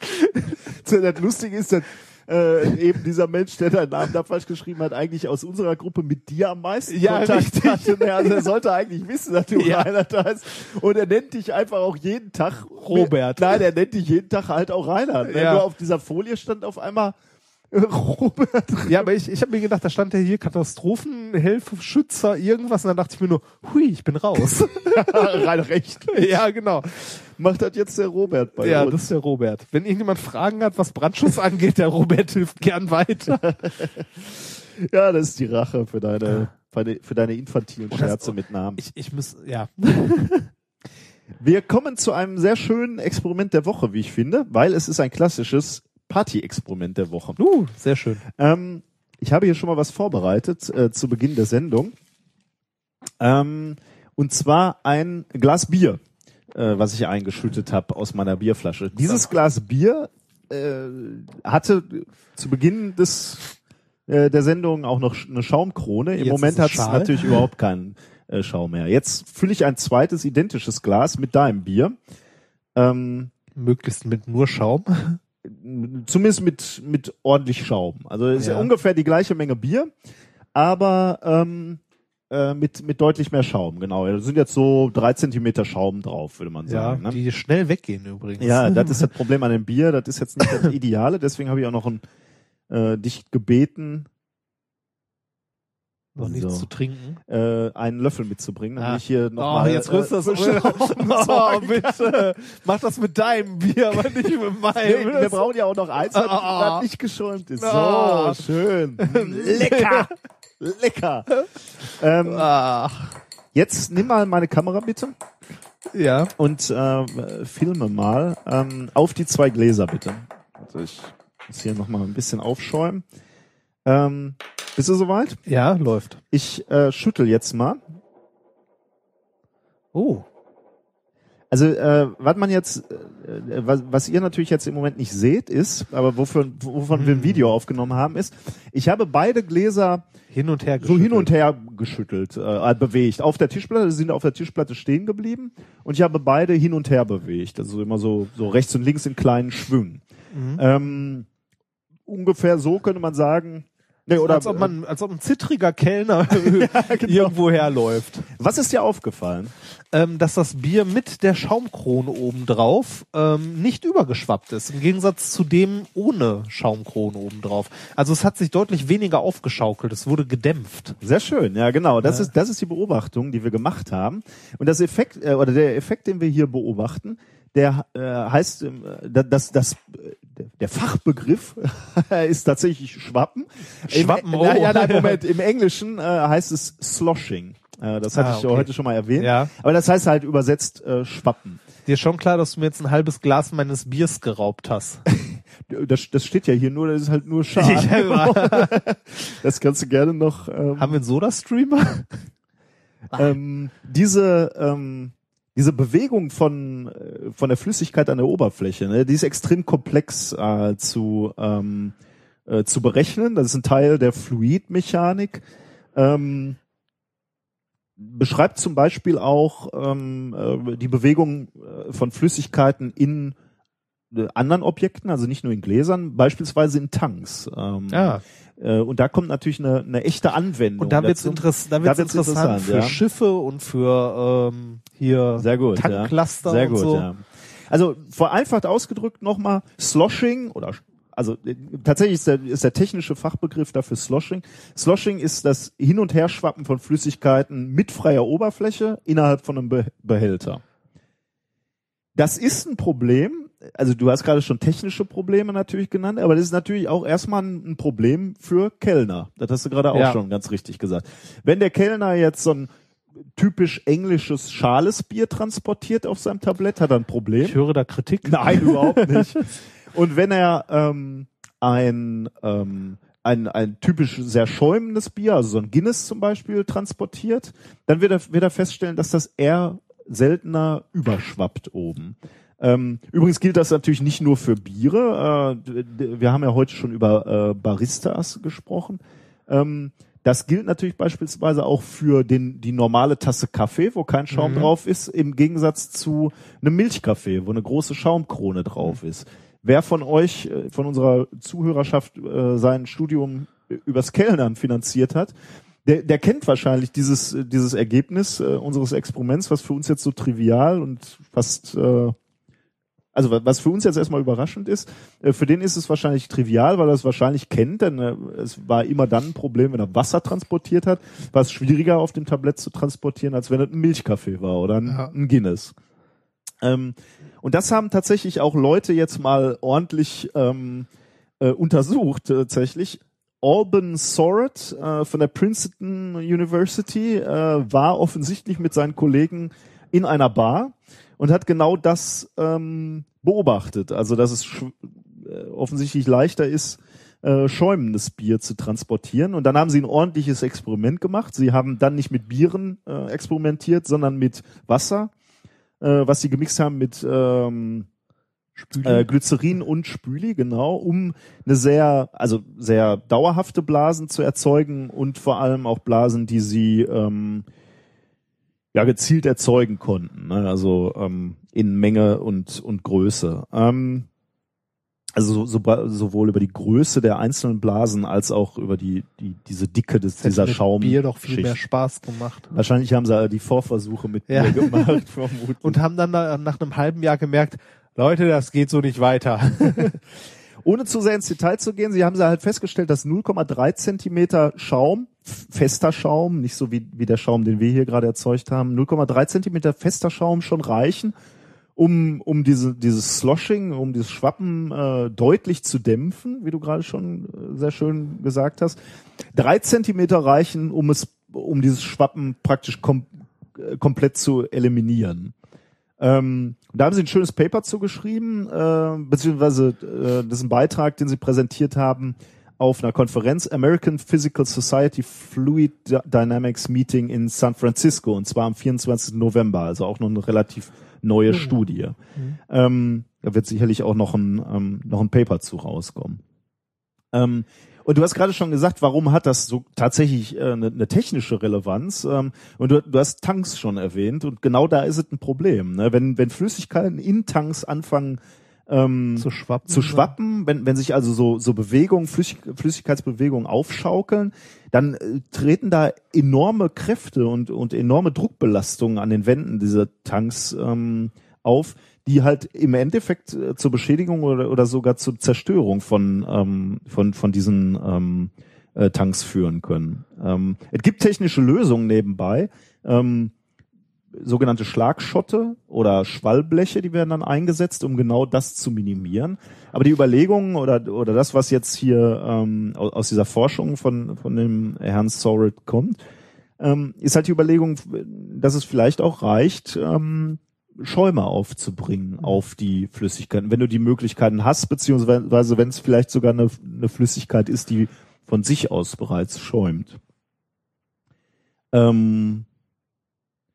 Das Lustige ist, dass äh, eben dieser Mensch, der deinen Namen da falsch geschrieben hat, eigentlich aus unserer Gruppe mit dir am meisten Ja, Kontakt richtig. hatte. Also er sollte eigentlich wissen, dass du Ja. Reinhard heißt. Und er nennt dich einfach auch jeden Tag Robert. Nein, er nennt dich jeden Tag halt auch. Ne? Ja. Nur auf dieser Folie stand auf einmal äh, Robert. Ja, aber ich, ich habe mir gedacht, da stand ja hier Katastrophenhilfe, Schützer, irgendwas. Und dann dachte ich mir nur, hui, ich bin raus. Rein recht. ja, genau. Macht das jetzt der Robert bei ja, uns. das ist der Robert. Wenn irgendjemand Fragen hat, was Brandschutz angeht, der Robert hilft gern weiter. ja, das ist die Rache für deine, für deine, für deine infantilen Scherze mit Namen. Ich, ich muss, ja. Wir kommen zu einem sehr schönen Experiment der Woche, wie ich finde, weil es ist ein klassisches Party-Experiment der Woche. Uh, sehr schön. Ähm, ich habe hier schon mal was vorbereitet äh, zu Beginn der Sendung. Ähm, und zwar ein Glas Bier, äh, was ich eingeschüttet habe aus meiner Bierflasche. Dieses Glas Bier äh, hatte zu Beginn des äh, der Sendung auch noch eine Schaumkrone. Im Jetzt Moment hat es natürlich überhaupt keinen äh, Schaum mehr. Jetzt fülle ich ein zweites identisches Glas mit deinem Bier. Ähm, Möglichst mit nur Schaum. zumindest mit, mit ordentlich Schaum. Also es ist ja. Ja. ungefähr die gleiche Menge Bier, aber ähm, äh, mit, mit deutlich mehr Schaum, genau. Da sind jetzt so drei Zentimeter Schaum drauf, würde man Ja, sagen. ne? die schnell weggehen übrigens. ja, das ist das Problem an dem Bier, das ist jetzt nicht das Ideale, deswegen habe ich auch noch ein, äh, dich gebeten, Noch nichts So. zu trinken. äh, einen Löffel mitzubringen, damit Ah. ich hier noch Oh, mal, jetzt rührst du das äh, Schaum Oh, bitte. Mach das mit deinem Bier, aber nicht mit Nee, meinem. wir brauchen ja auch noch eins, das, Ah. das nicht geschäumt ist. So, Ah. schön. Lecker. Lecker. Ähm, Ach. Jetzt nimm mal meine Kamera bitte Ja. und äh, filme mal ähm, auf die zwei Gläser bitte. Also ich muss hier nochmal ein bisschen aufschäumen. Ähm, bist du soweit? Ja, läuft. Ich äh, schüttel jetzt mal. Oh. Also äh, was man jetzt, äh, was, was ihr natürlich jetzt im Moment nicht seht, ist, aber wofür, wovon wir ein Video aufgenommen haben, ist, ich habe beide Gläser Hin und her so hin und her geschüttelt, äh, bewegt. Auf der Tischplatte, sie sind auf der Tischplatte stehen geblieben und ich habe beide hin und her bewegt. Also immer so, so rechts und links in kleinen Schwüngen. Mhm. Ähm, ungefähr so könnte man sagen. Nee, oder als ob man, als ob ein zittriger Kellner genau. irgendwo herläuft. was ist dir aufgefallen? Ähm, dass das Bier mit der Schaumkrone obendrauf ähm, nicht übergeschwappt ist, im Gegensatz zu dem ohne Schaumkrone obendrauf. Also es hat sich deutlich weniger aufgeschaukelt, es wurde gedämpft. Sehr schön, ja genau. Das Ja. ist das ist die Beobachtung, die wir gemacht haben. Und das Effekt äh, oder der Effekt, den wir hier beobachten, der äh, heißt, ähm, da- das das äh, der Fachbegriff ist tatsächlich Schwappen. Schwappen, Im, oh. ja, ja, nein, Moment. Im Englischen äh, heißt es Sloshing. Äh, das hatte Ah, ich okay. heute schon mal erwähnt. Ja. Aber das heißt halt übersetzt äh, Schwappen. Dir ist schon klar, dass du mir jetzt ein halbes Glas meines Biers geraubt hast. Das, das steht ja hier nur, das ist halt nur Schal. Ja, Das kannst du gerne noch. Ähm, Haben wir einen Soda-Streamer? ähm, diese ähm, diese Bewegung von äh, von der Flüssigkeit an der Oberfläche, ne, die ist extrem komplex äh, zu ähm, äh, zu berechnen. Das ist ein Teil der Fluidmechanik. Ähm, beschreibt zum Beispiel auch ähm, äh, die Bewegung äh, von Flüssigkeiten in anderen Objekten, also nicht nur in Gläsern, beispielsweise in Tanks. Ähm, Ja. äh, und da kommt natürlich eine, eine echte Anwendung. Und da wird's dazu. interess da wird's Da wird's interessant, interessant, für ja. Schiffe und für ähm, hier Sehr gut. Tankcluster ja. Sehr und gut, so. ja. Also vereinfacht ausgedrückt nochmal Sloshing oder also äh, tatsächlich ist der, ist der technische Fachbegriff dafür Sloshing. Sloshing ist das Hin- und Herschwappen von Flüssigkeiten mit freier Oberfläche innerhalb von einem Be Behälter. Das ist ein Problem, also du hast gerade schon technische Probleme natürlich genannt, aber das ist natürlich auch erstmal ein, Problem für Kellner. Das hast du gerade auch Ja. schon ganz richtig gesagt. Wenn der Kellner jetzt so ein typisch englisches schales Bier transportiert auf seinem Tablett, hat er ein Problem. Ich höre da Kritik. Nein, überhaupt nicht. Und wenn er ähm, ein, ähm, ein, ein typisch sehr schäumendes Bier, also so ein Guinness zum Beispiel, transportiert, dann wird er, wird er feststellen, dass das eher seltener überschwappt oben. Ähm, übrigens gilt das natürlich nicht nur für Biere. Äh, wir haben ja heute schon über äh, Baristas gesprochen. Ähm, das gilt natürlich beispielsweise auch für den, die normale Tasse Kaffee, wo kein Schaum drauf ist, im Gegensatz zu einem Milchkaffee, wo eine große Schaumkrone drauf ist. Wer von euch, äh, von unserer Zuhörerschaft, äh, sein Studium übers Kellnern finanziert hat, der, der kennt wahrscheinlich dieses, dieses Ergebnis äh, unseres Experiments, was für uns jetzt so trivial und fast, äh, also wa- was für uns jetzt erstmal überraschend ist, äh, für den ist es wahrscheinlich trivial, weil er es wahrscheinlich kennt, denn äh, es war immer dann ein Problem, wenn er Wasser transportiert hat, war es schwieriger auf dem Tablett zu transportieren, als wenn es ein Milchkaffee war oder ein, Ja. ein Guinness. Ähm, und das haben tatsächlich auch Leute jetzt mal ordentlich ähm, äh, untersucht, tatsächlich. Alban Sorrett äh, von der Princeton University äh, war offensichtlich mit seinen Kollegen in einer Bar und hat genau das ähm, beobachtet. Also, dass es äh, offensichtlich leichter ist, äh, schäumendes Bier zu transportieren. Und dann haben sie ein ordentliches Experiment gemacht. Sie haben dann nicht mit Bieren äh, experimentiert, sondern mit Wasser, äh, was sie gemixt haben mit ähm, äh, Glycerin und Spüli, genau, um eine sehr, also sehr dauerhafte Blasen zu erzeugen und vor allem auch Blasen, die sie ähm, ja gezielt erzeugen konnten, ne? also ähm, in Menge und und Größe. Ähm, also so, so, sowohl über die Größe der einzelnen Blasen als auch über die die diese Dicke des Das dieser mit Schaum. Bier doch viel Schicht. mehr Spaß gemacht. Wahrscheinlich haben sie die Vorversuche mit Ja. Bier gemacht, vermutlich. Und haben dann da nach einem halben Jahr gemerkt, Leute, das geht so nicht weiter. Ohne zu sehr ins Detail zu gehen, sie haben sie halt festgestellt, dass 0,3 Zentimeter Schaum, fester Schaum, nicht so wie, wie der Schaum, den wir hier gerade erzeugt haben, 0,3 Zentimeter fester Schaum schon reichen, um, um diese, dieses Sloshing, um dieses Schwappen äh, deutlich zu dämpfen, wie du gerade schon äh, sehr schön gesagt hast. Drei Zentimeter reichen, um es, um dieses Schwappen praktisch kom äh, komplett zu eliminieren. Ähm, da haben sie ein schönes Paper zugeschrieben, äh, beziehungsweise äh, das ist ein Beitrag, den sie präsentiert haben auf einer Konferenz American Physical Society Fluid Dy- Dynamics Meeting in San Francisco und zwar am 24. November, also auch noch eine relativ neue Studie. Ähm, da wird sicherlich auch noch ein, ähm, noch ein Paper zu rauskommen. Ähm, und du hast gerade schon gesagt, warum hat das so tatsächlich äh, eine, eine technische Relevanz? Ähm, und du, du hast Tanks schon erwähnt und genau da ist es ein Problem. Ne? Wenn, wenn Flüssigkeiten in Tanks anfangen ähm, zu schwappen. zu schwappen, wenn, wenn sich also so, so Bewegungen, Flüssig, Flüssigkeitsbewegungen aufschaukeln, dann äh, treten da enorme Kräfte und, und enorme Druckbelastungen an den Wänden dieser Tanks ähm, auf, die halt im Endeffekt äh, zur Beschädigung oder, oder sogar zur Zerstörung von, ähm, von, von diesen ähm, äh, Tanks führen können. Ähm, es gibt technische Lösungen nebenbei. Ähm, sogenannte Schlagschotte oder Schwallbleche, die werden dann eingesetzt, um genau das zu minimieren. Aber die Überlegungen oder, oder das, was jetzt hier ähm, aus, dieser Forschung von, von dem Herrn Soret kommt, ähm, ist halt die Überlegung, dass es vielleicht auch reicht, ähm, Schäume aufzubringen auf die Flüssigkeiten, wenn du die Möglichkeiten hast, beziehungsweise wenn es vielleicht sogar eine, eine Flüssigkeit ist, die von sich aus bereits schäumt. Ähm,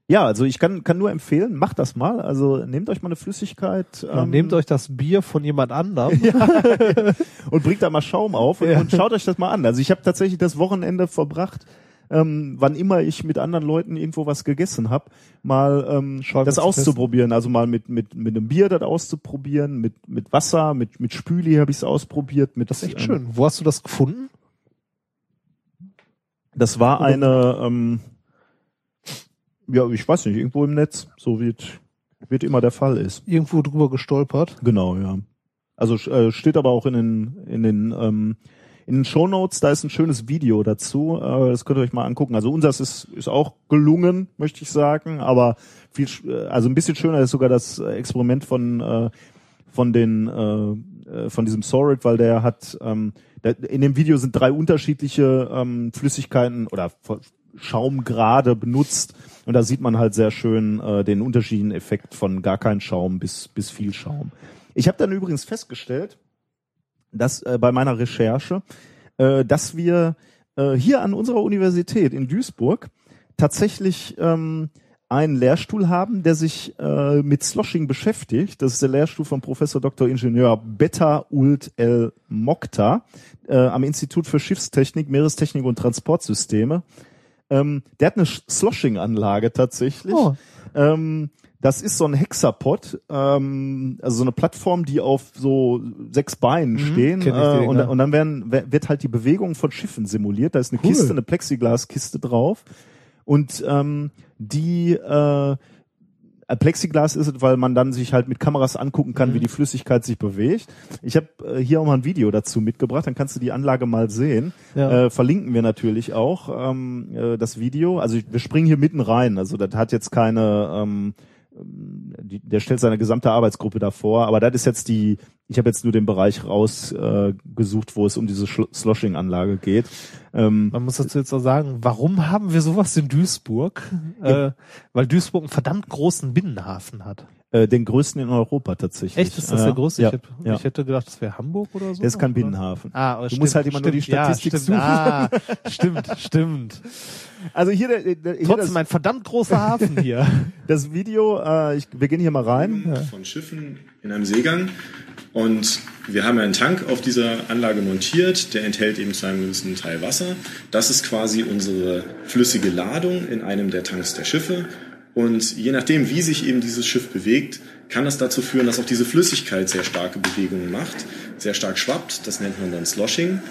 ja, also ich kann, kann nur empfehlen, macht das mal. Also nehmt euch mal eine Flüssigkeit. Ja, ähm, nehmt euch das Bier von jemand anderem. und bringt da mal Schaum auf und, Ja. und schaut euch das mal an. Also ich habe tatsächlich das Wochenende verbracht, ähm, wann immer ich mit anderen Leuten irgendwo was gegessen habe, mal ähm, das zu auszuprobieren. Also mal mit mit mit einem Bier das auszuprobieren, mit mit Wasser, mit mit Spüli habe ich es ausprobiert. Mit, Das ist echt ähm, schön. Wo hast du das gefunden? Das war eine, ähm, ja, ich weiß nicht, irgendwo im Netz, so wie es wird immer der Fall ist. Irgendwo drüber gestolpert. Genau, ja. Also äh, steht aber auch in den in den ähm, in den Shownotes, da ist ein schönes Video dazu. Äh, das könnt ihr euch mal angucken. Also unseres ist ist auch gelungen, möchte ich sagen, aber viel äh, also ein bisschen schöner ist sogar das Experiment von äh, von den äh, äh, von diesem Sorit, weil der hat ähm, in dem Video sind drei unterschiedliche ähm, Flüssigkeiten oder Schaumgrade benutzt und da sieht man halt sehr schön äh, den unterschiedlichen Effekt von gar kein Schaum bis bis viel Schaum. Ich habe dann übrigens festgestellt, dass äh, bei meiner Recherche, äh, dass wir äh, hier an unserer Universität in Duisburg tatsächlich ähm, einen Lehrstuhl haben, der sich äh, mit Sloshing beschäftigt. Das ist der Lehrstuhl von Professor Dr. Ingenieur Betta Ult El Mokta äh, am Institut für Schiffstechnik, Meerestechnik und Transportsysteme. Ähm, der hat eine Sloshing-Anlage tatsächlich. Oh. Ähm, das ist so ein Hexapod, ähm, also so eine Plattform, die auf so sechs Beinen stehen. kenn ich Äh, die und, Dinger. und dann werden, wird halt die Bewegung von Schiffen simuliert. Da ist eine Cool. Kiste, eine Plexiglaskiste drauf. Und ähm, die äh, Plexiglas ist es, weil man dann sich halt mit Kameras angucken kann, wie die Flüssigkeit sich bewegt. Ich habe äh, hier auch mal ein Video dazu mitgebracht, dann kannst du die Anlage mal sehen. Ja. Äh, verlinken wir natürlich auch ähm, äh, das Video. Also wir springen hier mitten rein. Also das hat jetzt keine, ähm, die, der stellt seine gesamte Arbeitsgruppe davor, aber das ist jetzt die, ich habe jetzt nur den Bereich rausgesucht, äh, wo es um diese Sloshing-Anlage geht. Ähm, Man muss dazu jetzt auch sagen, warum haben wir sowas in Duisburg? Äh, weil Duisburg einen verdammt großen Binnenhafen hat. äh, den größten in Europa tatsächlich. Echt, ist das Ja, der größte? Ja, ich, hätte, ja. ich hätte gedacht, das wäre Hamburg oder so. Der ist kein Oder? Binnenhafen. Ah, aber Du stimmt, musst halt immer nur die stimmt, Statistik ja, stimmt. suchen. Ah, stimmt, stimmt. Also hier, der, der, hier Trotzdem das, ein verdammt großer Hafen hier. das Video, äh, ich, wir gehen hier mal rein. von Schiffen in einem Seegang. Und wir haben einen Tank auf dieser Anlage montiert, der enthält eben zu einem gewissen Teil Wasser. Das ist quasi unsere flüssige Ladung in einem der Tanks der Schiffe. Und je nachdem, wie sich eben dieses Schiff bewegt, kann das dazu führen, dass auch diese Flüssigkeit sehr starke Bewegungen macht, sehr stark schwappt. Das nennt man dann Sloshing.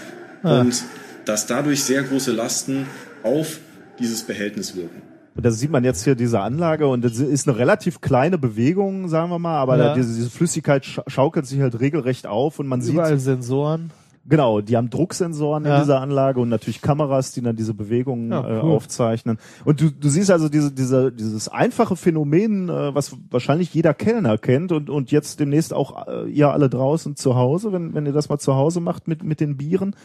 Und dass dadurch sehr große Lasten auf dieses Behältnis wirken. Und da sieht man jetzt hier diese Anlage und das ist eine relativ kleine Bewegung, sagen wir mal, aber Ja. da, diese, diese Flüssigkeit scha schaukelt sich halt regelrecht auf und man Überall sieht, Sensoren. genau, die haben Drucksensoren Ja. in dieser Anlage und natürlich Kameras, die dann diese Bewegungen Ja, äh, cool. aufzeichnen. Und du, du siehst also diese, diese, dieses einfache Phänomen, äh, was wahrscheinlich jeder Kellner kennt und, und jetzt demnächst auch äh, ihr alle draußen zu Hause, wenn, wenn ihr das mal zu Hause macht mit, mit den Bieren.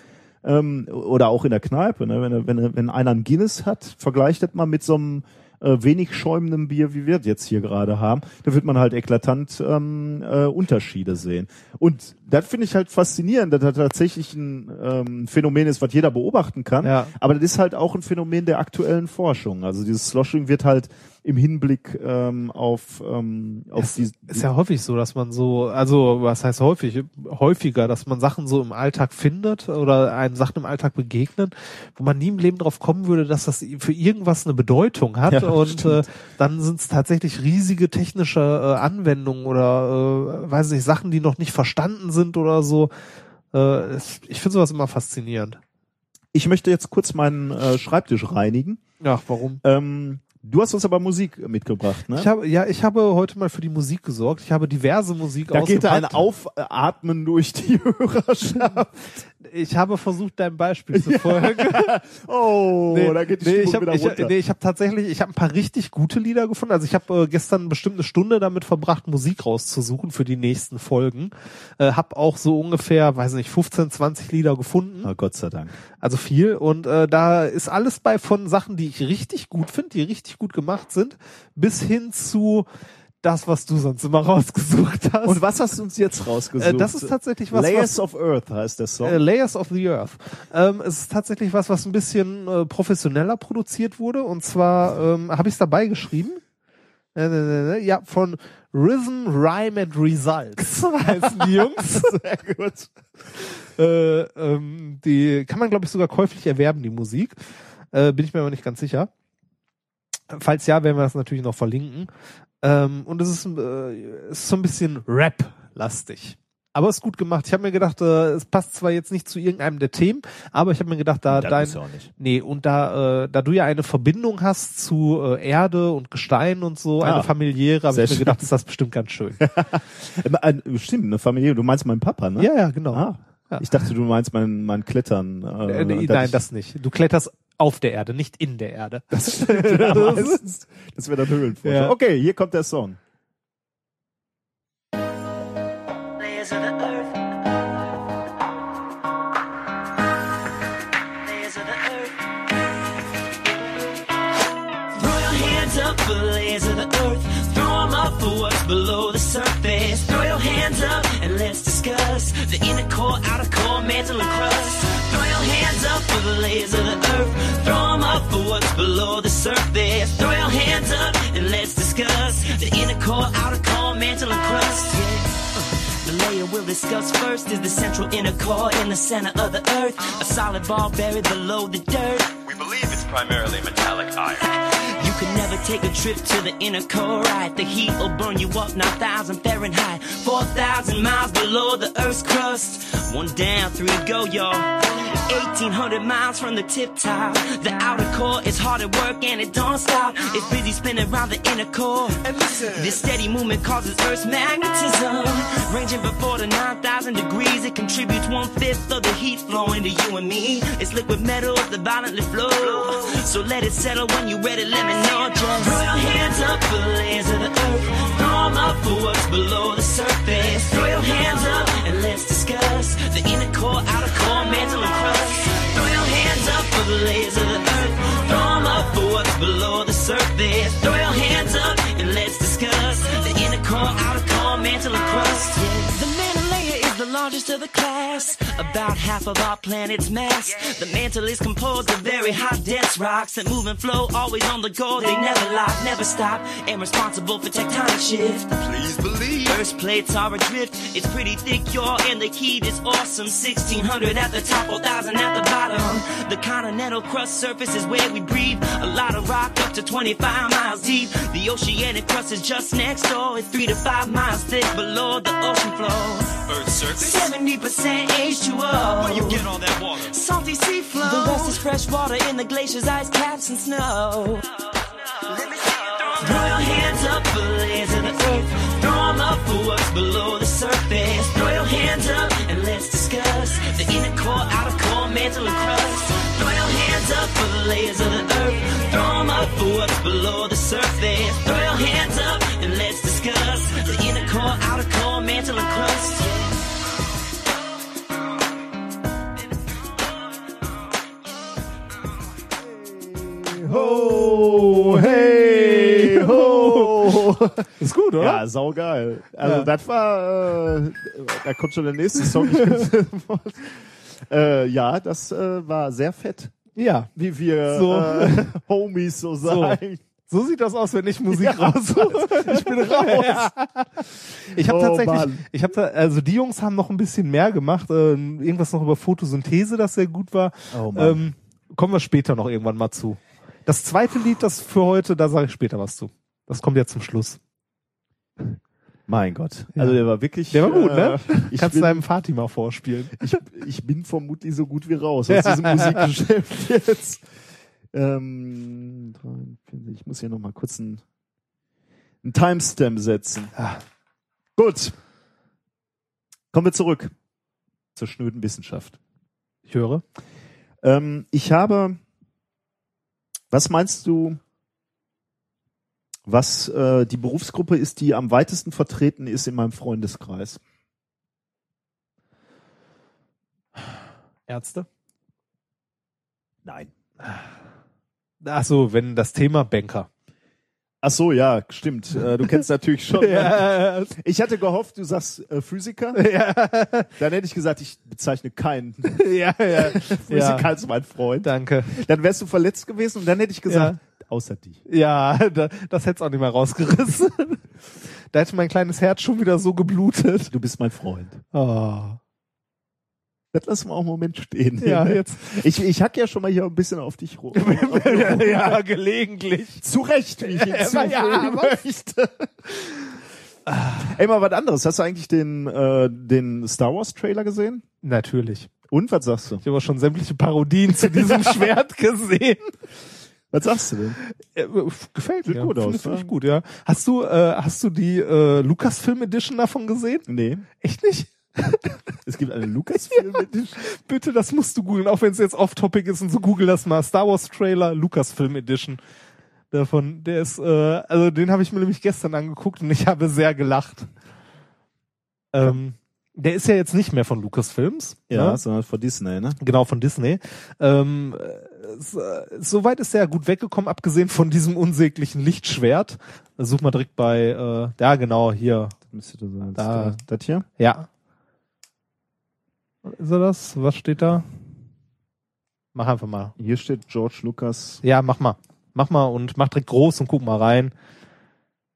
Ähm, oder auch in der Kneipe, ne? wenn, wenn, wenn einer ein Guinness hat, vergleicht das mal mit so einem äh, wenig schäumendem Bier, wie wir jetzt hier gerade haben, da wird man halt eklatant ähm, äh, Unterschiede sehen. Und das finde ich halt faszinierend, dass das tatsächlich ein ähm, Phänomen ist, was jeder beobachten kann. Ja. Aber das ist halt auch ein Phänomen der aktuellen Forschung. Also dieses Sloshing wird halt im Hinblick ähm, auf, ähm, auf die, Ist ja häufig so, dass man so, also was heißt häufig, häufiger, dass man Sachen so im Alltag findet oder einem Sachen im Alltag begegnen, wo man nie im Leben drauf kommen würde, dass das für irgendwas eine Bedeutung hat. Ja, und äh, dann sind es tatsächlich riesige technische äh, Anwendungen oder äh, weiß nicht, Sachen, die noch nicht verstanden sind oder so. Äh, es- ich finde sowas immer faszinierend. Ich möchte jetzt kurz meinen äh, Schreibtisch reinigen. Ja, warum? Ähm, du hast uns aber Musik mitgebracht, ne? Ich habe, ja, ich habe heute mal für die Musik gesorgt. Ich habe diverse Musik da geht ein. Aufatmen durch die Hörerschaft. Ich habe versucht, deinem Beispiel zu folgen. Oh, da geht die nee, Stimmung ich habe wieder ich, runter. nee, ich hab tatsächlich, ich habe ein paar richtig gute Lieder gefunden. Also ich habe äh, gestern bestimmt eine Stunde damit verbracht, Musik rauszusuchen für die nächsten Folgen. Äh, hab auch so ungefähr, weiß nicht, 15, 20 Lieder gefunden. Oh, Gott sei Dank. Also viel. Und äh, da ist alles bei von Sachen, die ich richtig gut finde, die richtig gut gemacht sind, bis hin zu das, was du sonst immer rausgesucht hast. Und was hast du uns jetzt rausgesucht? äh, das ist tatsächlich was, was Layers of Earth heißt der Song. äh, Layers of the Earth. Ähm, es ist tatsächlich was, was ein bisschen äh, professioneller produziert wurde. Und zwar ähm, habe ich es dabei geschrieben. Äh, äh, äh, ja, von Rhythm, Rhyme and Results heißen die Jungs. Sehr gut. äh, ähm, die kann man, glaube ich, sogar käuflich erwerben, die Musik. Äh, bin ich mir aber nicht ganz sicher. Falls ja, werden wir das natürlich noch verlinken. Ähm, und es ist, äh, ist so ein bisschen Rap-lastig. Aber ist gut gemacht. Ich habe mir gedacht, äh, es passt zwar jetzt nicht zu irgendeinem der Themen, aber ich habe mir gedacht, da Das dein, auch nicht. nee, und da, äh, da du ja eine Verbindung hast zu äh, Erde und Gestein und so, Ah, eine familiäre, habe ich mir gedacht, ist das bestimmt ganz schön. Äh, Stimmt, eine Familie. Du meinst meinen Papa, ne? ja, ja, genau. Ah. Ich dachte, du meinst mein, mein Klettern. Äh, äh nee, nein, ich, das nicht. Du kletterst auf der Erde, nicht in der Erde. Das, das, das wäre dann Höhlenforscher. Ja. Okay, hier kommt der Song. below the inner core, outer core, mantle and crust. Throw your hands up for the layers of the earth. Throw 'em up for what's below the surface. Throw your hands up and let's discuss the inner core, outer core, mantle and crust. Yeah. The layer we'll discuss first is the central inner core in the center of the earth. A solid ball buried below the dirt. We believe it's primarily metallic iron. Take a trip to the inner core, right? The heat will burn you up 9,000 Fahrenheit, 4,000 miles below the Earth's crust. One down, three to go, y'all. 1,800 miles from the tip top. The outer core is hard at work and it don't stop. It's busy spinning around the inner core. This steady movement causes Earth's magnetism. Ranging before the 9,000 degrees, it contributes one fifth of the heat flowing to you and me. It's liquid metals that violently flow. So let it settle when you're ready, let me know. Just throw your hands up for the layers of the earth. Throw 'em up for what's below the surface. Throw your hands up and let's discuss the inner core, outer core, mantle and crust. Throw your hands up for the layers of the earth. Throw 'em up for what's below the surface. Throw your hands up and let's discuss the inner core, outer core, mantle and crust. Largest of the class, about half of our planet's mass. The mantle is composed of very hot, dense rocks that move and flow, always on the go. They never lock, never stop, and responsible for tectonic shift. Please believe. Earth's plates are adrift. It's pretty thick, y'all, and the heat is awesome. 1600 at the top, 4000 at the bottom. The continental crust surface is where we breathe. A lot of rock up to 25 miles deep. The oceanic crust is just next door. It's three to five miles thick below the ocean floor. Earth's surface. 70% H2O. Where you get all that water? Salty sea flow. The rest is fresh water in the glaciers, ice caps, and snow. Throw your hands up for the layers of the earth. Throw 'em up for what's below the surface. Throw your hands up and let's discuss the inner core, outer core, mantle and crust. Throw your hands up for the layers of the earth. Throw 'em up for what's below the surface. Ho, hey, ho. Ist gut, oder? Ja, saugeil. Also Ja. das war, äh, da kommt schon der nächste Song. äh, ja, das äh, war sehr fett, Ja. wie wir So. äh, Homies so sagen. So sieht das aus, wenn ich Musik Ja. raushole. Ich bin raus. Ich habe Oh, tatsächlich, Mann. ich habe also die Jungs haben noch ein bisschen mehr gemacht, äh, irgendwas noch über Photosynthese, das sehr gut war. Oh, Mann. ähm, kommen wir später noch irgendwann mal zu. Das zweite Lied, das für heute, da sage ich später was zu. Das kommt ja zum Schluss. Mein Gott. Ja. Also der war wirklich. Der war gut, ne? äh, Ich Kannst bin, deinem Vati mal vorspielen. ich, ich bin vermutlich so gut wie raus aus diesem Musikgeschäft jetzt. Ähm, 43, ich muss hier noch mal kurz einen, einen Timestamp setzen. Ah. Gut. Kommen wir zurück zur schnöden Wissenschaft. Ich höre. Ähm, ich habe, was meinst du, was äh, die Berufsgruppe ist, die am weitesten vertreten ist in meinem Freundeskreis? Ärzte? Nein. Ach so, wenn das Thema Banker. Ach so, ja, stimmt. Äh, du kennst natürlich schon. Ja, Ich hatte gehofft, du sagst äh, Physiker. ja, Dann hätte ich gesagt, ich bezeichne keinen ja, ja. Physiker ja. als mein Freund. Danke. Dann wärst du verletzt gewesen und dann hätte ich gesagt, außer die. Ja, da, das hätte es auch nicht mehr rausgerissen. da hätte mein kleines Herz schon wieder so geblutet. Du bist mein Freund. Oh. Das lassen wir auch einen Moment stehen. Ja, jetzt. Ich, ich hack ja schon mal hier ein bisschen auf dich rum. ja, gelegentlich. Zu Recht, wie ich hinzufügen Ja, möchte. Ey, mal was anderes. Hast du eigentlich den, äh, den Star Wars Trailer gesehen? Natürlich. Und was sagst du? Ich habe auch schon sämtliche Parodien zu diesem Schwert gesehen. Was sagst du denn? Äh, gefällt Sieht mir. gut Finde aus, find ne? ich gut, ja. Hast du, äh, hast du die äh, Lucasfilm Edition davon gesehen? Nee. Echt nicht? Es gibt eine Lucasfilm Edition. Bitte, das musst du googeln, auch wenn es jetzt off-topic ist und so google das mal. Star Wars Trailer Lucasfilm Edition. Davon, der ist, äh, also den habe ich mir nämlich gestern angeguckt und ich habe sehr gelacht. Ähm, der ist ja jetzt nicht mehr von Lucasfilms. Ja, ne? sondern von Disney, ne? Genau, von Disney. Ähm, äh, so, soweit ist er ja gut weggekommen, abgesehen von diesem unsäglichen Lichtschwert. Such mal direkt bei, äh, ja genau, hier. Müsste das sein. Da. Das, das hier? Ja. Ist er das? Was steht da? Mach einfach mal. Hier steht George Lucas. Ja, mach mal. Mach mal und mach direkt groß und guck mal rein.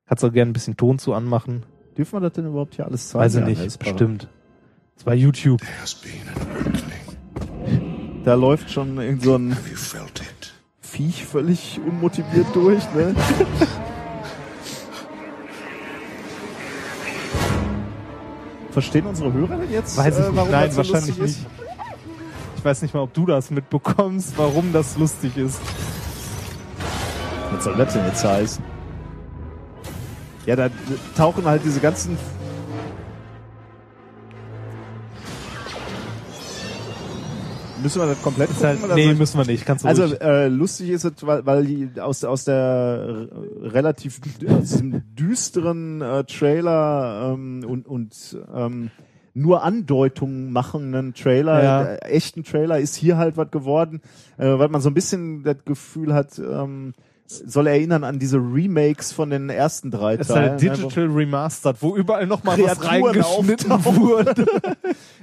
Kannst du gerne ein bisschen Ton zu anmachen. Dürfen wir das denn überhaupt hier alles zeigen? Weiß ich nicht. Bestimmt. Das war YouTube. Da läuft schon irgend so ein? Viech völlig unmotiviert durch, ne? Verstehen unsere Hörer denn jetzt? Weiß ich äh, nicht. Nein, so wahrscheinlich nicht. Ich weiß nicht mal, ob du das mitbekommst, warum das lustig. Ist? Was soll das denn jetzt heißen? Ja, da tauchen halt diese ganzen Müssen wir das komplett gucken? halt, oder nee, müssen wir nicht. Kannst du Also ruhig. äh, lustig ist es, weil, weil die aus, aus der relativ aus diesem düsteren äh, Trailer ähm, und, und ähm, nur Andeutungen machenden Trailer, Ja. äh, echten Trailer ist hier halt was geworden, äh, weil man so ein bisschen das Gefühl hat, ähm, soll erinnern an diese Remakes von den ersten drei Es ist Teilen. halt ne, Digital Remastered, wo überall nochmal was reingeschnitten auftauchen. wurde.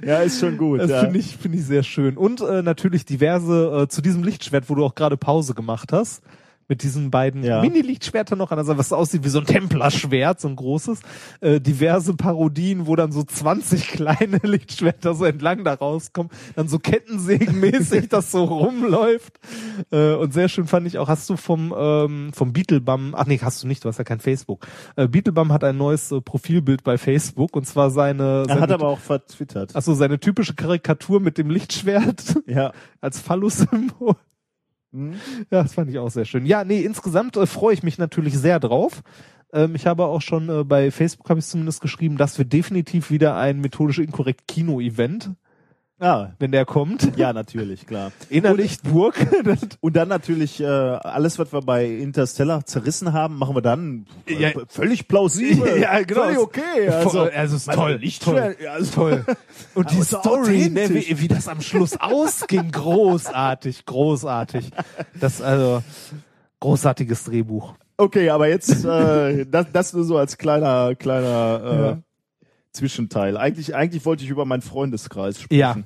Ja, ist schon gut. Das ja. finde ich, finde ich sehr schön. Und äh, natürlich diverse, äh, zu diesem Lichtschwert, wo du auch gerade Pause gemacht hast, mit diesen beiden Ja. Mini-Lichtschwertern noch an Seite, was aussieht wie so ein Templerschwert, so ein großes. Äh, diverse Parodien, wo dann so 20 kleine Lichtschwerter so entlang da rauskommen, dann so kettensägenmäßig das so rumläuft. Äh, und sehr schön fand ich auch, hast du vom, ähm, vom Beetlebum, ach nee, hast du nicht, du hast ja kein Facebook. Äh, Beetlebum hat ein neues äh, Profilbild bei Facebook und zwar seine, Er seine hat aber auch vertwittert. Achso, seine typische Karikatur mit dem Lichtschwert Ja. als Phallus-Symbol. Hm? Ja, das fand ich auch sehr schön. Ja, nee, insgesamt äh, freue ich mich natürlich sehr drauf. Ähm, ich habe auch schon äh, bei Facebook habe ich zumindest geschrieben, dass wir definitiv wieder ein methodisch inkorrekt Kino-Event, Ah, wenn der kommt. ja, natürlich, klar. Innerlichtburg. Das- Und dann natürlich äh, alles, was wir bei Interstellar zerrissen haben, machen wir dann äh, Ja. völlig plausibel. Ja, genau. Völlig okay. Also, also ist toll, nicht toll, ja, also- toll. Und die Story, ne, wie, wie das am Schluss ausging, großartig, großartig. Das also großartiges Drehbuch. Okay, aber jetzt äh, das, das nur so als kleiner kleiner äh, Ja. Zwischenteil. Eigentlich eigentlich wollte ich über meinen Freundeskreis sprechen. Ja.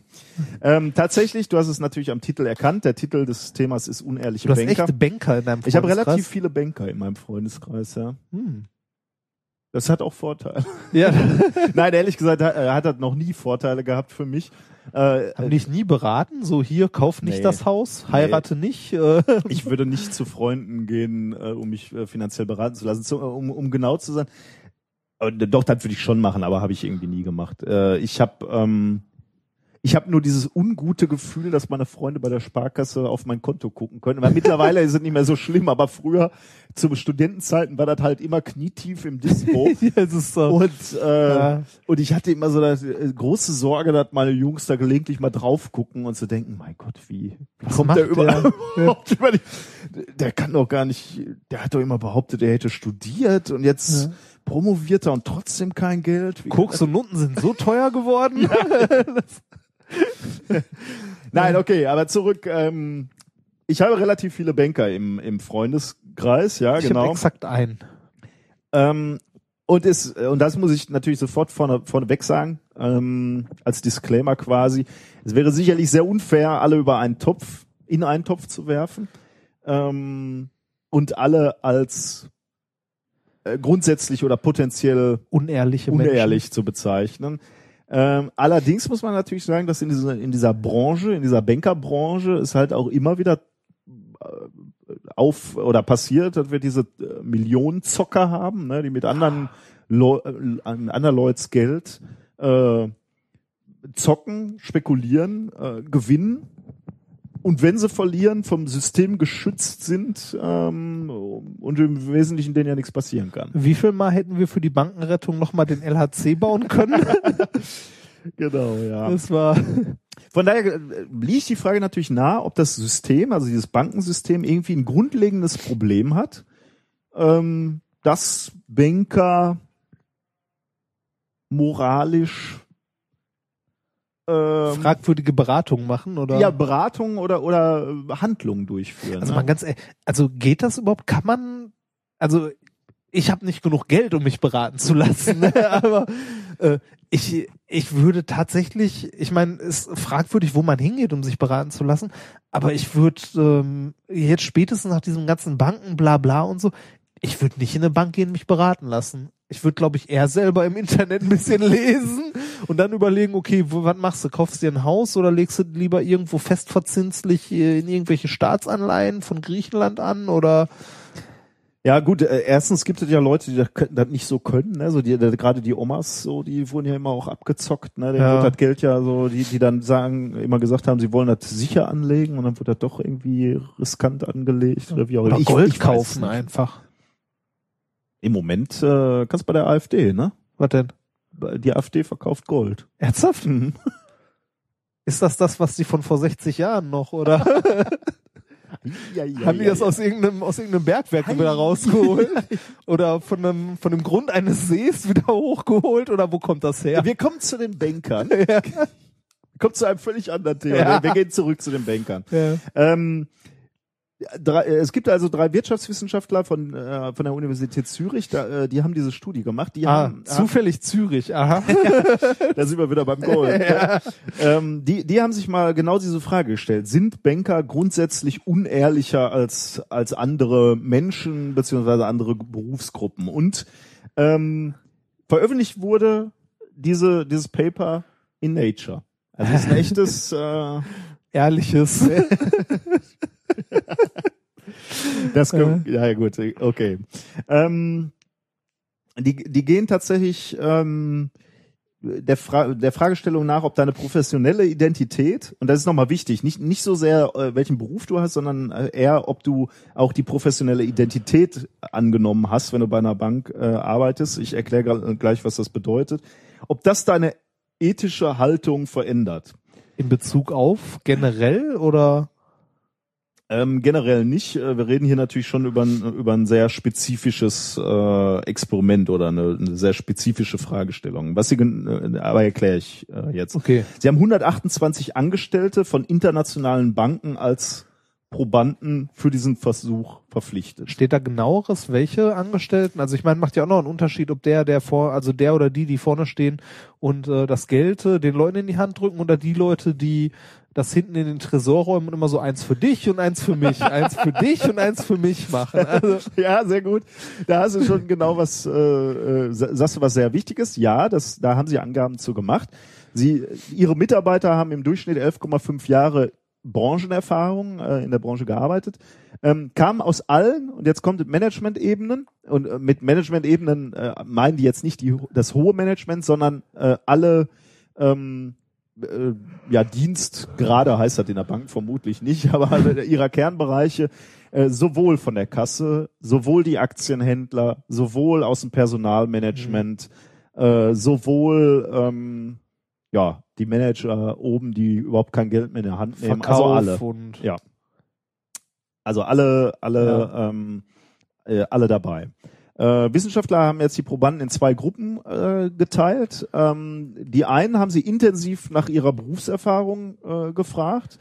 Ähm, tatsächlich, du hast es natürlich am Titel erkannt. Der Titel des Themas ist unehrliche Du hast Banker. echte Banker in deinem ich habe Freundeskreis? relativ viele Banker in meinem Freundeskreis, ja. Hm. Das hat auch Vorteile. Ja, Nein, ehrlich gesagt, hat, äh, hat das noch nie Vorteile gehabt für mich. Äh, haben dich nie beraten? So hier, kauf nicht Nee. das Haus, heirate nicht. Äh. ich würde nicht zu Freunden gehen, äh, um mich äh, finanziell beraten zu lassen. Zu, um, um genau zu sein. Doch, das würde ich schon machen, aber habe ich irgendwie nie gemacht. Äh, ich habe ähm, ich habe nur dieses ungute Gefühl, dass meine Freunde bei der Sparkasse auf mein Konto gucken können. Weil mittlerweile ist es nicht mehr so schlimm, aber früher zu Studentenzeiten war das halt immer knietief im Dispo. ja, so. Und, äh, Ja. und ich hatte immer so eine äh, große Sorge, dass meine Jungs da gelegentlich mal drauf gucken und zu denken, mein Gott, wie Was kommt der über, der? überhaupt über die, der kann doch gar nicht, der hat doch immer behauptet, er hätte studiert und jetzt Ja. Promoviert er und trotzdem kein Geld. Wie Koks und Nutten sind so teuer geworden. Nein, okay, aber zurück. Ähm, ich habe relativ viele Banker im, im Freundeskreis, ja, Ich genau. exakt einen. Ähm, und ist, und das muss ich natürlich sofort vorne, vorneweg sagen, ähm, als Disclaimer quasi. Es wäre sicherlich sehr unfair, alle über einen Topf, in einen Topf zu werfen. Ähm, und alle als äh, grundsätzlich oder potenziell Unehrliche unehrlich zu bezeichnen. Ähm, allerdings muss man natürlich sagen, dass in dieser, in dieser Branche, in dieser Bankerbranche es halt auch immer wieder äh, auf oder passiert, dass wir diese äh, Millionenzocker haben, ne, die mit anderen, Leu äh, an anderen Leuts Geld äh, zocken, spekulieren, äh, gewinnen und wenn sie verlieren, vom System geschützt sind ähm, und im Wesentlichen denen ja nichts passieren kann. Wie viel Mal hätten wir für die Bankenrettung nochmal den LHC bauen können? Genau, ja. Das war Von daher äh, liegt die Frage natürlich nahe, ob das System, also dieses Bankensystem, irgendwie ein grundlegendes Problem hat, ähm, dass Banker moralisch ähm, Fragwürdige Beratung machen oder? ja, Beratungen oder, oder äh, Handlungen durchführen. Also ne? man ganz, ehrlich, also geht das überhaupt? Kann man, also ich habe nicht genug Geld, um mich beraten zu lassen, ne? aber äh, ich, ich würde tatsächlich, ich meine, es ist fragwürdig, wo man hingeht, um sich beraten zu lassen, aber ich würde ähm, jetzt spätestens nach diesem ganzen Banken, bla bla und so, ich würde nicht in eine Bank gehen, mich beraten lassen. Ich würde, glaube ich, eher selber im Internet ein bisschen lesen und dann überlegen, okay, wo, was machst du? Kaufst du dir ein Haus oder legst du lieber irgendwo festverzinslich äh, in irgendwelche Staatsanleihen von Griechenland an oder Ja, gut, äh, erstens gibt es ja Leute, die das, das nicht so können, ne? So die, die, gerade die Omas, so, die wurden ja immer auch abgezockt, ne? Denen Ja. wird das Geld ja so, die, die dann sagen, immer gesagt haben, sie wollen das sicher anlegen und dann wird das doch irgendwie riskant angelegt oder wie auch immer. Gold weiß es kaufen einfach. Im Moment äh, kannst du bei der AfD, ne? Was denn? Die AfD verkauft Gold. Ernsthaft? Mhm. Ist das das, was die von vor 60 Jahren noch, oder? Ja, ja, Haben die ja, das aus irgendeinem, aus irgendeinem Bergwerk wieder rausgeholt? oder von einem, von dem Grund eines Sees wieder hochgeholt? Oder wo kommt das her? Wir kommen zu den Bankern. Kommt zu einem völlig anderen Thema. Wir gehen zurück zu den Bankern. Ja. Ähm, drei, äh, es gibt also drei Wirtschaftswissenschaftler von, äh, von der Universität Zürich, da, äh, die haben diese Studie gemacht. Die Ah, haben, zufällig Zürich, aha. da sind wir wieder beim Gold. ähm, die, die haben sich mal genau diese Frage gestellt. Sind Banker grundsätzlich unehrlicher als, als andere Menschen beziehungsweise andere Berufsgruppen? Und ähm, veröffentlicht wurde diese, dieses Paper in Nature. Also es ist ein echtes äh, Ehrliches. Das kommt, ja, ja gut, okay. Ähm, die, die gehen tatsächlich ähm, der, Fra der Fragestellung nach, ob deine professionelle Identität, und das ist nochmal wichtig, nicht, nicht so sehr, äh, welchen Beruf du hast, sondern äh, eher, ob du auch die professionelle Identität angenommen hast, wenn du bei einer Bank äh, arbeitest. Ich erkläre gleich, was das bedeutet. Ob das deine ethische Haltung verändert. In Bezug auf generell oder? Ähm, generell nicht. Äh, Wir reden hier natürlich schon über ein, über ein sehr spezifisches äh, Experiment oder eine, eine sehr spezifische Fragestellung. Was sie, äh, aber erkläre ich äh, jetzt. Okay. Sie haben 128 Angestellte von internationalen Banken als Probanden für diesen Versuch verpflichtet. Steht da genaueres, welche Angestellten? Also ich meine, macht ja auch noch einen Unterschied, ob der, der vor, also der oder die, die vorne stehen und äh, das Geld äh, den Leuten in die Hand drücken oder die Leute, die das hinten in den Tresor räumen und immer so eins für dich und eins für mich, eins für dich und eins für mich machen. Also, Ja, sehr gut. Da hast du schon genau was, äh, äh, sa- sagst du was sehr Wichtiges. Ja, das, da haben sie Angaben zu gemacht. Sie, ihre Mitarbeiter haben im Durchschnitt 11,5 Jahre Branchenerfahrung äh, in der Branche gearbeitet, ähm, kamen aus allen, und jetzt kommt Management-Ebenen, und äh, mit Management-Ebenen äh, meinen die jetzt nicht die, das hohe Management, sondern äh, alle ähm, äh, ja, Dienstgrade heißt das in der Bank vermutlich nicht, aber alle ihrer Kernbereiche, äh, sowohl von der Kasse, sowohl die Aktienhändler, sowohl aus dem Personalmanagement, äh, sowohl ähm, ja, die Manager oben, die überhaupt kein Geld mehr in der Hand nehmen, Verkauf also alle. und Ja. Also alle, alle, ähm, äh, alle dabei. Äh, Wissenschaftler haben jetzt die Probanden in zwei Gruppen äh, geteilt. Ähm, die einen haben sie intensiv nach ihrer Berufserfahrung äh, gefragt.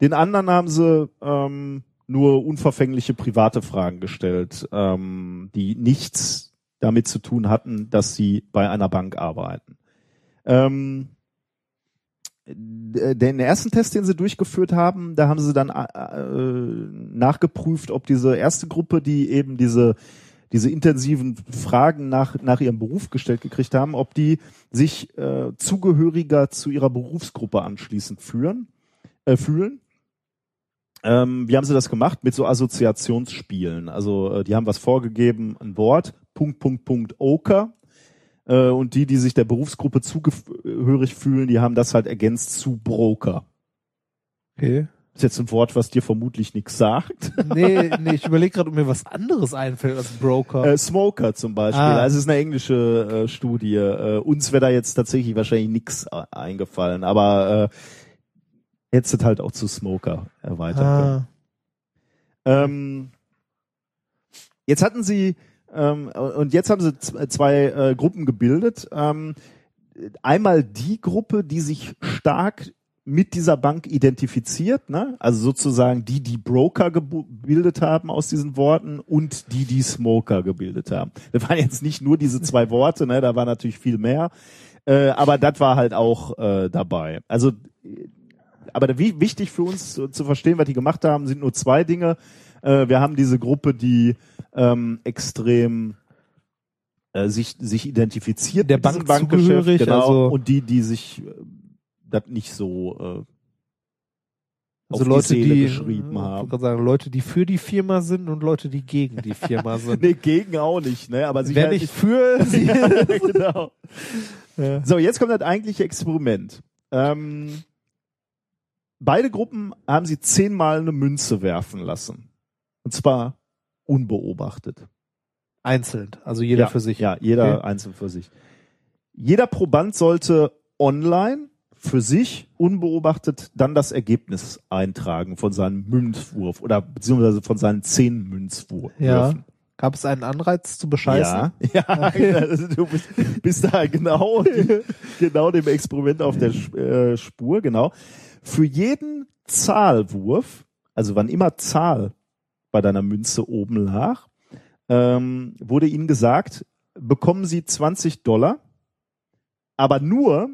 Den anderen haben sie ähm, nur unverfängliche private Fragen gestellt, ähm, die nichts damit zu tun hatten, dass sie bei einer Bank arbeiten. Ähm, den ersten Test, den sie durchgeführt haben, da haben sie dann äh, nachgeprüft, ob diese erste Gruppe, die eben diese diese intensiven Fragen nach nach ihrem Beruf gestellt gekriegt haben, ob die sich äh, zugehöriger zu ihrer Berufsgruppe anschließend führen äh, fühlen. Ähm, wie haben sie das gemacht? Mit so Assoziationsspielen. Also äh, die haben was vorgegeben, ein Wort, Punkt, Punkt, Punkt, Oker. Äh, und die, die sich der Berufsgruppe zugehörig fühlen, die haben das halt ergänzt zu Broker. okay. Ist jetzt ein Wort, was dir vermutlich nichts sagt. Nee, nee, ich überlege gerade, ob mir was anderes einfällt als Broker. Äh, Smoker zum Beispiel. Ah. Also es ist eine englische äh, Studie. Äh, uns wäre da jetzt tatsächlich wahrscheinlich nichts eingefallen, aber äh, hättest halt auch zu Smoker erweitern können. ah, Ähm, jetzt hatten sie ähm, und jetzt haben sie z- zwei äh, Gruppen gebildet. Ähm, einmal die Gruppe, die sich stark mit dieser Bank identifiziert, ne? also sozusagen die, die Broker gebildet haben aus diesen Worten und die, die Smoker gebildet haben. Das waren jetzt nicht nur diese zwei Worte, ne? da war natürlich viel mehr, äh, aber das war halt auch äh, dabei. Also, äh, aber wie, wichtig für uns zu, zu verstehen, was die gemacht haben, sind nur zwei Dinge. Äh, wir haben diese Gruppe, die ähm, extrem äh, sich, sich identifiziert Der Bank Bankgeschäft, genau, also- und die, die sich äh, das nicht so äh, Also Leute, die die, geschrieben haben. sagen, Leute, die für die Firma sind und Leute, die gegen die Firma sind. Nee, gegen auch nicht, ne? Aber sie Wer nicht für sie ja, genau. Ja. So, jetzt kommt das eigentliche Experiment. Ähm, beide Gruppen haben sie zehnmal eine Münze werfen lassen. Und zwar unbeobachtet. einzeln, also jeder ja, für sich. Ja, jeder Okay. einzeln für sich. Jeder Proband sollte online für sich unbeobachtet dann das Ergebnis eintragen von seinem Münzwurf oder beziehungsweise von seinen zehn Münzwürfen. Ja. Gab es einen Anreiz zu bescheißen? Ja, ja also du bist, bist da genau, genau dem Experiment auf der äh, Spur, genau. Für jeden Zahlwurf, also wann immer Zahl bei deiner Münze oben lag, ähm, wurde ihnen gesagt, bekommen sie 20 Dollar, aber nur,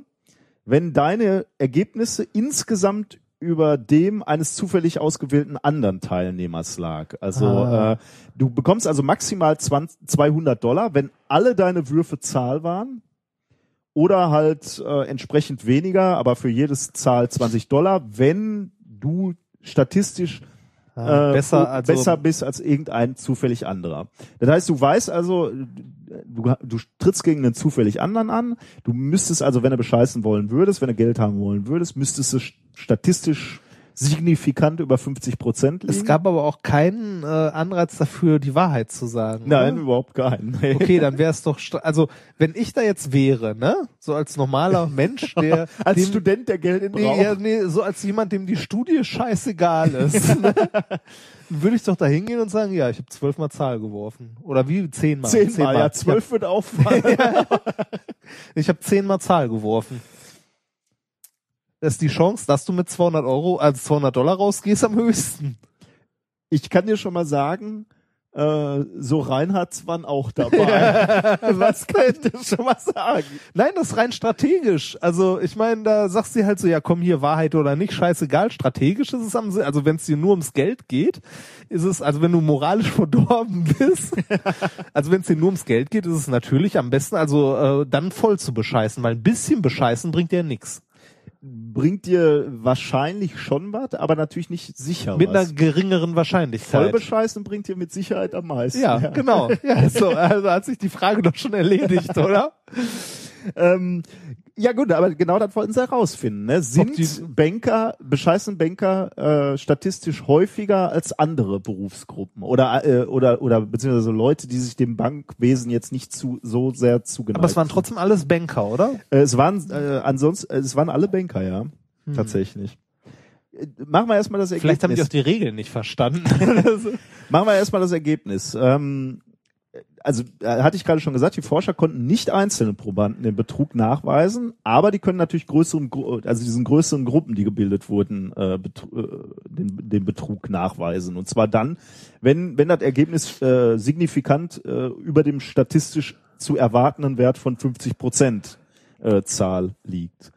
wenn deine Ergebnisse insgesamt über dem eines zufällig ausgewählten anderen Teilnehmers lag. Also Ah. äh, du bekommst also maximal 20, 200 Dollar, wenn alle deine Würfe Zahl waren oder halt äh, entsprechend weniger, aber für jedes Zahl 20 Dollar, wenn du statistisch Ah, äh, besser, also, besser bist als irgendein zufällig anderer. Das heißt, du weißt also, du, du trittst gegen einen zufällig anderen an. Du müsstest also, wenn du bescheißen wollen würdest, wenn du Geld haben wollen würdest, müsstest du statistisch signifikant über 50 Prozent liegen. es gab aber auch keinen äh, Anreiz dafür, die Wahrheit zu sagen. Nein, oder? überhaupt keinen. Nee. Okay, dann wäre es doch, also wenn ich da jetzt wäre, ne, so als normaler Mensch, der Als dem, Student, der Geld nee, braucht. ja, nee, so als jemand, dem die Studie scheißegal ist, ne, dann würde ich doch da hingehen und sagen, ja, ich habe zwölfmal Zahl geworfen oder wie zehnmal, Zehnmal, ja, zwölf wird auffallen. Ich habe zehnmal Zahl geworfen. Das ist die Chance, dass du mit 200 Euro, also 200 Dollar rausgehst am höchsten. Ich kann dir schon mal sagen, äh, so Reinhards waren auch dabei. Was kann ich dir schon mal sagen? Nein, das ist rein strategisch. Also ich meine, da sagst du halt so, ja komm hier, Wahrheit oder nicht, scheißegal. Strategisch ist es am Sinn. Also wenn es dir nur ums Geld geht, ist es, also wenn du moralisch verdorben bist, also wenn es dir nur ums Geld geht, ist es natürlich am besten, also äh, dann voll zu bescheißen, weil ein bisschen bescheißen bringt dir nix. Bringt dir wahrscheinlich schon was, aber natürlich nicht sicher Mit einer was. geringeren Wahrscheinlichkeit. Voll bescheißen bringt dir mit Sicherheit am meisten. ja, genau. Ja, so, also hat sich die Frage doch schon erledigt, oder? Ähm, ja gut, aber genau das wollten sie herausfinden. Ne? Sind Banker, bescheißen Banker äh, statistisch häufiger als andere Berufsgruppen oder äh, oder oder beziehungsweise Leute, die sich dem Bankwesen jetzt nicht zu so sehr zugeneigt Aber es waren trotzdem alles Banker, oder? Äh, es waren äh, ansonsten, äh, es waren alle Banker, ja, tatsächlich. Äh, Machen wir erstmal das Ergebnis. Vielleicht haben die auch die Regeln nicht verstanden. Machen wir erstmal das Ergebnis. Ähm, also äh, hatte ich gerade schon gesagt, die Forscher konnten nicht einzelne Probanden den Betrug nachweisen, aber die können natürlich größeren, also diesen größeren Gruppen, die gebildet wurden, äh, äh, den, den Betrug nachweisen. Und zwar dann, wenn wenn das Ergebnis äh, signifikant äh, über dem statistisch zu erwartenden Wert von 50 Prozent äh, Zahl liegt.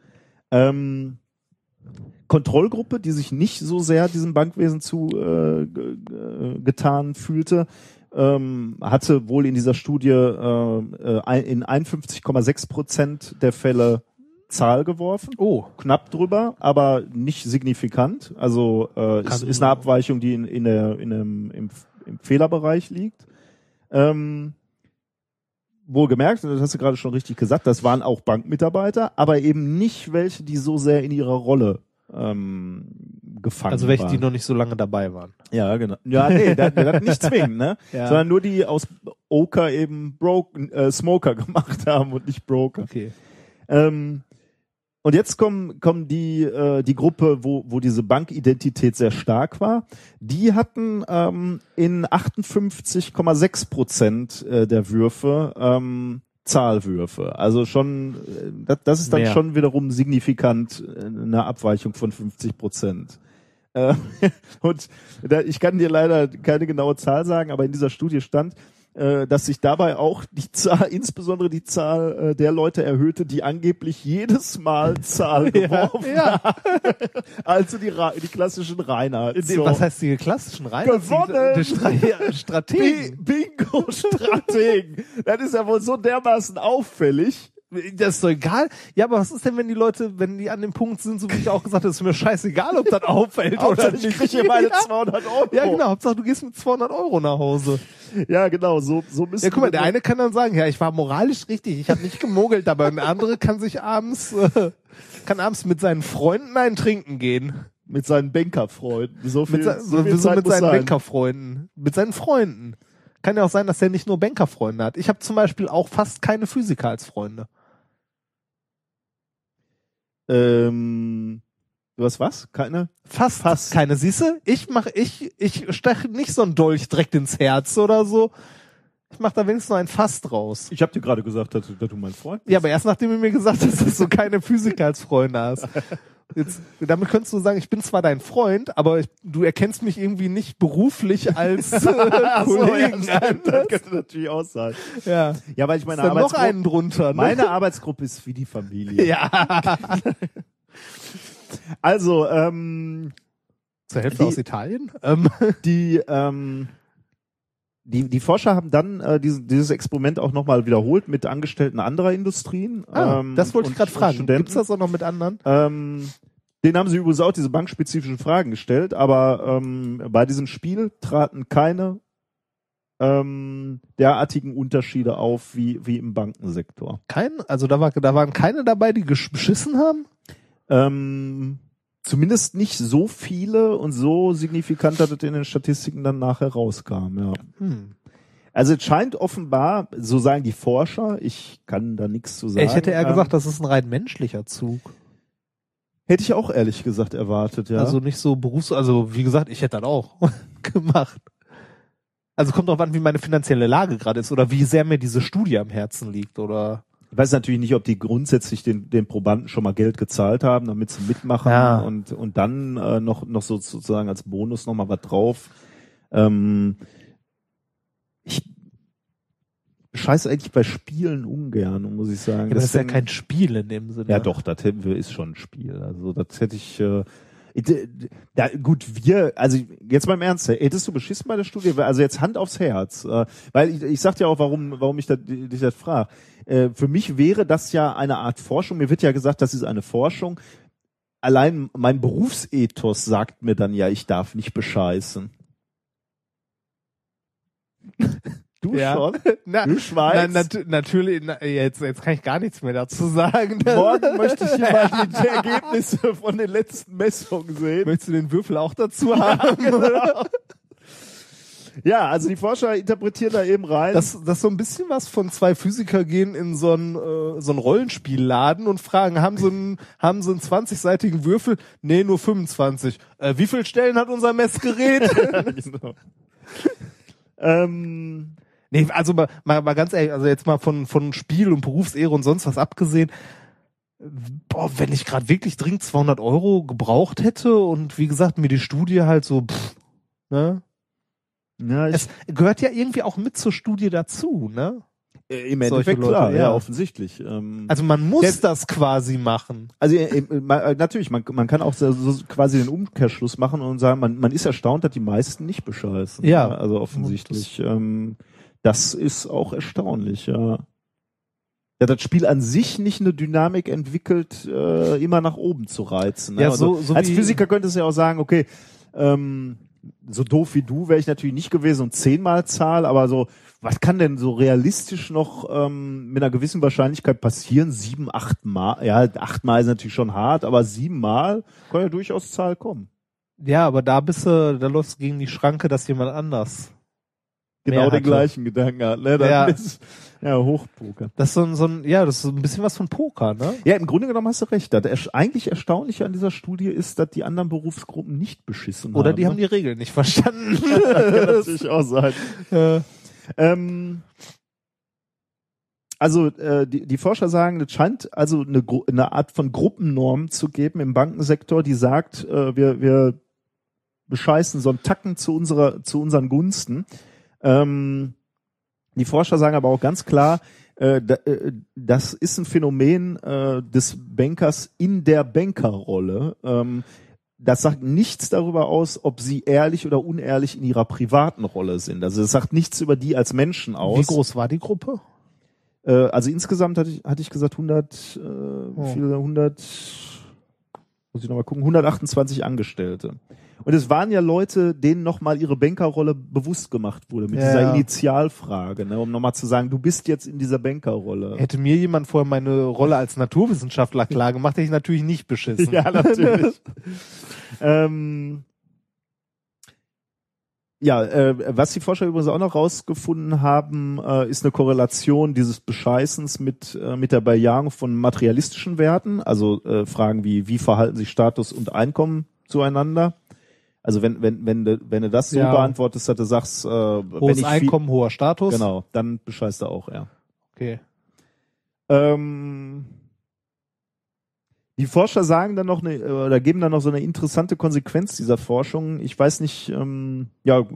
Ähm, Kontrollgruppe, die sich nicht so sehr diesem Bankwesen zu ge- ge- getan fühlte, ähm, hatte wohl in dieser Studie äh, äh, in 51,6 Prozent der Fälle Zahl geworfen. Oh. Knapp drüber, aber nicht signifikant. Also äh, ist, ist eine Abweichung, die in, in der, in dem, im, im Fehlerbereich liegt. Ähm, wohlgemerkt, das hast du gerade schon richtig gesagt, das waren auch Bankmitarbeiter, aber eben nicht welche, die so sehr in ihrer Rolle ähm, gefangen Also welche, waren. die noch nicht so lange dabei waren. Ja, genau. Ja, nee, das, das nicht zwingen, ne? Ja. Sondern nur die aus Oker eben Broken, äh, Smoker gemacht haben und nicht Broker. Okay. Ähm, und jetzt kommen, kommen die, äh, die Gruppe, wo, wo diese Bankidentität sehr stark war. Die hatten ähm, in 58,6 Prozent äh, der Würfe ähm, Zahlwürfe. Also schon, äh, das, ist dann Mehr. schon wiederum signifikant äh, eine Abweichung von 50 Prozent. Äh, Und ich kann dir leider keine genaue Zahl sagen, aber in dieser Studie stand, äh, dass sich dabei auch die Zahl, insbesondere die Zahl äh, der Leute erhöhte, die angeblich jedes Mal Zahl geworfen ja. haben. Also die, die klassischen Reinhardt. Die- Was heißt die klassischen Reiner? Gewonnen! Die, die Stra ja, Strategen. Bingo-Strategen. das ist ja wohl so dermaßen auffällig. Das ist doch egal. Ja, aber was ist denn, wenn die Leute, wenn die an dem Punkt sind, so wie ich auch gesagt habe, ist mir scheißegal, ob das auffällt oder nicht. ich kriege hier meine ja. 200 Euro. Ja, genau. Hauptsache, du gehst mit 200 Euro nach Hause. Ja, genau. So, so müssen Ja, guck mal, der eine kann dann sagen, ja, ich war moralisch richtig, ich habe nicht gemogelt, aber der andere kann sich abends, äh, kann abends mit seinen Freunden ein Trinken gehen. mit seinen Bankerfreunden. So viel, Mit, se so viel Zeit mit seinen sein. Bankerfreunden. Mit seinen Freunden. Kann ja auch sein, dass er nicht nur Bankerfreunde hat. Ich habe zum Beispiel auch fast keine Physiker als Freunde. Ähm, du hast was? Keine? Fast, Fast. keine. Siehste, ich mach, ich, ich steche nicht so einen Dolch direkt ins Herz oder so. Ich mach da wenigstens noch ein Fass draus. Ich habe dir gerade gesagt, dass, du- dass du mein Freund bist. Ja, aber erst nachdem du mir gesagt hast, dass du keine Physiker als Freunde hast. Jetzt, damit könntest du sagen, ich bin zwar dein Freund, aber ich, du erkennst mich irgendwie nicht beruflich als äh, Ach so, ja, Kollegen an. das könnte natürlich auch sein. Ja. Ja, weil ich meine dann noch Arbeitsgruppe, einen drunter. Ne? meine Arbeitsgruppe ist wie die Familie. ja. Also, ähm, Zur Hälfte Die- aus Italien. Ähm, die, ähm, die, die Forscher haben dann äh, dieses, dieses Experiment auch nochmal wiederholt mit Angestellten anderer Industrien. ah, ähm, das wollte ich gerade fragen. Studenten. Gibt's das auch noch mit anderen? Ähm, den haben sie übrigens auch diese bankspezifischen Fragen gestellt, aber ähm, bei diesem Spiel traten keine ähm, derartigen Unterschiede auf wie, wie im Bankensektor. Kein, also da, war, da waren keine dabei, die gesch- beschissen haben? Ähm, zumindest nicht so viele und so signifikant, dass es in den Statistiken dann nachher rauskam, ja. Hm. Also es scheint offenbar, so sagen die Forscher, ich kann da nichts zu sagen. ich hätte eher ähm, gesagt, das ist ein rein menschlicher Zug. hätte ich auch ehrlich gesagt erwartet, ja. Also nicht so berufs-, also wie gesagt, ich hätte das auch gemacht. Also kommt drauf an, wie meine finanzielle Lage gerade ist oder wie sehr mir diese Studie am Herzen liegt oder. Ich weiß natürlich nicht, ob die grundsätzlich den, den Probanden schon mal Geld gezahlt haben, damit sie mitmachen Ja. und, und dann äh, noch, noch so, sozusagen als Bonus noch mal was drauf. Ähm, ich scheiße eigentlich bei Spielen ungern, muss ich sagen. Ja, das ist ja kein Spiel in dem Sinne. Ja, doch, das ist schon ein Spiel. Also das hätte ich. Äh, da, gut, wir, also jetzt mal im Ernst, hättest du beschissen bei der Studie? Also jetzt Hand aufs Herz, äh, weil ich, ich sag dir auch, warum, warum ich das, dich das frage. Äh, für mich wäre das ja eine Art Forschung. Mir wird ja gesagt, das ist eine Forschung. Allein mein Berufsethos sagt mir dann ja, ich darf nicht bescheißen. Du Ja. schon? Na, Du schweigst? na, nat natürlich, na, jetzt, jetzt kann ich gar nichts mehr dazu sagen. Morgen möchte ich hier mal die Ergebnisse von den letzten Messungen sehen. Möchtest du den Würfel auch dazu haben? genau. Ja, also die Forscher interpretieren da eben rein. Das, das so ein bisschen was von zwei Physiker gehen in so einen, äh, so einen Rollenspielladen und fragen, haben sie einen, haben sie einen 20-seitigen Würfel? Nee, nur 25. Äh, wie viele Stellen hat unser Messgerät? genau. ähm, nee, also mal, mal, ganz ehrlich, also jetzt mal von, von Spiel und Berufsehre und sonst was abgesehen. Boah, wenn ich gerade wirklich dringend 200 Euro gebraucht hätte und wie gesagt, mir die Studie halt so, pff, ne? ja, Es gehört ja irgendwie auch mit zur Studie dazu, ne? äh, im Endeffekt Leute, klar, ja, ja. offensichtlich. Ähm, Also man muss Der- das quasi machen. also äh, äh, ma- äh, natürlich, man, man kann auch so, so quasi den Umkehrschluss machen und sagen, man, man ist erstaunt, dass die meisten nicht bescheißen. Ja. Also offensichtlich. Ähm, das ist auch erstaunlich, ja. Ja, das Spiel an sich nicht eine Dynamik entwickelt, äh, immer nach oben zu reizen. Ne? Ja, also, so- so als Physiker könntest du ja auch sagen, okay, ähm, so doof wie du wäre ich natürlich nicht gewesen und zehnmal Zahl, aber so, was kann denn so realistisch noch ähm, mit einer gewissen Wahrscheinlichkeit passieren? Sieben, acht Mal, ja, achtmal ist natürlich schon hart, aber siebenmal kann ja durchaus Zahl kommen. Ja, aber da bist du, da läufst du gegen die Schranke, dass jemand anders. Genau den hatte. gleichen Gedanken hat, ne? Dann Ja. Ist, ja, Hochpoker. Das ist so ein, so ein, ja, das ist so ein bisschen was von Poker, ne? Ja, im Grunde genommen hast du recht. Das eigentlich Erstaunliche an dieser Studie ist, dass die anderen Berufsgruppen nicht beschissen Oder haben. die haben die Regeln nicht verstanden. das kann natürlich auch sein. Äh, Ähm, Also äh, die, die Forscher sagen, es scheint also eine, eine Art von Gruppennorm zu geben im Bankensektor, die sagt, äh, wir, wir bescheißen so einen Tacken zu unserer zu unseren Gunsten. Ähm, die Forscher sagen aber auch ganz klar, äh, da, äh, das ist ein Phänomen äh, des Bankers in der Bankerrolle. Ähm, das sagt nichts darüber aus, ob sie ehrlich oder unehrlich in ihrer privaten Rolle sind. Also das sagt nichts über die als Menschen aus. Wie groß war die Gruppe? Äh, also insgesamt hatte ich, hatte ich gesagt 100, äh, Oh. wie viele, 100, muss ich nochmal gucken, 128 Angestellte. Und es waren ja Leute, denen nochmal ihre Bankerrolle bewusst gemacht wurde, mit Ja, dieser ja. Initialfrage, ne, um nochmal zu sagen, du bist jetzt in dieser Bankerrolle. Hätte mir jemand vorher meine Rolle als Naturwissenschaftler klar gemacht, hätte ich natürlich nicht beschissen. Ja, natürlich. ähm, ja, äh, was die Forscher übrigens auch noch rausgefunden haben, äh, ist eine Korrelation dieses Bescheißens mit, äh, mit der Bejahung von materialistischen Werten, also äh, Fragen wie, wie verhalten sich Status und Einkommen zueinander. Also wenn, wenn, wenn, du, wenn du das so Ja. beantwortest, dass du sagst, äh, Hohes Einkommen, hoher Status. Viel, genau, dann bescheißt du auch, ja. Okay. Ähm, die Forscher sagen dann noch eine, oder geben dann noch so eine interessante Konsequenz dieser Forschung. Ich weiß nicht, ähm, ja,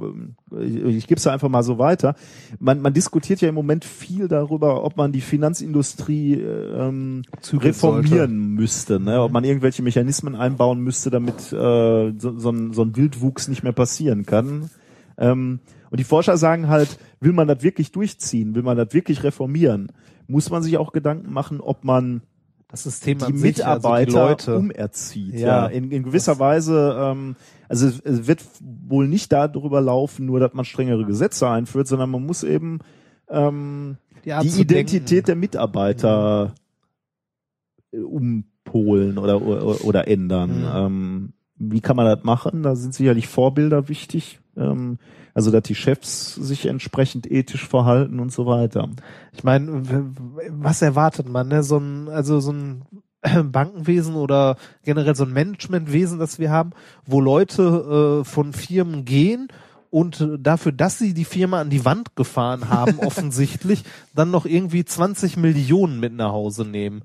ich, ich gebe es einfach mal so weiter. Man, man diskutiert ja im Moment viel darüber, ob man die Finanzindustrie äh, ähm, Zügeln reformieren müsste, ne? ob man irgendwelche Mechanismen einbauen müsste, damit äh, so, so, ein, so ein Wildwuchs nicht mehr passieren kann. Ähm, und die Forscher sagen halt, will man das wirklich durchziehen, will man das wirklich reformieren, muss man sich auch Gedanken machen, ob man Das System die sich, Mitarbeiter also die umerzieht. Ja, Ja. in, in gewisser Weise, ähm, also es, wird wohl nicht darüber laufen, nur dass man strengere Gesetze einführt, sondern man muss eben ähm, die, die Identität denken. der Mitarbeiter äh, umpolen oder, oder, oder ändern. Mhm. Ähm, wie kann man das machen? Da sind sicherlich Vorbilder wichtig. Ähm, also, dass die Chefs sich entsprechend ethisch verhalten und so weiter. Ich meine, was erwartet man? Ne? So ein, also so ein Bankenwesen oder generell so ein Managementwesen, das wir haben, wo Leute äh, von Firmen gehen und dafür, dass sie die Firma an die Wand gefahren haben, offensichtlich, dann noch irgendwie 20 Millionen mit nach Hause nehmen.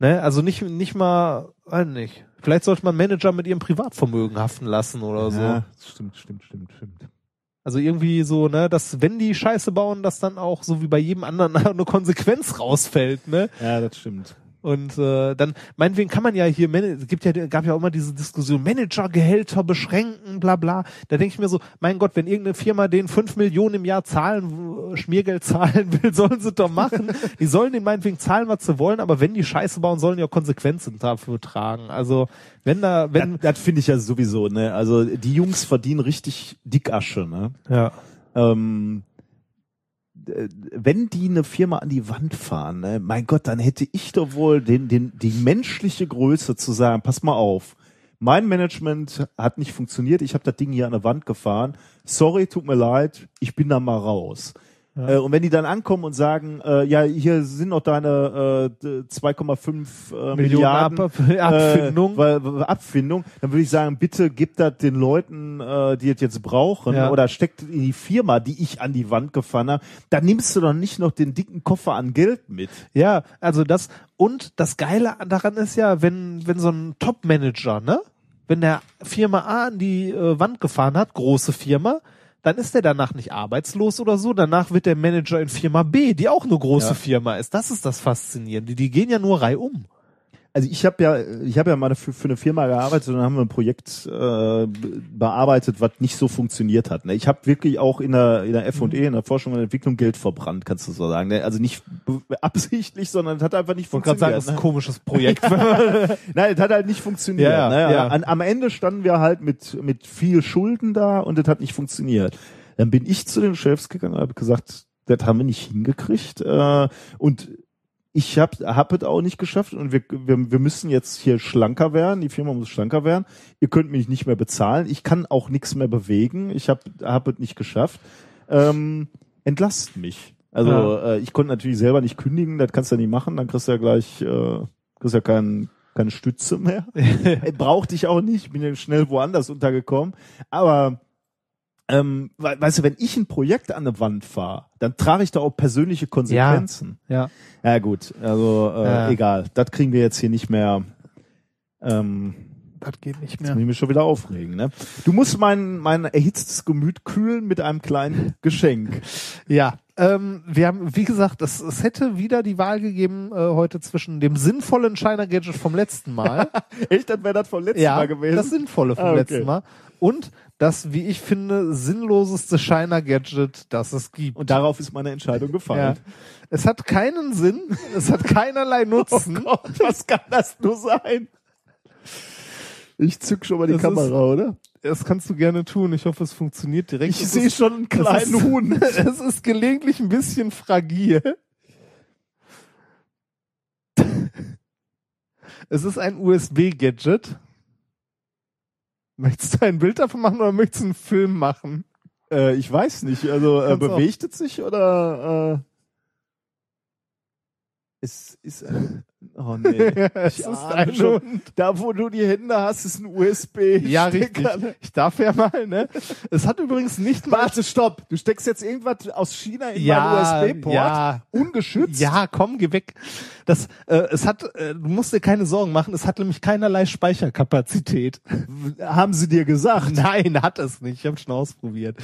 Ne? Also nicht, nicht mal, weiß nicht. Vielleicht sollte man Manager mit ihrem Privatvermögen haften lassen oder so. Ja, stimmt, stimmt, stimmt, stimmt. Also irgendwie so, ne, dass wenn die Scheiße bauen, dass dann auch so wie bei jedem anderen eine Konsequenz rausfällt, ne? Ja, das stimmt. Und äh, dann, meinetwegen kann man ja hier, Man- es gibt ja, gab ja auch immer diese Diskussion, Managergehälter beschränken, bla bla. Da denke ich mir so, mein Gott, wenn irgendeine Firma den fünf Millionen im Jahr zahlen, äh, Schmiergeld zahlen will, sollen sie doch machen. die sollen den meinetwegen zahlen, was sie wollen, aber wenn die Scheiße bauen, sollen die auch Konsequenzen dafür tragen. Also wenn da, wenn das das finde ich ja sowieso, ne? Also die Jungs verdienen richtig Dickasche, ne? ja. ähm, wenn die eine Firma an die Wand fahren, ne, mein Gott, dann hätte ich doch wohl den, den, die menschliche Größe zu sagen, pass mal auf, mein Management hat nicht funktioniert, ich habe das Ding hier an der Wand gefahren, sorry, tut mir leid, ich bin da mal raus. Äh, und wenn die dann ankommen und sagen, äh, ja, hier sind noch deine äh, 2,5 äh, Milliarden Ab Abfindung. äh, Abfindung, dann würde ich sagen, bitte gib das den Leuten, äh, die es jetzt brauchen, Ja. oder steckt in die Firma, die ich an die Wand gefahren habe. Da nimmst du doch nicht noch den dicken Koffer an Geld mit. Ja, also das und das Geile daran ist ja, wenn wenn so ein Top-Manager, ne, wenn der Firma A an die äh, Wand gefahren hat, große Firma, dann ist der danach nicht arbeitslos oder so. Danach wird der Manager in Firma B, die auch eine große Ja. Firma ist. Das ist das Faszinierende. Die gehen ja nur reihum. Also ich habe ja, ich habe ja mal für, für eine Firma gearbeitet und dann haben wir ein Projekt äh, be- bearbeitet, was nicht so funktioniert hat. Ne? Ich habe wirklich auch in der in der F&E, in der Forschung und Entwicklung Geld verbrannt, kannst du so sagen. Ne? Also nicht absichtlich, sondern es hat einfach nicht Ich wollte gerade sagen, das funktioniert. ist ein komisches Projekt. ne? Nein, es hat halt nicht funktioniert. Ja, ne? ja. An, am Ende standen wir halt mit mit viel Schulden da und es hat nicht funktioniert. Dann bin ich zu den Chefs gegangen und habe gesagt, das haben wir nicht hingekriegt äh, und ich habe hab es auch nicht geschafft und wir, wir, wir müssen jetzt hier schlanker werden. Die Firma muss schlanker werden. Ihr könnt mich nicht mehr bezahlen. Ich kann auch nichts mehr bewegen. Ich habe hab es nicht geschafft. Ähm, entlasst mich. Also Ja. äh, ich konnte natürlich selber nicht kündigen. Das kannst du ja nicht machen. Dann kriegst du ja gleich äh, kriegst ja kein, keine Stütze mehr. Äh, Brauchte ich auch nicht. Ich bin ja schnell woanders untergekommen. Aber ähm, we- weißt du, wenn ich ein Projekt an eine Wand fahre, dann trage ich da auch persönliche Konsequenzen. Ja. Ja, gut, also äh, Ja. egal. Das kriegen wir jetzt hier nicht mehr. Ähm, Das geht nicht Jetzt mehr. muss ich mich schon wieder aufregen, ne? Du musst mein, mein erhitztes Gemüt kühlen mit einem kleinen Geschenk. Ja, ähm, wir haben, wie gesagt, es, es hätte wieder die Wahl gegeben äh, heute zwischen dem sinnvollen China Gadget vom letzten Mal, Echt, dann wäre das vom letzten ja, Mal gewesen. das sinnvolle vom Ah, okay. letzten Mal und das, wie ich finde, sinnloseste China Gadget, das es gibt. Und darauf ist meine Entscheidung ja. gefallen. Es hat keinen Sinn, es hat keinerlei Nutzen. Oh Gott, was kann das nur sein? Ich zück schon mal die Das Kamera, oder? Das kannst du gerne tun. Ich hoffe, es funktioniert direkt. Ich sehe ist- schon einen kleinen ist- Huhn. Es ist gelegentlich ein bisschen fragil. Es ist ein USB-Gadget. Möchtest du ein Bild davon machen oder möchtest du einen Film machen? Äh, ich weiß nicht. Also äh, bewegt es sich oder? Äh, es ist ein. Oh nee. Ich ist ahne schon. Da, wo du die Hände hast, ist ein USB. Ja, richtig. Ich darf ja mal, ne? Es hat übrigens nicht mal. Warte, stopp. Du steckst jetzt irgendwas aus China in Ja, meinen USB-Port. ja. Ungeschützt. Ja, komm, geh weg. Das, äh, es hat, äh, du musst dir keine Sorgen machen, es hat nämlich keinerlei Speicherkapazität. Haben sie dir gesagt? Nein, hat es nicht. Ich habe schon ausprobiert.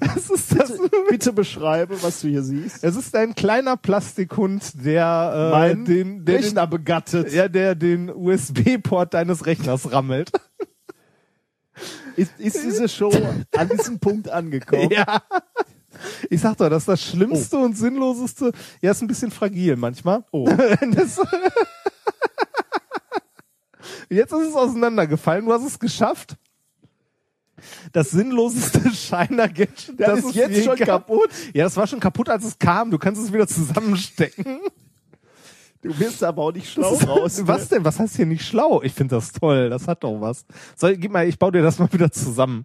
Es ist das. Bitte beschreibe, was du hier siehst. Es ist ein kleiner Plastikhund, der äh, den, der Rechner begattet. den, ja, der den USB-Port deines Rechners rammelt. Ist, ist diese Show an diesem Punkt angekommen? Ja. Ich sag doch, das ist das Schlimmste und Sinnloseste. Ja, ist ein bisschen fragil manchmal. Oh. Das Jetzt ist es auseinandergefallen. Du hast es geschafft. Das sinnloseste Shiner Gadget. Das, das ist jetzt je schon gab. kaputt. Ja, das war schon kaputt, als es kam. Du kannst es wieder zusammenstecken. Du wirst aber auch nicht schlau raus. ne? Was denn? Was heißt hier nicht schlau? Ich finde das toll. Das hat doch was. Soll, gib mal, ich baue dir das mal wieder zusammen.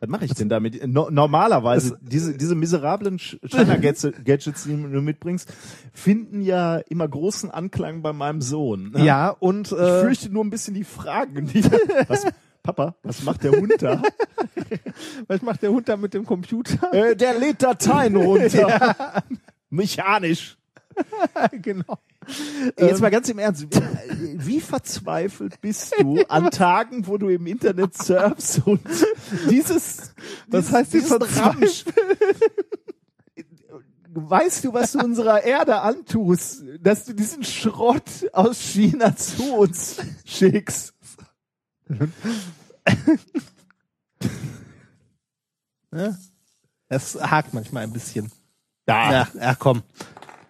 Was mache ich denn damit? No normalerweise, diese, diese miserablen China-Gadgets, die du mitbringst, finden ja immer großen Anklang bei meinem Sohn. ne? Ja, und Ich äh, fürchte nur ein bisschen die Fragen. Die was, Papa, was macht der Hund da? was macht der Hund da mit dem Computer? äh, der lädt Dateien runter. Mechanisch. genau. Jetzt mal ganz im Ernst, wie, wie verzweifelt bist du an Tagen, wo du im Internet surfst und dieses, Was heißt die diesen verzweifelt? Weißt du, was du unserer Erde antust, dass du diesen Schrott aus China zu uns schickst? Es hakt manchmal ein bisschen. Ja, ja komm.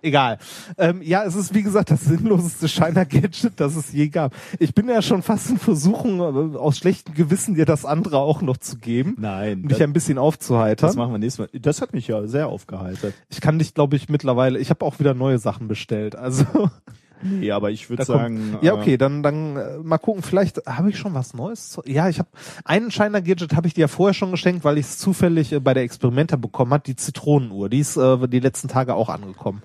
Egal. Ähm, ja, es ist wie gesagt das sinnloseste Shiner-Gadget, das es je gab. Ich bin ja schon fast in Versuchung, äh, aus schlechtem Gewissen dir das andere auch noch zu geben. Nein, Um dich ein bisschen aufzuheitern. das machen wir nächstes Mal. Das hat mich ja sehr aufgeheitert. Ich kann dich, glaube ich, mittlerweile, ich habe auch wieder neue Sachen bestellt. Also Nee, aber ich würde Da kommt- sagen, ja, äh, okay, dann dann äh, mal gucken. Vielleicht habe ich schon was Neues. Zu, ja, ich habe einen Shiner Gadget habe ich dir ja vorher schon geschenkt, weil ich es zufällig äh, bei der Experimenter bekommen hat. Die Zitronenuhr, die ist äh, die letzten Tage auch angekommen.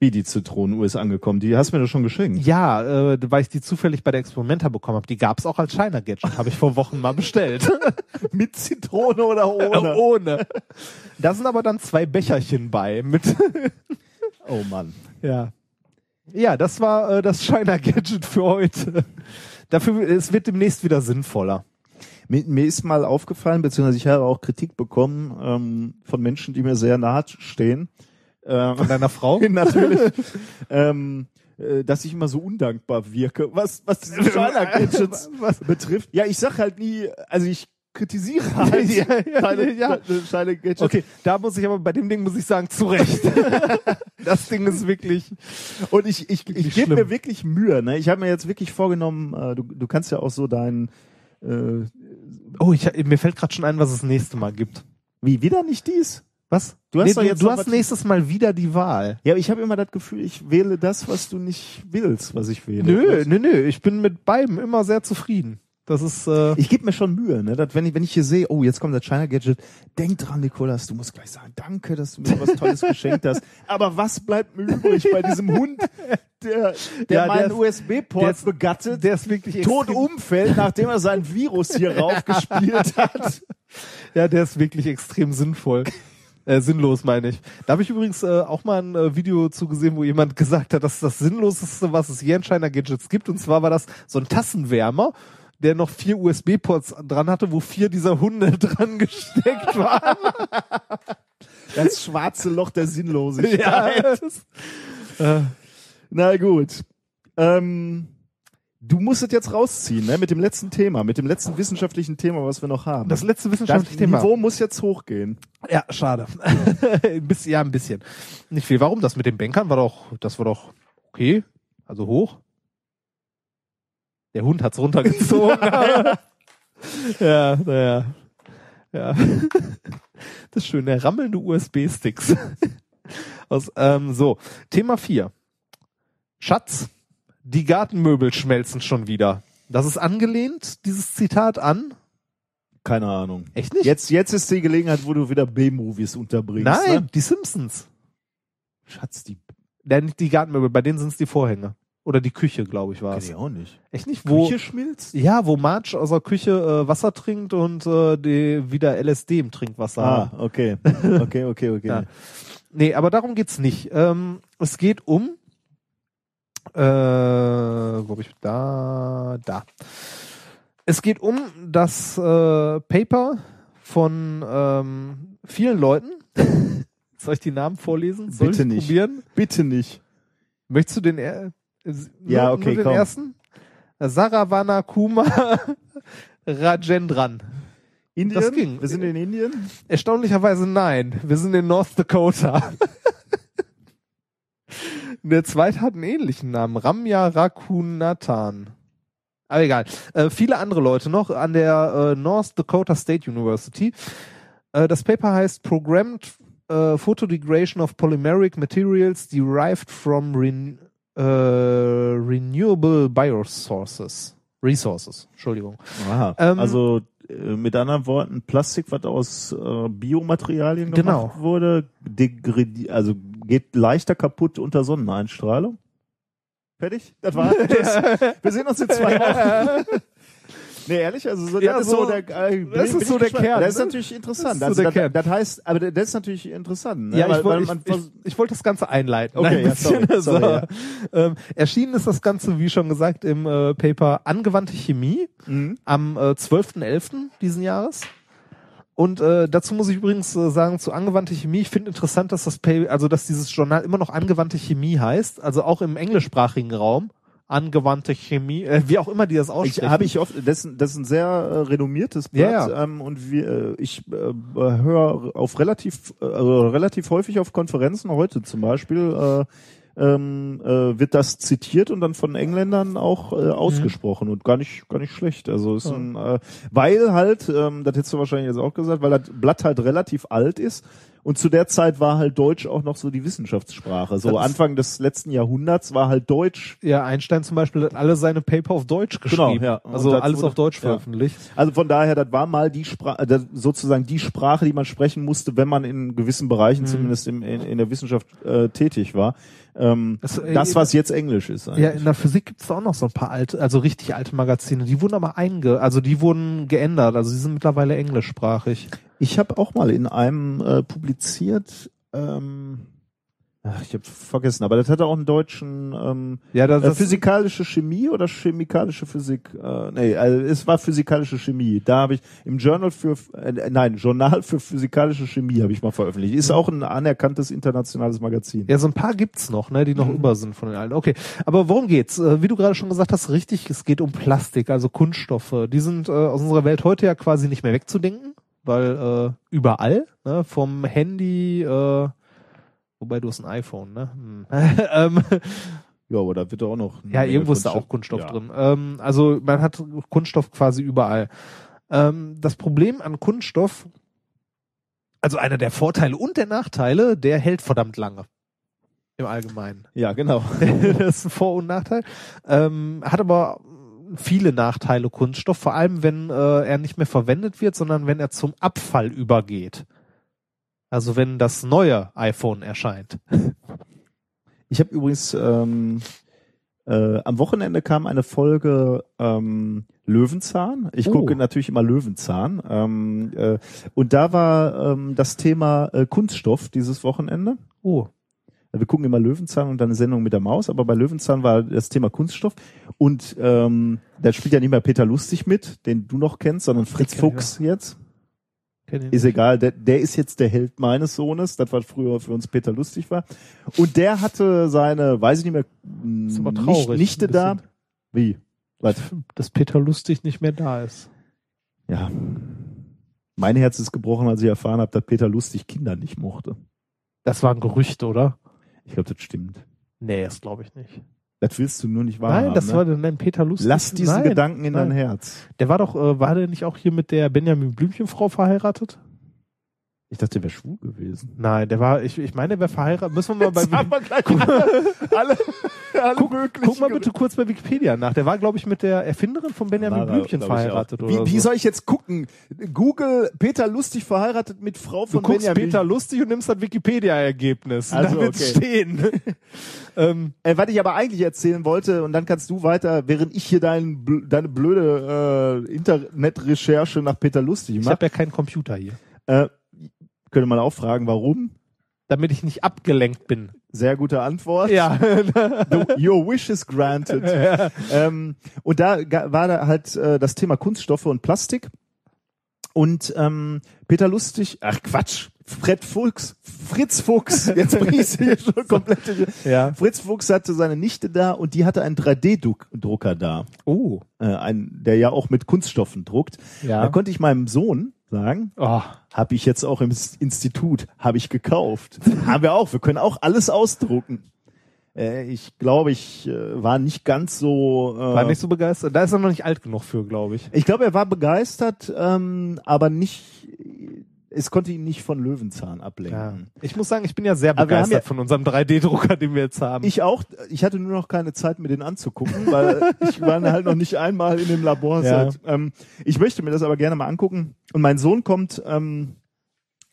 wie die Zitronenuhr ist angekommen. Die hast du mir doch schon geschenkt. Ja, äh, weil ich die zufällig bei der Experimenter bekommen habe. Die gab's auch als Shiner Gadget, habe ich vor Wochen mal bestellt. Mit Zitrone oder ohne? Ohne. Da sind aber dann zwei Becherchen bei mit. Oh Mann. Ja. Ja, das war äh, das Shiner Gadget für heute. Dafür, es wird demnächst wieder sinnvoller. Mir, mir ist mal aufgefallen, beziehungsweise ich habe auch Kritik bekommen ähm, von Menschen, die mir sehr nahe stehen. Ähm, Von deiner Frau? natürlich. ähm, äh, dass ich immer so undankbar wirke, was, was diese Shiner-Gadgets betrifft. Ja, ich sag halt nie, also ich kritisiere halt Ja, ja, deine, ja. deine Shiner-Gadgets. Okay, da muss ich aber bei dem Ding muss ich sagen, zu Recht. das Ding ist wirklich. Und ich, ich, ich gebe mir wirklich Mühe. Ne? Ich habe mir jetzt wirklich vorgenommen, äh, du, du kannst ja auch so dein äh, Oh, ich, mir fällt gerade schon ein, was es nächste Mal gibt. wie wieder nicht dies? Was? Du hast nee, doch du, jetzt du noch hast was- nächstes Mal wieder die Wahl. Ja, ich habe immer das Gefühl, ich wähle das, was du nicht willst, was ich wähle. Nö, nö, nö. Ich bin mit beidem immer sehr zufrieden. Das ist äh, Ich gebe mir schon Mühe, ne? dass wenn ich, wenn ich hier sehe, oh, jetzt kommt das China Gadget, denk dran, Nikolas, du musst gleich sagen, danke, dass du mir was Tolles geschenkt hast. Aber was bleibt mir übrig bei diesem Hund, der, der Ja, meinen USB-Port begattet, der ist wirklich tot umfällt, nachdem er sein Virus hier raufgespielt hat. Ja, der ist wirklich extrem sinnvoll. Äh, sinnlos meine ich. Da habe ich übrigens äh, auch mal ein äh, Video zu gesehen, wo jemand gesagt hat, dass das Sinnloseste, was es je an China Gadgets gibt. Und zwar war das so ein Tassenwärmer, der noch vier USB-Ports dran hatte, wo vier dieser Hunde dran gesteckt waren. Das schwarze Loch der ja, Sinnlosigkeit. das, Na gut. Ähm, du musst es jetzt rausziehen, ne? Mit dem letzten Thema, mit dem letzten wissenschaftlichen Thema, was wir noch haben. das letzte das wissenschaftliche Thema. Niveau muss jetzt hochgehen. Ja, schade. ein bisschen, ja, ein bisschen. Nicht viel. Warum? Das mit den Bankern war doch, das war doch okay. Also hoch. Der Hund hat's runtergezogen. ja, naja. Ja. Das ist schön, der rammelnde USB-Sticks. Aus, ähm, so, Thema 4. Schatz, die Gartenmöbel schmelzen schon wieder. Das ist angelehnt, dieses Zitat an. Keine Ahnung. Echt nicht? Jetzt, jetzt ist die Gelegenheit, wo du wieder B-Movies unterbringst. Nein, Ne? die Simpsons. Schatz, die nicht die Gartenmöbel, bei denen sind es die Vorhänge. Oder die Küche, glaube ich, war kenn es. ich auch nicht. Echt nicht? Wo, Küche schmilzt? ja, wo Marge aus der Küche äh, Wasser trinkt und äh, die wieder LSD im Trinkwasser Ah, haben. okay. Okay, okay, okay. Ja. Nee, aber darum geht's nicht. Ähm, es geht um äh, wo ich da da. Es geht um das äh, Paper von ähm, vielen Leuten. Soll ich die Namen vorlesen? Soll Bitte nicht. probieren? Bitte nicht. Möchtest du den, äh, Ja, nur, okay, nur den komm. ersten? Saravana Kumar Rajendran. Indien? Das ging. Wir sind in Indien? Erstaunlicherweise nein. Wir sind in North Dakota. Der zweite hat einen ähnlichen Namen. Ramya Rakunathan. Aber egal. Äh, viele andere Leute noch an der äh, North Dakota State University. Äh, das Paper heißt Programmed äh, Photodegradation of Polymeric Materials Derived from ren äh, Renewable Biosources. Resources, Entschuldigung. Aha. Ähm, also äh, mit anderen Worten, Plastik, was aus äh, Biomaterialien gemacht Genau. wurde, also geht leichter kaputt unter Sonneneinstrahlung. Fertig? Das war das. Wir sehen uns in zwei Wochen. Nee, ehrlich, also so, Ja, das ist so- der, äh, das ist so der. Kern, Das ist ne? natürlich interessant. Das so also der das, das heißt, aber das ist natürlich interessant. Ne? Ja, weil, ich wollte ich, ich, ich wollte das Ganze einleiten. Okay, Ein ja, bisschen. sorry, sorry, so. ja. ähm, erschienen ist das Ganze, wie schon gesagt, im äh, Paper Angewandte Chemie Mhm. am äh, 12.11. diesen Jahres. Und äh, dazu muss ich übrigens äh, sagen, zu angewandte Chemie, ich finde interessant, dass das Paper, also dass dieses Journal immer noch angewandte Chemie heißt, also auch im englischsprachigen Raum. Angewandte Chemie, äh, wie auch immer die das Ich aussprechen. habe ich oft, das, ist- das ist ein sehr äh, renommiertes Blatt ja. Ähm, und wir, äh, ich äh, höre auf relativ, äh, also relativ häufig auf Konferenzen, heute zum Beispiel, äh, ähm, äh, wird das zitiert und dann von Engländern auch äh, ausgesprochen und gar nicht, gar nicht schlecht. Also ist ein, äh, weil halt, ähm, das hättest du wahrscheinlich jetzt auch gesagt, weil das Blatt halt relativ alt ist. Und zu der Zeit war halt Deutsch auch noch so die Wissenschaftssprache. So Das Anfang des letzten Jahrhunderts war halt Deutsch ja, Einstein zum Beispiel hat alle seine Paper auf Deutsch Genau, geschrieben. ja. Und Also alles wurde- auf Deutsch ja. veröffentlicht. Also von daher, das war mal die Sprache, das sozusagen die Sprache, die man sprechen musste, wenn man in gewissen Bereichen, zumindest im, in, in der Wissenschaft äh, tätig war. Ähm, Das, äh, das, was jetzt Englisch ist. Ja, Eigentlich. in der Physik gibt's da auch noch so ein paar alte, also richtig alte Magazine. Die wurden aber einge, also die wurden geändert. Also die sind mittlerweile englischsprachig. Ich habe auch mal in einem äh, publiziert, ähm, ach, ich habe vergessen, aber das hatte auch einen deutschen ähm, Ja, das, äh, das physikalische Chemie oder chemikalische Physik? Äh, nee, also es war physikalische Chemie. Da habe ich im Journal für äh, nein, Journal für physikalische Chemie habe ich mal veröffentlicht. Ist auch ein anerkanntes internationales Magazin. ja, so ein paar gibt's noch, ne, die noch Mhm. über sind von den alten. Okay, aber worum geht's? Äh, wie du gerade schon gesagt hast, richtig, es geht um Plastik, also Kunststoffe. Die sind äh, aus unserer Welt heute ja quasi nicht mehr wegzudenken, weil äh, überall, ne, vom Handy, äh, wobei du hast ein iPhone, ne? Hm. ähm, Ja, aber da wird auch noch. Ja, irgendwo ist da auch Kunststoff Ja. drin. Ähm, also man hat Kunststoff quasi überall. Ähm, das Problem an Kunststoff, also einer der Vorteile und der Nachteile, der hält verdammt lange. Im Allgemeinen. Ja, genau. das ist ein Vor- und Nachteil. Ähm, hat aber viele Nachteile Kunststoff, vor allem wenn äh, er nicht mehr verwendet wird, sondern wenn er zum Abfall übergeht. Also wenn das neue iPhone erscheint. Ich habe übrigens ähm, äh, am Wochenende kam eine Folge ähm, Löwenzahn. Ich Oh. gucke natürlich immer Löwenzahn. Ähm, äh, und da war ähm, das Thema äh, Kunststoff dieses Wochenende. Oh, Wir gucken immer Löwenzahn und dann eine Sendung mit der Maus, aber bei Löwenzahn war das Thema Kunststoff. Und ähm, da spielt ja nicht mehr Peter Lustig mit, den du noch kennst, sondern Fritz Fuchs jetzt. Ist nicht. egal, der, der ist jetzt der Held meines Sohnes, das was früher für uns Peter lustig war. Und der hatte seine, weiß ich nicht mehr, Ist aber nicht, traurig, Nichte ein da. Wie? Was? Dass Peter Lustig nicht mehr da ist. Ja. Mein Herz ist gebrochen, als ich erfahren habe, dass Peter Lustig Kinder nicht mochte. Das war ein Gerücht, oder? Ich glaube, das stimmt. Nee, das glaube ich nicht. Das willst du nur nicht wahrhaben. Nein, das ne? war nein, Peter Lustig. Lass diesen nein, Gedanken in dein nein. Herz. Der war doch, äh, war der nicht auch hier mit der Benjamin Blümchenfrau verheiratet? Ich dachte, der wäre schwul gewesen. Nein, der war, ich, ich meine, der wäre verheiratet. Müssen wir mal bei wir gleich alle, alle guck, guck mal bitte kurz bei Wikipedia nach. Der war, glaube ich, mit der Erfinderin von Benjamin Blümchen ich, verheiratet oder Wie, wie so. soll ich jetzt gucken? Google Peter Lustig verheiratet mit Frau Du von guckst Benjamin. Peter lustig und nimmst das Wikipedia-Ergebnis. Also, da wird's okay. stehen. ähm, Äh, was ich aber eigentlich erzählen wollte, und dann kannst du weiter, während ich hier dein, deine blöde äh, Internetrecherche nach Peter Lustig ich mache, habe ja keinen Computer hier. äh, könnte man auch fragen, warum? Damit ich nicht abgelenkt bin. Sehr gute Antwort. Ja. The, your wish is granted. ähm, und da war da halt äh, das Thema Kunststoffe und Plastik. Und ähm, Peter Lustig, ach Quatsch, Fred Fuchs, Fritz Fuchs, jetzt bringst du hier schon komplett. ja. Fritz Fuchs hatte seine Nichte da und die hatte einen 3D-Drucker da, Oh. äh, ein, der ja auch mit Kunststoffen druckt. Da Ja. konnte ich meinem Sohn sagen, Oh. habe ich jetzt auch im Institut, habe ich gekauft. Haben wir auch, wir können auch alles ausdrucken. Äh, ich glaube, ich äh, war nicht ganz so. Äh, War nicht so begeistert. Da ist er noch nicht alt genug für, glaube ich. ich glaube, er war begeistert, ähm, aber nicht. Es konnte ihn nicht von Löwenzahn Ja. ablenken. Ich muss sagen, ich bin ja sehr begeistert ja- von unserem 3D-Drucker, den wir jetzt haben. Ich auch. Ich hatte nur noch keine Zeit, mir den anzugucken, weil ich war halt noch nicht einmal in dem Labor. Ja. Seit, ähm, ich möchte mir das aber gerne mal angucken. Und mein Sohn kommt ähm,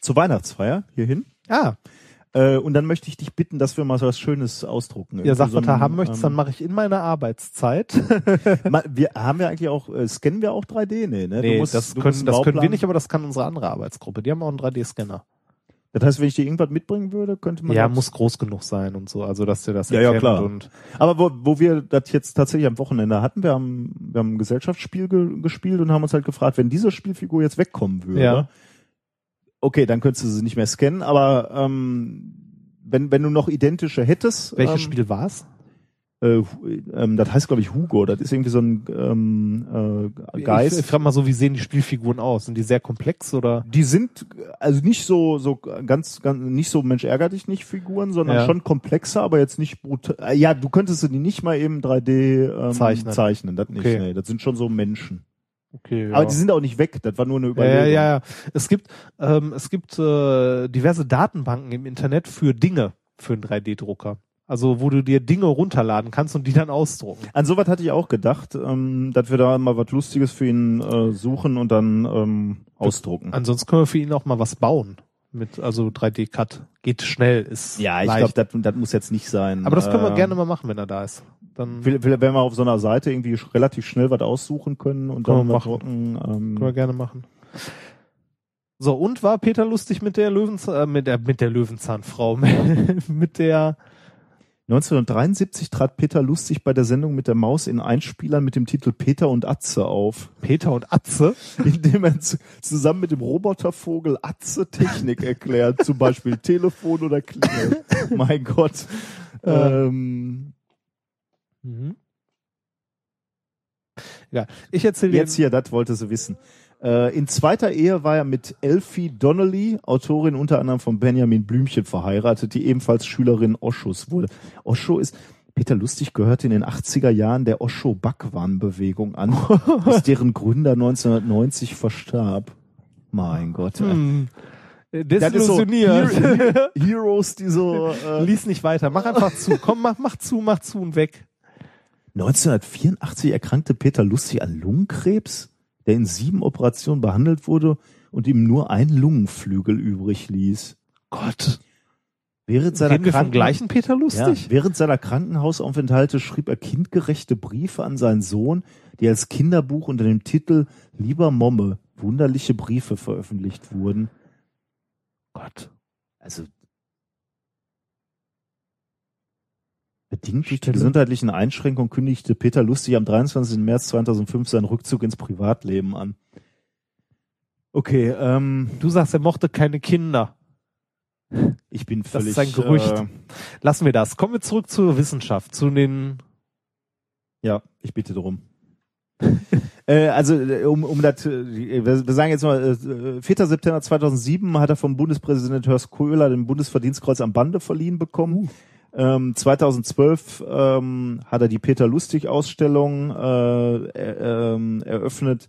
zur Weihnachtsfeier hierhin. ah, Äh, und dann möchte ich dich bitten, dass wir mal so was Schönes ausdrucken. ja, sag, so was du haben möchtest, dann ähm, mache ich in meiner Arbeitszeit. wir haben wir eigentlich auch, äh, scannen wir auch 3D? Nee, ne? nee, musst, das, können, das können wir nicht, aber das kann unsere andere Arbeitsgruppe. Die haben auch einen 3D-Scanner. Das heißt, wenn ich dir irgendwas mitbringen würde, könnte man Ja, muss groß genug sein und so, also dass der das Ja, ja, klar. Und Aber wo, wo wir das jetzt tatsächlich am Wochenende hatten, wir haben, wir haben ein Gesellschaftsspiel ge gespielt und haben uns halt gefragt, wenn diese Spielfigur jetzt wegkommen würde, Ja. Okay, dann könntest du sie nicht mehr scannen, aber ähm, wenn, wenn du noch identische hättest, welches ähm, Spiel war's? Äh, ähm, das heißt, glaube ich, Hugo. Das ist irgendwie so ein ähm, äh, Geist. Ich, ich frage mal so, wie sehen die Spielfiguren aus? Sind die sehr komplex oder? die sind also nicht so so ganz ganz nicht so Mensch ärger dich nicht Figuren, sondern Ja. schon komplexer, aber jetzt nicht brutal. Ja, du könntest sie nicht mal eben 3D ähm, Zeichnen. zeichnen, das nicht. Okay. Nee, das sind schon so Menschen. Okay, Aber die sind auch nicht weg. Das war nur eine ja, Überlegung. ja, ja, ja. Es gibt, ähm, es gibt äh, diverse Datenbanken im Internet für Dinge für einen 3D-Drucker. Also wo du dir Dinge runterladen kannst und die dann ausdrucken. An sowas hatte ich auch gedacht, ähm, dass wir da mal was Lustiges für ihn äh, suchen und dann ähm, ausdrucken. Ansonsten können wir für ihn auch mal was bauen. Mit, also 3D-Cut. Geht schnell, ist Ja, ich glaube, das, muss jetzt nicht sein. Aber das können wir Ähm, gerne mal machen, wenn er da ist. Dann Will, will, wenn wir auf so einer Seite irgendwie relativ schnell was aussuchen können und dann mal machen. drucken. können wir Ähm, gerne machen. So, und war Peter lustig mit der Löwenzahn, äh, mit der, mit der Löwenzahnfrau, mit der, 1973 trat Peter Lustig bei der Sendung mit der Maus in Einspielern mit dem Titel Peter und Atze auf, Peter und Atze. indem er zu, zusammen mit dem Robotervogel Atze Technik erklärt, zum Beispiel Telefon oder Klingel. mein Gott. Ähm, Mhm. Ja, ich erzähle jetzt hier, das wollte sie wissen. Äh, in zweiter Ehe war er mit Elfie Donnelly, Autorin unter anderem von Benjamin Blümchen, verheiratet, die ebenfalls Schülerin Oschos wurde. Osho ist, Peter Lustig gehörte in den 80er Jahren der Osho-Bhagwan-Bewegung an, aus deren Gründer 1990 verstarb. Mein Gott. Hm. So Desillusioniert. Hero- Heroes, die so... Äh, Lies nicht weiter. Mach einfach zu. Komm, mach, mach zu, mach zu und weg. 1984 erkrankte Peter Lustig an Lungenkrebs, der in sieben Operationen behandelt wurde und ihm nur ein Lungenflügel übrig ließ. Gott. Während seiner, Reden wir vom gleichen Peter ja, Lustig? während seiner Krankenhausaufenthalte schrieb er kindgerechte Briefe an seinen Sohn, die als Kinderbuch unter dem Titel Lieber Momme, wunderliche Briefe veröffentlicht wurden. Gott. Also bedingt durch die gesundheitlichen Einschränkungen kündigte Peter Lustig am 23. März 2005 seinen Rückzug ins Privatleben an. Okay, ähm, Du sagst, er mochte keine Kinder. ich bin Das völlig. ist ein Gerücht. Äh, Lassen wir das. Kommen wir zurück zur Wissenschaft, zu den ja, ich bitte drum. äh, also äh, um, um das, äh, wir, wir sagen jetzt mal, äh, 4. September 2007 hat er vom Bundespräsident Horst Köhler den Bundesverdienstkreuz am Bande verliehen bekommen. Ähm, 2012 ähm, hat er die Peter Lustig Ausstellung äh, ähm, eröffnet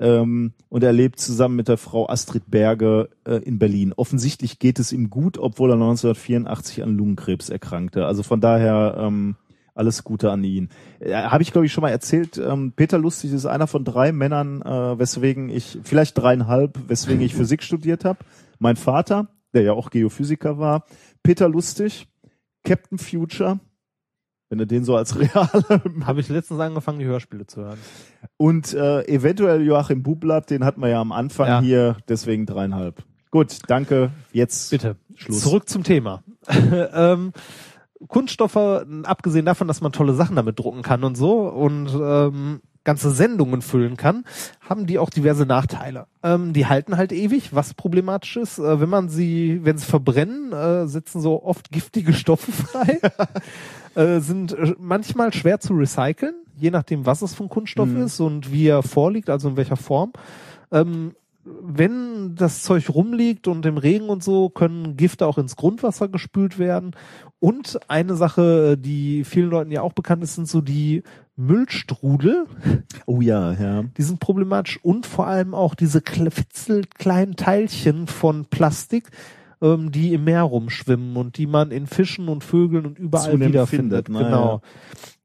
ähm, und er lebt zusammen mit der Frau Astrid Berge äh, in Berlin. Offensichtlich geht es ihm gut, obwohl er 1984 an Lungenkrebs erkrankte. Also von daher ähm, alles Gute an ihn. Äh, Habe ich glaube ich schon mal erzählt. Ähm, Peter Lustig ist einer von drei Männern, äh, weswegen ich vielleicht dreieinhalb, weswegen ich Physik studiert habe. Mein Vater, der ja auch Geophysiker war, Peter Lustig, Captain Future, wenn du den so als reale habe ich letztens angefangen, die Hörspiele zu hören. und äh, eventuell Joachim Bublatt, den hatten wir ja am Anfang Ja. hier, deswegen dreieinhalb. Gut, danke. Jetzt Bitte. Schluss. Zurück zum Thema. ähm, Kunststoffe, abgesehen davon, dass man tolle Sachen damit drucken kann und so und ähm, ganze Sendungen füllen kann, haben die auch diverse Nachteile. Ähm, die halten halt ewig, was problematisch ist. Äh, wenn man sie, wenn sie verbrennen, äh, setzen so oft giftige Stoffe frei, äh, sind äh, manchmal schwer zu recyceln, je nachdem, was es für ein Kunststoff ist und wie er vorliegt, also in welcher Form. Ähm, wenn das Zeug rumliegt und im Regen und so, können Gifte auch ins Grundwasser gespült werden. Und eine Sache, die vielen Leuten ja auch bekannt ist, sind so die Müllstrudel. Oh ja, ja. Die sind problematisch und vor allem auch diese kle- fitzelkleinen Teilchen von Plastik, ähm, die im Meer rumschwimmen und die man in Fischen und Vögeln und überall Zunehmend wiederfindet. findet, genau.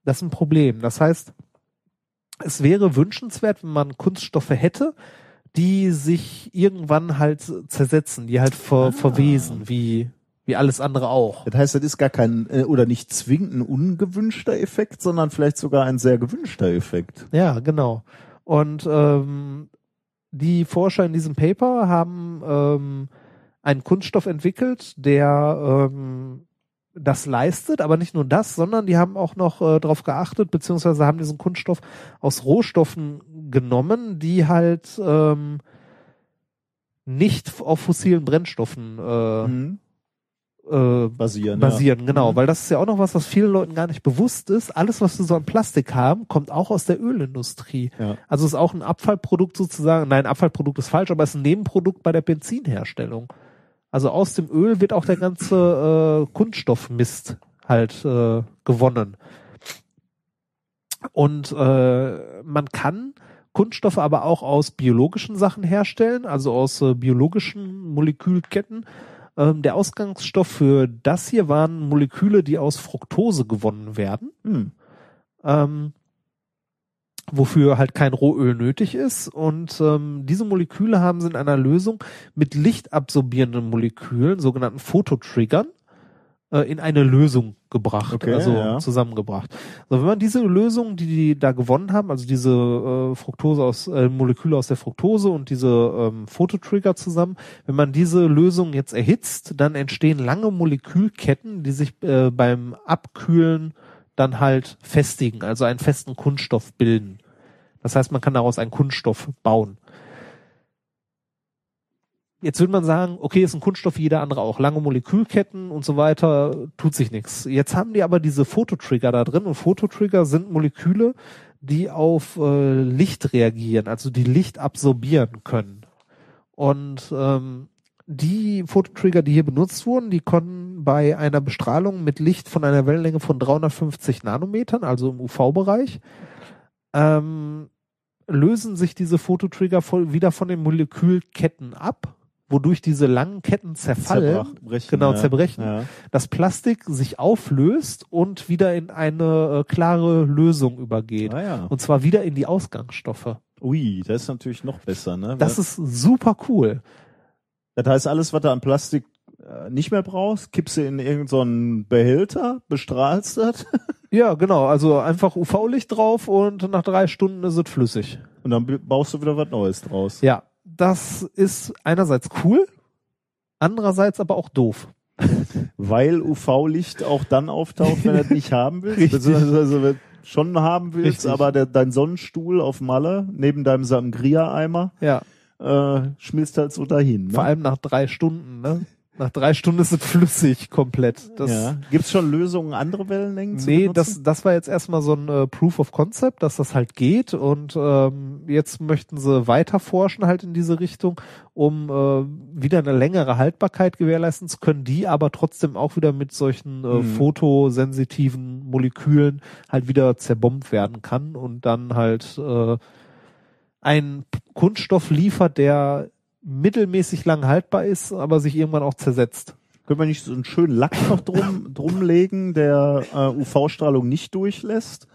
Das ist ein Problem. Das heißt, es wäre wünschenswert, wenn man Kunststoffe hätte, die sich irgendwann halt zersetzen, die halt ver Ah. verwesen, wie, wie alles andere auch. Das heißt, das ist gar kein äh, oder nicht zwingend ein ungewünschter Effekt, sondern vielleicht sogar ein sehr gewünschter Effekt. Ja, genau. Und ähm, die Forscher in diesem Paper haben ähm, einen Kunststoff entwickelt, der ähm, das leistet, aber nicht nur das, sondern die haben auch noch äh, darauf geachtet, beziehungsweise haben diesen Kunststoff aus Rohstoffen genommen, die halt ähm, nicht auf fossilen Brennstoffen äh, Mhm. Äh, Basieren. basieren, genau, Mhm. weil das ist ja auch noch was, was vielen Leuten gar nicht bewusst ist. Alles, was wir so an Plastik haben, kommt auch aus der Ölindustrie. Ja. Also ist auch ein Abfallprodukt sozusagen, nein, Abfallprodukt ist falsch, aber es ist ein Nebenprodukt bei der Benzinherstellung. Also aus dem Öl wird auch der ganze äh, Kunststoffmist halt äh, gewonnen. Und äh, man kann Kunststoffe aber auch aus biologischen Sachen herstellen, also aus äh, biologischen Molekülketten. Ähm, der Ausgangsstoff für das hier waren Moleküle, die aus Fructose gewonnen werden Hm. ähm, wofür halt kein Rohöl nötig ist. Und ähm, diese Moleküle haben sie in einer Lösung mit lichtabsorbierenden Molekülen, sogenannten Phototriggern, äh, in eine Lösung gebracht, Okay, also ja. zusammengebracht. So, wenn man diese Lösung, die die da gewonnen haben, also diese äh, Fructose aus äh, Moleküle aus der Fructose und diese ähm, Phototrigger zusammen, wenn man diese Lösung jetzt erhitzt, dann entstehen lange Molekülketten, die sich äh, beim Abkühlen dann halt festigen, also einen festen Kunststoff bilden. Das heißt, man kann daraus einen Kunststoff bauen. Jetzt würde man sagen, okay, ist ein Kunststoff wie jeder andere auch. Lange Molekülketten und so weiter, tut sich nichts. Jetzt haben die aber diese Phototrigger da drin und Phototrigger sind Moleküle, die auf äh, Licht reagieren, also die Licht absorbieren können. Und ähm, die Fototrigger, die hier benutzt wurden, die konnten bei einer Bestrahlung mit Licht von einer Wellenlänge von 350 Nanometern, also im UV-Bereich, ähm, lösen sich diese Fototrigger wieder von den Molekülketten ab wodurch diese langen Ketten zerfallen, Zerbrechen, genau, ja. zerbrechen, Ja. das Plastik sich auflöst und wieder in eine äh, klare Lösung übergeht. Ah, ja. Und zwar wieder in die Ausgangsstoffe. Ui, das ist natürlich noch besser, ne? Das ist super cool. Das heißt, alles, was du an Plastik äh, nicht mehr brauchst, kippst du in irgendeinen so Behälter, bestrahlst das Ja, genau. Also einfach UV-Licht drauf und nach drei Stunden ist es flüssig. und dann baust du wieder was Neues draus. Ja, das ist einerseits cool, andererseits aber auch doof. Weil UV-Licht auch dann auftaucht, wenn du es nicht haben willst. Richtig. Beziehungsweise also, schon haben willst, Richtig. aber der, dein Sonnenstuhl auf Malle neben deinem Sangria-Eimer Ja, äh, schmilzt halt so dahin. Ne? vor allem nach drei Stunden. Ne? Nach drei Stunden ist es flüssig komplett. Das, ja. Gibt's schon Lösungen, andere Wellenlängen zu Nee, benutzen? das, das war jetzt erstmal so ein äh, Proof of Concept, dass das halt geht und ähm, jetzt möchten sie weiter forschen halt in diese Richtung, um äh, wieder eine längere Haltbarkeit gewährleisten zu können, die aber trotzdem auch wieder mit solchen äh, Mhm. fotosensitiven Molekülen halt wieder zerbombt werden kann und dann halt äh, ein Kunststoff liefert, der mittelmäßig lang haltbar ist, aber sich irgendwann auch zersetzt. Können wir nicht so einen schönen Lack noch drum, drumlegen, der äh, UV-Strahlung nicht durchlässt?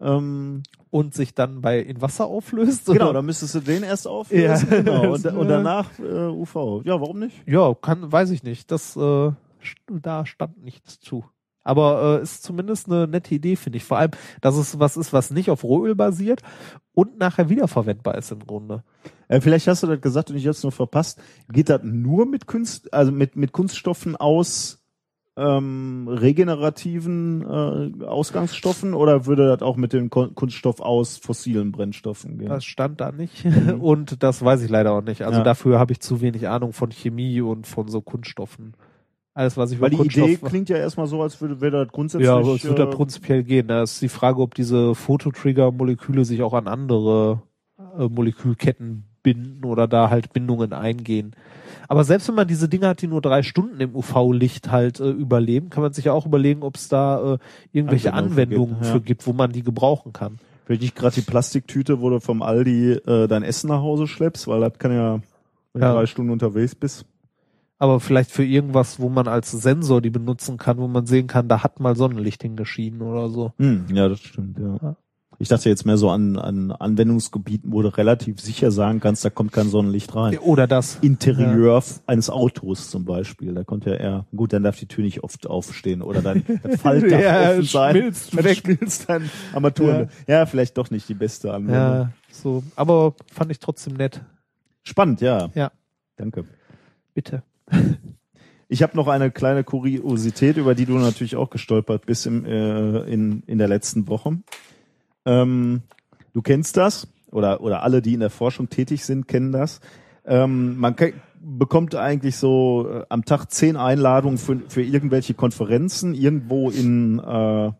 Ähm, Und sich dann bei in Wasser auflöst? genau, oder? dann müsstest du den erst auflösen. Ja. Genau, und, und danach äh, UV. Ja, warum nicht? Ja, kann, weiß ich nicht. Das, äh, da stand nichts zu. Aber äh, ist zumindest eine nette Idee, finde ich. Vor allem, dass es was ist, was nicht auf Rohöl basiert und nachher wiederverwendbar ist im Grunde. Äh, vielleicht hast du das gesagt und ich hab's nur verpasst. Geht das nur mit Kunst, also mit, mit Kunststoffen aus ähm, regenerativen äh, Ausgangsstoffen oder würde das auch mit dem Kunststoff aus fossilen Brennstoffen gehen? Das stand da nicht. Und das weiß ich leider auch nicht. Also Ja. dafür habe ich zu wenig Ahnung von Chemie und von so Kunststoffen. Alles, was ich Weil die Kunststoff Idee klingt ja erstmal so, als würde, wäre das grundsätzlich. Ja, aber es wird äh, da prinzipiell gehen. Da ist die Frage, ob diese Fototrigger-Moleküle sich auch an andere äh, Molekülketten binden oder da halt Bindungen eingehen. Aber selbst wenn man diese Dinge hat, die nur drei Stunden im UV-Licht halt äh, überleben, kann man sich ja auch überlegen, ob es da äh, irgendwelche Anwendungen Anwendungen für gibt, ja. für gibt, wo man die gebrauchen kann. Vielleicht nicht gerade die Plastiktüte, wo du vom Aldi äh, dein Essen nach Hause schleppst, weil das kann ja, wenn Ja. du drei Stunden unterwegs bist. Aber vielleicht für irgendwas, wo man als Sensor die benutzen kann, wo man sehen kann, da hat mal Sonnenlicht hingeschieden oder so. Hm, ja, das stimmt, ja. Ja. Ich dachte jetzt mehr so an, an Anwendungsgebieten, wo du relativ sicher sagen kannst, da kommt kein Sonnenlicht rein. Oder das. Interieur eines Autos zum Beispiel, da kommt ja eher, gut, dann darf die Tür nicht oft aufstehen oder dann das Faltdach Ja, offen sein. schmilzt Dann weg. schmilzt dein Armaturen. Ja. vielleicht doch nicht die beste Anwendung. Ja, so. Aber fand ich trotzdem nett. Spannend, ja. Ja. Danke. Bitte. Ich habe noch eine kleine Kuriosität, über die du natürlich auch gestolpert bist im, äh, in, in der letzten Woche. Ähm, du kennst das oder, oder alle, die in der Forschung tätig sind, kennen das. Ähm, man ke- bekommt eigentlich so äh, am Tag zehn Einladungen für, für irgendwelche Konferenzen irgendwo in äh,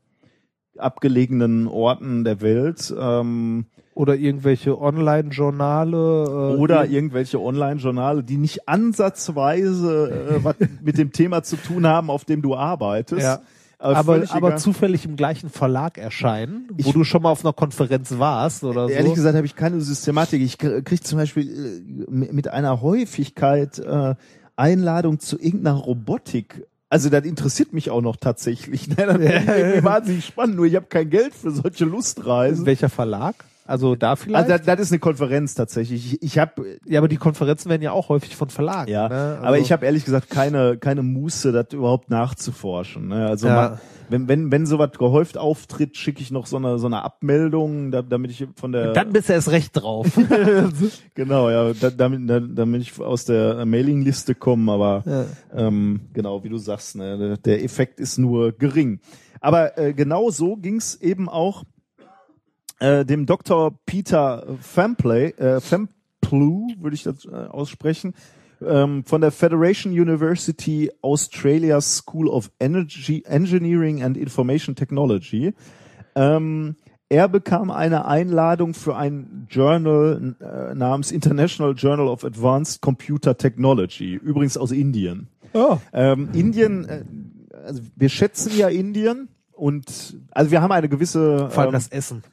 abgelegenen Orten der Welt. Ähm, Oder irgendwelche Online-Journale. Äh, oder ir- irgendwelche Online-Journale, die nicht ansatzweise äh, was mit dem Thema zu tun haben, auf dem du arbeitest. Ja. aber, völlig aber egal. zufällig im gleichen Verlag erscheinen, wo Ich- du schon mal auf einer Konferenz warst oder Ehrlich so. gesagt habe ich keine Systematik. Ich k- krieg zum Beispiel äh, mit einer Häufigkeit äh, Einladung zu irgendeiner Robotik. Also das interessiert mich auch noch tatsächlich. Ne? Das irgendwie wahnsinnig spannend. Nur ich habe kein Geld für solche Lustreisen. Welcher Verlag? Also da vielleicht? Also das, das ist eine Konferenz tatsächlich. Ich, ich habe ja, aber die Konferenzen werden ja auch häufig von Verlagen. Ja, ne? also, aber ich habe ehrlich gesagt keine keine Muße, das überhaupt nachzuforschen. Ne? Also Ja. mal, wenn wenn wenn sowas gehäuft auftritt, schicke ich noch so eine so eine Abmeldung, da, damit ich von der Dann bist du erst recht drauf. genau ja, da, damit da, damit ich aus der Mailingliste komme. Aber Ja. ähm, genau wie du sagst, ne, der- der Effekt ist nur gering. Aber äh, genau so ging's eben auch äh, dem Dr. Peter Famplay, äh, Famplew, würde ich das äh, aussprechen, ähm, von der Federation University Australia School of Energy, Engineering and Information Technology. Ähm, er bekam eine Einladung für ein Journal äh, namens International Journal of Advanced Computer Technology, übrigens aus Indien. oh. Ähm, Indien, äh, also wir schätzen ja Indien und also wir haben eine gewisse Vor allem ähm, das Essen.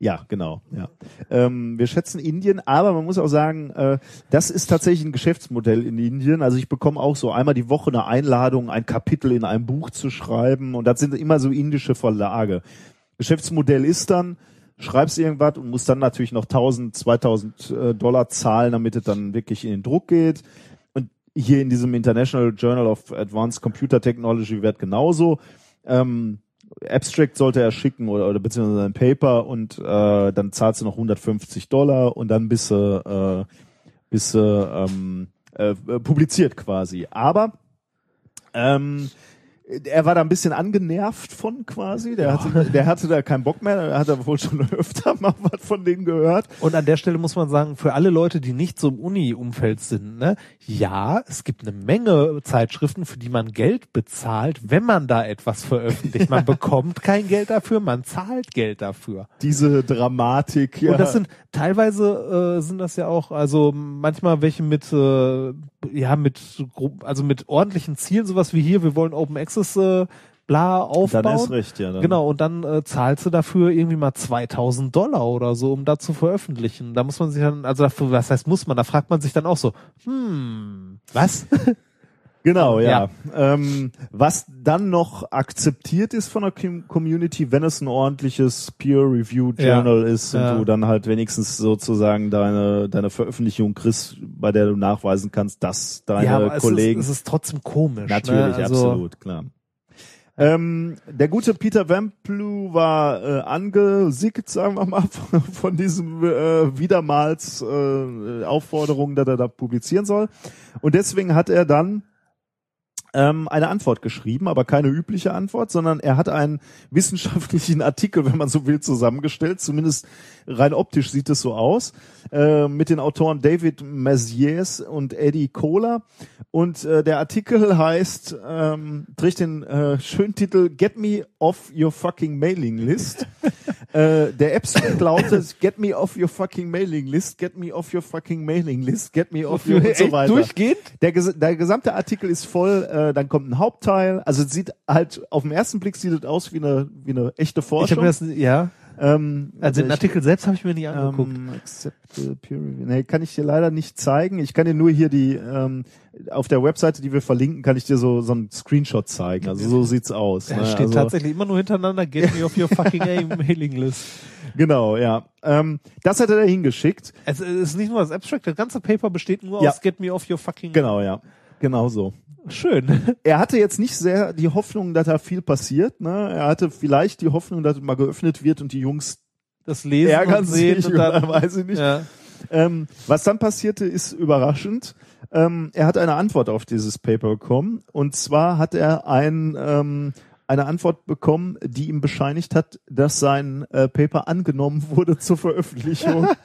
Ja, genau. Ja. Ähm, wir schätzen Indien, aber man muss auch sagen, äh, das ist tatsächlich ein Geschäftsmodell in Indien. Also ich bekomme auch so einmal die Woche eine Einladung, ein Kapitel in einem Buch zu schreiben und das sind immer so indische Verlage. Geschäftsmodell ist dann, schreibst irgendwas und musst dann natürlich noch 1000, 2000 äh, Dollar zahlen, damit es dann wirklich in den Druck geht. Und hier in diesem International Journal of Advanced Computer Technology wird genauso. Ähm, Abstract sollte er schicken oder, oder beziehungsweise ein Paper und äh, dann zahlst du noch 150 Dollar und dann bist du, äh, bist du ähm, äh, publiziert quasi. Aber ähm, er war da ein bisschen angenervt von quasi. Der, hatte, der hatte da keinen Bock mehr. Er hat er wohl schon öfter mal was von denen gehört. Und an der Stelle muss man sagen, für alle Leute, die nicht so im Uni-Umfeld sind, ne, ja, es gibt eine Menge Zeitschriften, für die man Geld bezahlt, wenn man da etwas veröffentlicht. Man bekommt kein Geld dafür, man zahlt Geld dafür. Diese Dramatik. Ja. Und das sind teilweise äh, sind das ja auch, also manchmal welche mit äh, ja mit also mit ordentlichen Zielen, sowas wie hier, wir wollen Open Access äh, bla aufbauen. dann ist recht, ja. Dann. Genau, und dann äh, zahlst du dafür irgendwie mal 2000 Dollar oder so, um da zu veröffentlichen. Da muss man sich dann, also dafür, was heißt muss man, da fragt man sich dann auch so, hm, was? Genau, ja. Ja. Ähm, was dann noch akzeptiert ist von der Com- Community, wenn es ein ordentliches Peer-Review-Journal ist und Ja. du dann halt wenigstens sozusagen deine, deine Veröffentlichung kriegst, bei der du nachweisen kannst, dass deine ja, aber Kollegen... Es ist, es ist trotzdem komisch. Natürlich, ne? also, absolut, klar. Ähm, der gute Peter Wamplu war äh, angesickt, sagen wir mal, von, von diesem äh, wiedermals äh, Aufforderung, dass er da publizieren soll. Und deswegen hat er dann ähm, eine Antwort geschrieben, aber keine übliche Antwort, sondern er hat einen wissenschaftlichen Artikel, wenn man so will, zusammengestellt. Zumindest rein optisch sieht es so aus. Äh, mit den Autoren David Maziers und Eddie Kohler. Und äh, der Artikel heißt, ähm, trägt den äh, schönen Titel Get Me Off Your Fucking Mailing List. äh, der Abstract lautet Get Me Off Your Fucking Mailing List, Get Me Off Your Fucking Mailing List, Get Me Off Your und so weiter. durchgehend? Der, der gesamte Artikel ist voll, äh, dann kommt ein Hauptteil. Also es sieht halt, auf den ersten Blick sieht es aus wie eine, wie eine echte Ich Forschung. habe mir das, ja, ähm, also den ich- Artikel selbst habe ich mir nicht angeguckt. ähm, peer review. Nee, kann ich dir leider nicht zeigen. Ich kann dir nur hier die, ähm, auf der Webseite, die wir verlinken, kann ich dir so, so einen Screenshot zeigen. Also so sieht's aus. Ja, ne? steht also, tatsächlich immer nur hintereinander, get me off your fucking mailing list. Genau, ja. Ähm, das hat er da hingeschickt. Es ist nicht nur das Abstract, das ganze Paper besteht nur Ja. aus get me off your fucking Genau, ja. Genau so. Schön. Er hatte jetzt nicht sehr die Hoffnung, dass da viel passiert. Ne? Er hatte vielleicht die Hoffnung, dass mal geöffnet wird und die Jungs Das Lesen ärgern und sehen sich und oder dann, weiß ich nicht. Ja. Ähm, was dann passierte, ist überraschend. Ähm, er hat eine Antwort auf dieses Paper bekommen. Und zwar hat er ein, ähm, eine Antwort bekommen, die ihm bescheinigt hat, dass sein äh, Paper angenommen wurde zur Veröffentlichung.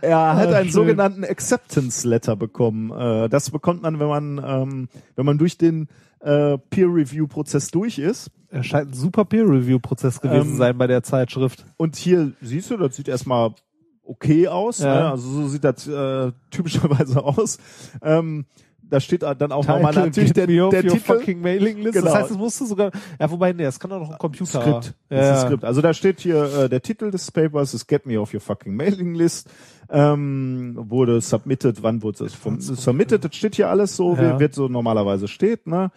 er hat Ah, einen sogenannten Acceptance Letter bekommen. Äh, das bekommt man, wenn man, ähm, wenn man durch den äh, Peer-Review-Prozess durch ist. Er scheint ein super Peer-Review-Prozess gewesen Ähm, sein bei der Zeitschrift. Und hier siehst du, das sieht erstmal okay aus. Ja. Ne? Also so sieht das äh, typischerweise aus. Ähm, da steht dann auch nochmal natürlich der, der your Titel. fucking mailing list. Genau. Das heißt, es musste sogar, ja, wobei, nee, das kann doch noch ein Computer. Skript. Ja, Das ist ja. Skript. Also da steht hier äh, der Titel des Papers ist Get Me Off Your Fucking Mailing List. Ähm, wurde submitted, wann wurde es vom, submitted? Das steht hier alles so, Ja. wie wird so normalerweise steht. Ne?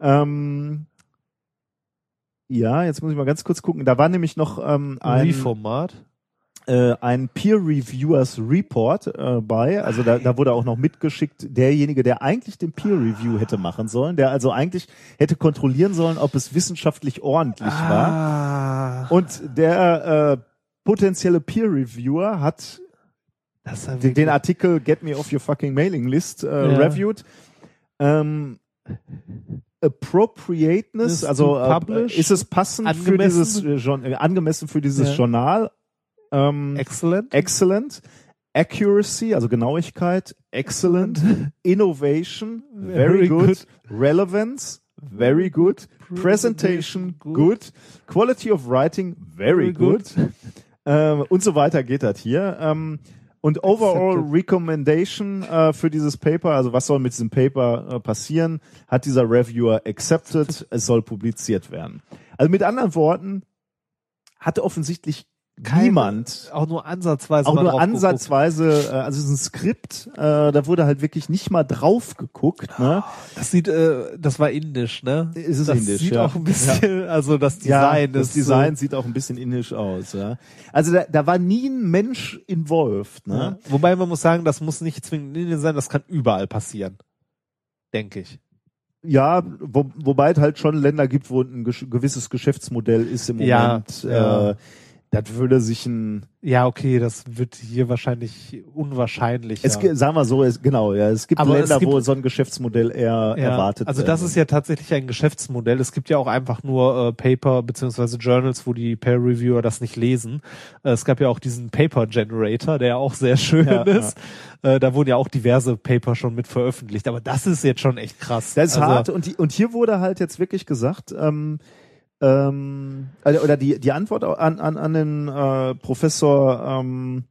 Ähm, ja, jetzt muss ich mal ganz kurz gucken. Da war nämlich noch ähm, ein, Wie-Format. Äh, ein Peer Reviewers Report äh, bei. Also da, da wurde auch noch mitgeschickt, derjenige, der eigentlich den Peer Review hätte machen sollen, der also eigentlich hätte kontrollieren sollen, ob es wissenschaftlich ordentlich war. Ah, Und der äh, potenzielle Peer Reviewer hat den, den Artikel Get Me Off Your Fucking Mailing List äh, Ja. reviewed. Ähm, Appropriateness, Ist also äh, ist es passend für Angemessen? dieses äh, Jour- äh, angemessen für dieses Ja. Journal? Ähm, Excellent. excellent. Accuracy, also Genauigkeit, excellent. Innovation, very, Very good. good. Relevance, very good. Presentation, good. Quality of writing, very, Very good. good. Ähm, und so weiter geht das hier. Ähm, und overall Accepted. recommendation äh, für dieses Paper, also was soll mit diesem Paper äh, passieren, hat dieser Reviewer accepted, es soll publiziert werden. Also mit anderen Worten, hatte offensichtlich Keine- niemand Auch nur ansatzweise auch nur drauf geguckt. ansatzweise, äh, also es ist ein Skript, äh, da wurde halt wirklich nicht mal drauf geguckt. Ne? Das sieht, äh, das war indisch, ne? Es ist das indisch, sieht ja. auch ein bisschen, also das Design das ist Design So, sieht auch ein bisschen indisch aus. Ja? Also da, da war nie ein Mensch involved. Ne? ja. Wobei man muss sagen, das muss nicht zwingend in Indien sein, das kann überall passieren. Denke ich. Ja, wo, wobei es halt schon Länder gibt, wo ein gewisses Geschäftsmodell ist im Ja, Moment. ja. Äh, das würde sich ein, Ja, okay, das wird hier wahrscheinlich unwahrscheinlich. es, ge- sagen wir so, es, genau, ja, es gibt Aber es Länder, gibt- wo so ein Geschäftsmodell eher Ja, erwartet also das wird. ist ja tatsächlich ein Geschäftsmodell. Es gibt ja auch einfach nur äh, Paper beziehungsweise Journals, wo die Peer Reviewer das nicht lesen. Äh, es gab ja auch diesen Paper Generator, der auch sehr schön Ja, ist. Äh, da wurden ja auch diverse Paper schon mit veröffentlicht. Aber das ist jetzt schon echt krass. Das ist also, hart und, die, und hier wurde halt jetzt wirklich gesagt, ähm, ähm, also- oder die, die Antwort an, an, an den äh, Professor ähm,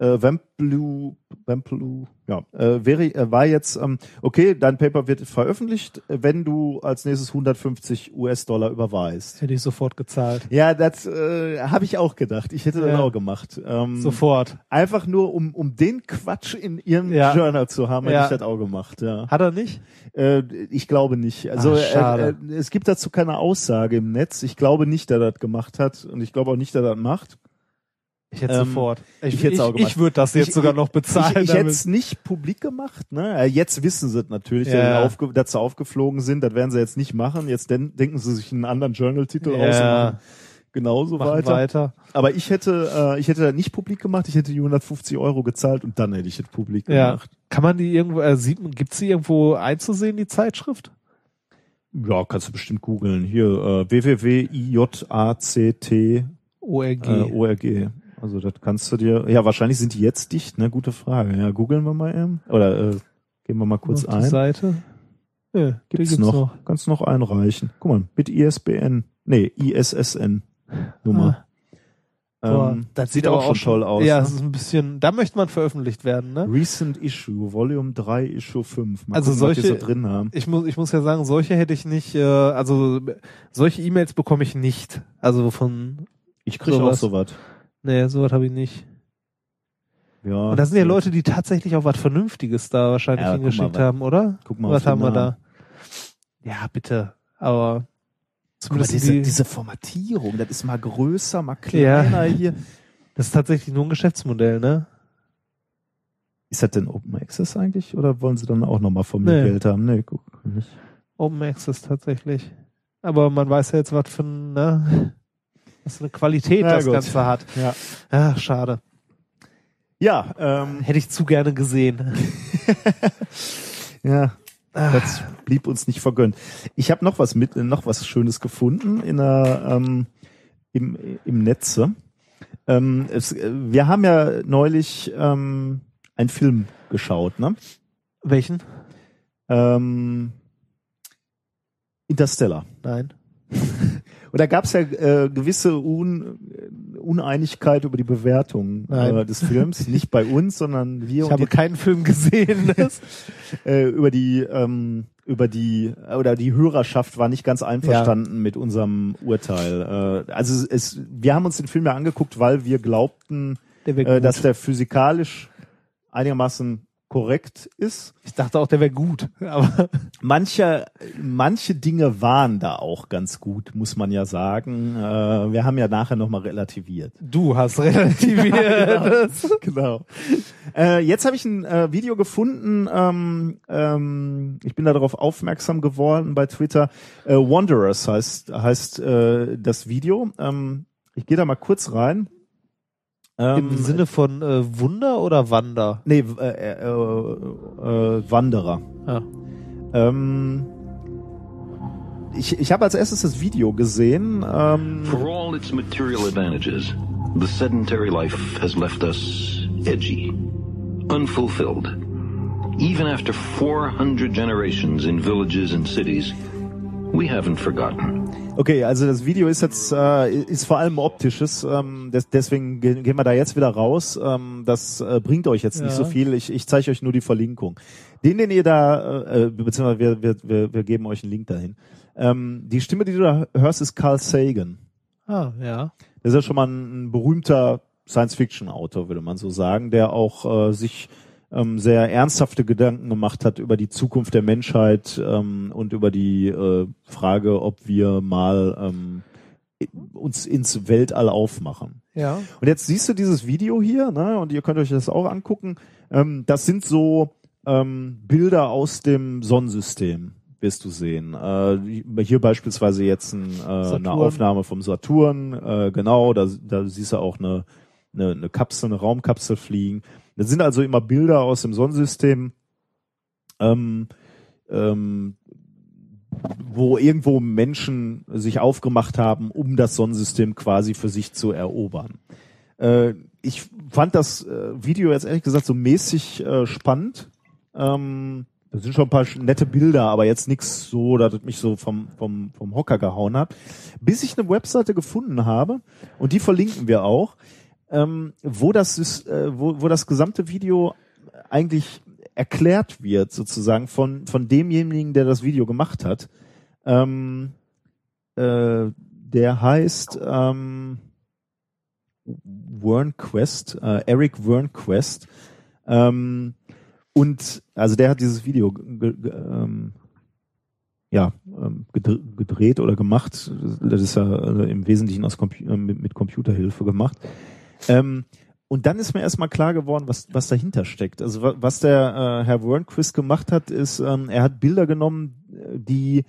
äh, Wemplu, Wemplu, ja, äh, wäre, äh, war jetzt, ähm, okay, dein Paper wird veröffentlicht, wenn du als nächstes 150 US-Dollar überweist. Hätte ich sofort gezahlt. Ja, das äh, habe ich auch gedacht. Ich hätte das Ja. auch gemacht. Ähm, Sofort. Einfach nur, um, um den Quatsch in ihrem Ja. Journal zu haben, hätte Ja. ich das auch gemacht. Ja. Hat er nicht? Äh, ich glaube nicht. Also Ach. Äh, äh, es gibt dazu keine Aussage im Netz. Ich glaube nicht, dass er das gemacht hat und ich glaube auch nicht, dass er das macht. Ich hätte Ähm, sofort. Ich, ich ich, ich würde das jetzt Ich- sogar noch bezahlen. ich ich hätte es nicht publik gemacht. Ne? Äh, Jetzt wissen sie es natürlich, Ja. dass, sie sie aufgeflogen sind. Das werden sie jetzt nicht machen. Jetzt den denken sie sich einen anderen Journal-Titel Ja. aus und genauso Machen weiter. weiter. Aber ich hätte, äh, ich hätte das nicht publik gemacht. Ich hätte die 150 Euro gezahlt und dann hätte ich es publik Ja. gemacht. Kann man die irgendwo, äh, sieht man, gibt's die irgendwo einzusehen, die Zeitschrift? Ja, kannst du bestimmt googeln. Hier äh, www.ijact ORG. äh, ORG. Also das kannst du dir. Ja, wahrscheinlich sind die jetzt dicht, ne? Gute Frage. Ja, googeln wir mal eben. Oder äh, gehen wir mal kurz Auf die ein. Seite. Ja, die Gibt's, noch. Kannst noch einreichen. Guck mal, mit ISBN. Nee, ISSN Nummer. Boah, Ähm, das sieht auch schon toll aus. Ja, ne? es ist ein bisschen, da möchte man veröffentlicht werden, ne? Recent Issue, Volume 3, Issue 5. Mal Also gucken, solche- so drin haben. Ich muss, ich muss ja sagen, solche hätte ich nicht, äh, also solche E-Mails bekomme ich nicht. Also von, Ich krieg auch sowas. Nee, sowas habe ich nicht. Ja. Und das sind ja Leute, die tatsächlich auch was Vernünftiges da wahrscheinlich Ja, mal, hingeschickt was- haben, oder? Guck mal, was haben wir da? Ja, bitte. Aber mal, zumindest diese, die, diese Formatierung, das ist mal größer, mal kleiner hier. das ist tatsächlich nur ein Geschäftsmodell, ne? Ist das denn Open Access eigentlich oder wollen sie dann auch nochmal von mir Nee. Geld haben? Nee, guck nicht. Open Access tatsächlich. Aber man weiß ja jetzt, was für ein, ne? Was eine Qualität Na das gut. Ganze hat. Ja. Ach, schade. Ja, ähm, Hätte ich zu gerne gesehen. ja, Ah. das blieb uns nicht vergönnt. Ich habe noch was mit, noch was Schönes gefunden in der, ähm, im, im Netze. Ähm, es, äh, wir haben ja neulich ähm, einen Film geschaut, ne? Welchen? Ähm, Interstellar. Nein. Und da gab es ja äh, gewisse Un Uneinigkeit über die Bewertung äh, des Films. Nicht bei uns, sondern wir Ich habe keinen Film gesehen. Äh, über die ähm, über die oder die Hörerschaft war nicht ganz einverstanden mit unserem Urteil. Äh, also es, wir haben uns den Film ja angeguckt, weil wir glaubten, Der äh, dass der physikalisch einigermaßen korrekt ist. ich dachte auch, der wäre gut. Aber Manche, manche Dinge waren da auch ganz gut, muss man ja sagen. Äh, wir haben ja nachher nochmal relativiert. du hast relativiert. genau. Äh, jetzt habe ich ein äh, Video gefunden. Ähm, ähm, ich bin darauf aufmerksam geworden bei Twitter. Äh, Wanderers heißt heißt äh, das Video. Ähm, ich gehe da mal kurz rein. Ähm, Im Sinne von äh, Wunder oder Wander? nee, äh, äh, äh, Wanderer. Ja. Ähm, ich ich habe als erstes das Video gesehen. Ähm, For all its material advantages, the sedentary life has left us edgy, unfulfilled. Even after 400 generations in villages and cities, we haven't forgotten. Okay, also das Video ist jetzt äh, ist vor allem optisches, ähm, des, deswegen ge- gehen wir da jetzt wieder raus. Ähm, das äh, bringt euch jetzt nicht Ja. so viel. Ich, ich zeige euch nur die Verlinkung. Den, den ihr da, äh, äh, beziehungsweise wir, wir, wir, wir geben euch einen Link dahin. Ähm, die Stimme, die du da hörst, ist Carl Sagan. Ah, ja. Das ist ja schon mal ein, ein berühmter Science-Fiction-Autor, würde man so sagen, der auch äh, sich ähm, sehr ernsthafte Gedanken gemacht hat über die Zukunft der Menschheit ähm, und über die äh, Frage, ob wir mal ähm, uns ins Weltall aufmachen. Ja. Und jetzt siehst du dieses Video hier, ne, und ihr könnt euch das auch angucken. Ähm, das sind so ähm, Bilder aus dem Sonnensystem, wirst du sehen. Äh, hier beispielsweise jetzt ein, äh, eine. Aufnahme vom Saturn, äh, genau, da, da siehst du auch eine, eine, eine Kapsel, eine Raumkapsel fliegen. Das sind also immer Bilder aus dem Sonnensystem, ähm, ähm, wo irgendwo Menschen sich aufgemacht haben, um das Sonnensystem quasi für sich zu erobern. Äh, ich fand das äh, Video jetzt ehrlich gesagt so mäßig äh, spannend. Ähm, da sind schon ein paar nette Bilder, aber jetzt nichts so, dass es mich so vom, vom, vom Hocker gehauen hat. Bis ich eine Webseite gefunden habe, und die verlinken wir auch, ähm, wo das ist, äh, wo, wo das gesamte Video eigentlich erklärt wird, sozusagen von, von demjenigen, der das Video gemacht hat. Ähm, äh, der heißt ähm, Wernquest, äh, Eric Wernquest. Ähm, und also der hat dieses Video ähm, ja, ähm, gedr- gedreht oder gemacht. Das ist ja äh, im Wesentlichen aus Compu äh, mit, mit Computerhilfe gemacht. Ähm, und dann ist mir erstmal klar geworden, was, was dahinter steckt. Also wa- was der äh, Herr Wernquist gemacht hat, ist, ähm, er hat Bilder genommen, äh, die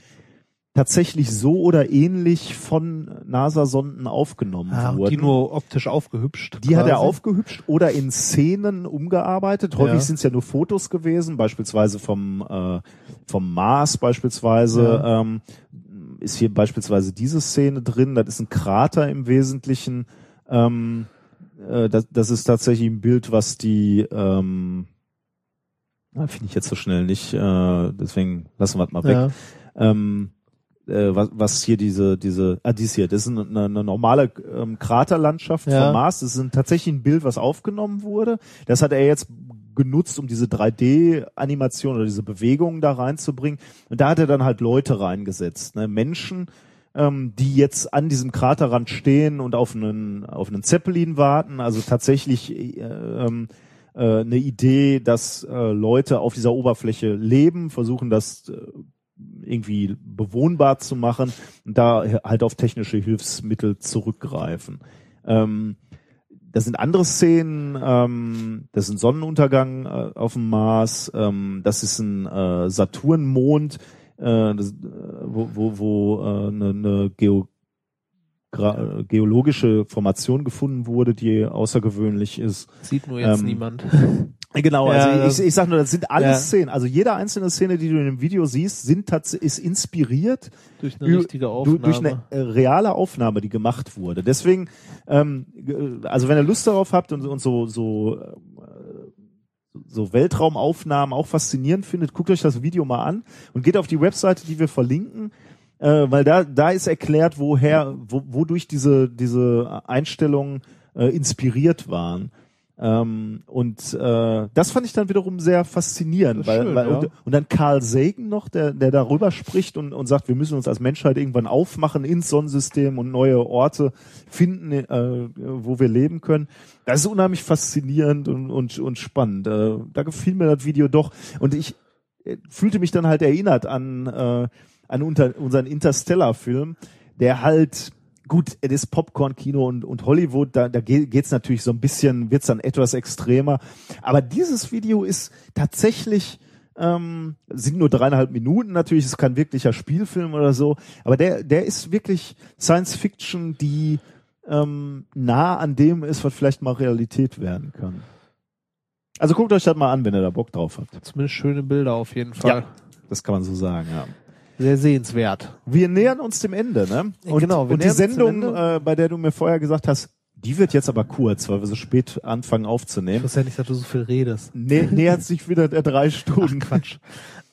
tatsächlich so oder ähnlich von NASA-Sonden aufgenommen Ah, wurden. die nur optisch aufgehübscht. Die hat er quasi. aufgehübscht oder in Szenen umgearbeitet. Häufig Ja. sind es ja nur Fotos gewesen, beispielsweise vom, äh, vom Mars beispielsweise. Ja. Ähm, ist hier beispielsweise diese Szene drin. Das ist ein Krater im Wesentlichen. Ähm, äh, das, das ist tatsächlich ein Bild, was die ähm, ah, finde ich jetzt so schnell nicht. Äh, deswegen lassen wir es mal weg Ja. ähm, äh, was, was hier diese, diese, ah, dies hier, das ist eine, eine normale ähm, Kraterlandschaft Ja. vom Mars. Das ist tatsächlich ein Bild, was aufgenommen wurde. Das hat er jetzt genutzt, um diese 3D-Animation oder diese Bewegungen da reinzubringen. Und da hat er dann halt Leute reingesetzt, ne? Menschen, ähm, die jetzt an diesem Kraterrand stehen und auf einen, auf einen Zeppelin warten. Also tatsächlich äh, ähm, äh, eine Idee, dass äh, Leute auf dieser Oberfläche leben, versuchen das äh, irgendwie bewohnbar zu machen und da halt auf technische Hilfsmittel zurückgreifen. Ähm, das sind andere Szenen, ähm, das ist ein Sonnenuntergang äh, auf dem Mars, ähm, das ist ein äh, Saturnmond, äh, das, äh, wo, wo, wo äh, eine, eine Geo gra- äh, geologische Formation gefunden wurde, die außergewöhnlich ist. Sieht nur jetzt Ähm, niemand. Genau, Ja, also ich, ich sag nur, das sind alles Ja. Szenen. Also jede einzelne Szene, die du in dem Video siehst, sind ist inspiriert Durch eine richtige Aufnahme. durch eine reale Aufnahme, die gemacht wurde. Deswegen, ähm, äh, also wenn ihr Lust darauf habt und, und so so so Weltraumaufnahmen auch faszinierend findet, guckt euch das Video mal an und geht auf die Webseite, die wir verlinken, äh, weil da da ist erklärt, woher wo, wodurch diese diese Einstellungen äh, inspiriert waren. Ähm, und äh, das fand ich dann wiederum sehr faszinierend, weil, schön, weil ja. und, und dann Carl Sagan noch, der, der darüber spricht und, und sagt, wir müssen uns als Menschheit irgendwann aufmachen ins Sonnensystem und neue Orte finden, äh, wo wir leben können. Das ist unheimlich faszinierend und, und, und spannend. Äh, da gefiel mir das Video doch. Und ich äh, fühlte mich dann halt erinnert an, äh, an unter, unseren Interstellar-Film, der halt gut, es ist Popcorn-Kino und, und Hollywood, da, da geht's natürlich so ein bisschen, wird's dann etwas extremer. Aber dieses Video ist tatsächlich, ähm, sind nur dreieinhalb Minuten natürlich, ist kein wirklicher Spielfilm oder so, aber der, der ist wirklich Science Fiction, die ähm, nah an dem ist, was vielleicht mal Realität werden kann. Also guckt euch das mal an, wenn ihr da Bock drauf habt. Zumindest schöne Bilder auf jeden Fall. Ja. Das kann man so sagen, ja. Sehr sehenswert. Wir nähern uns dem Ende, ne? Und, Genau, und die Sendung, äh, bei der du mir vorher gesagt hast, die wird jetzt aber kurz, weil wir so spät anfangen Ich aufzunehmen. wusste ja nicht, dass du so viel redest. Nä nähert sich wieder der drei Stunden. Quatsch.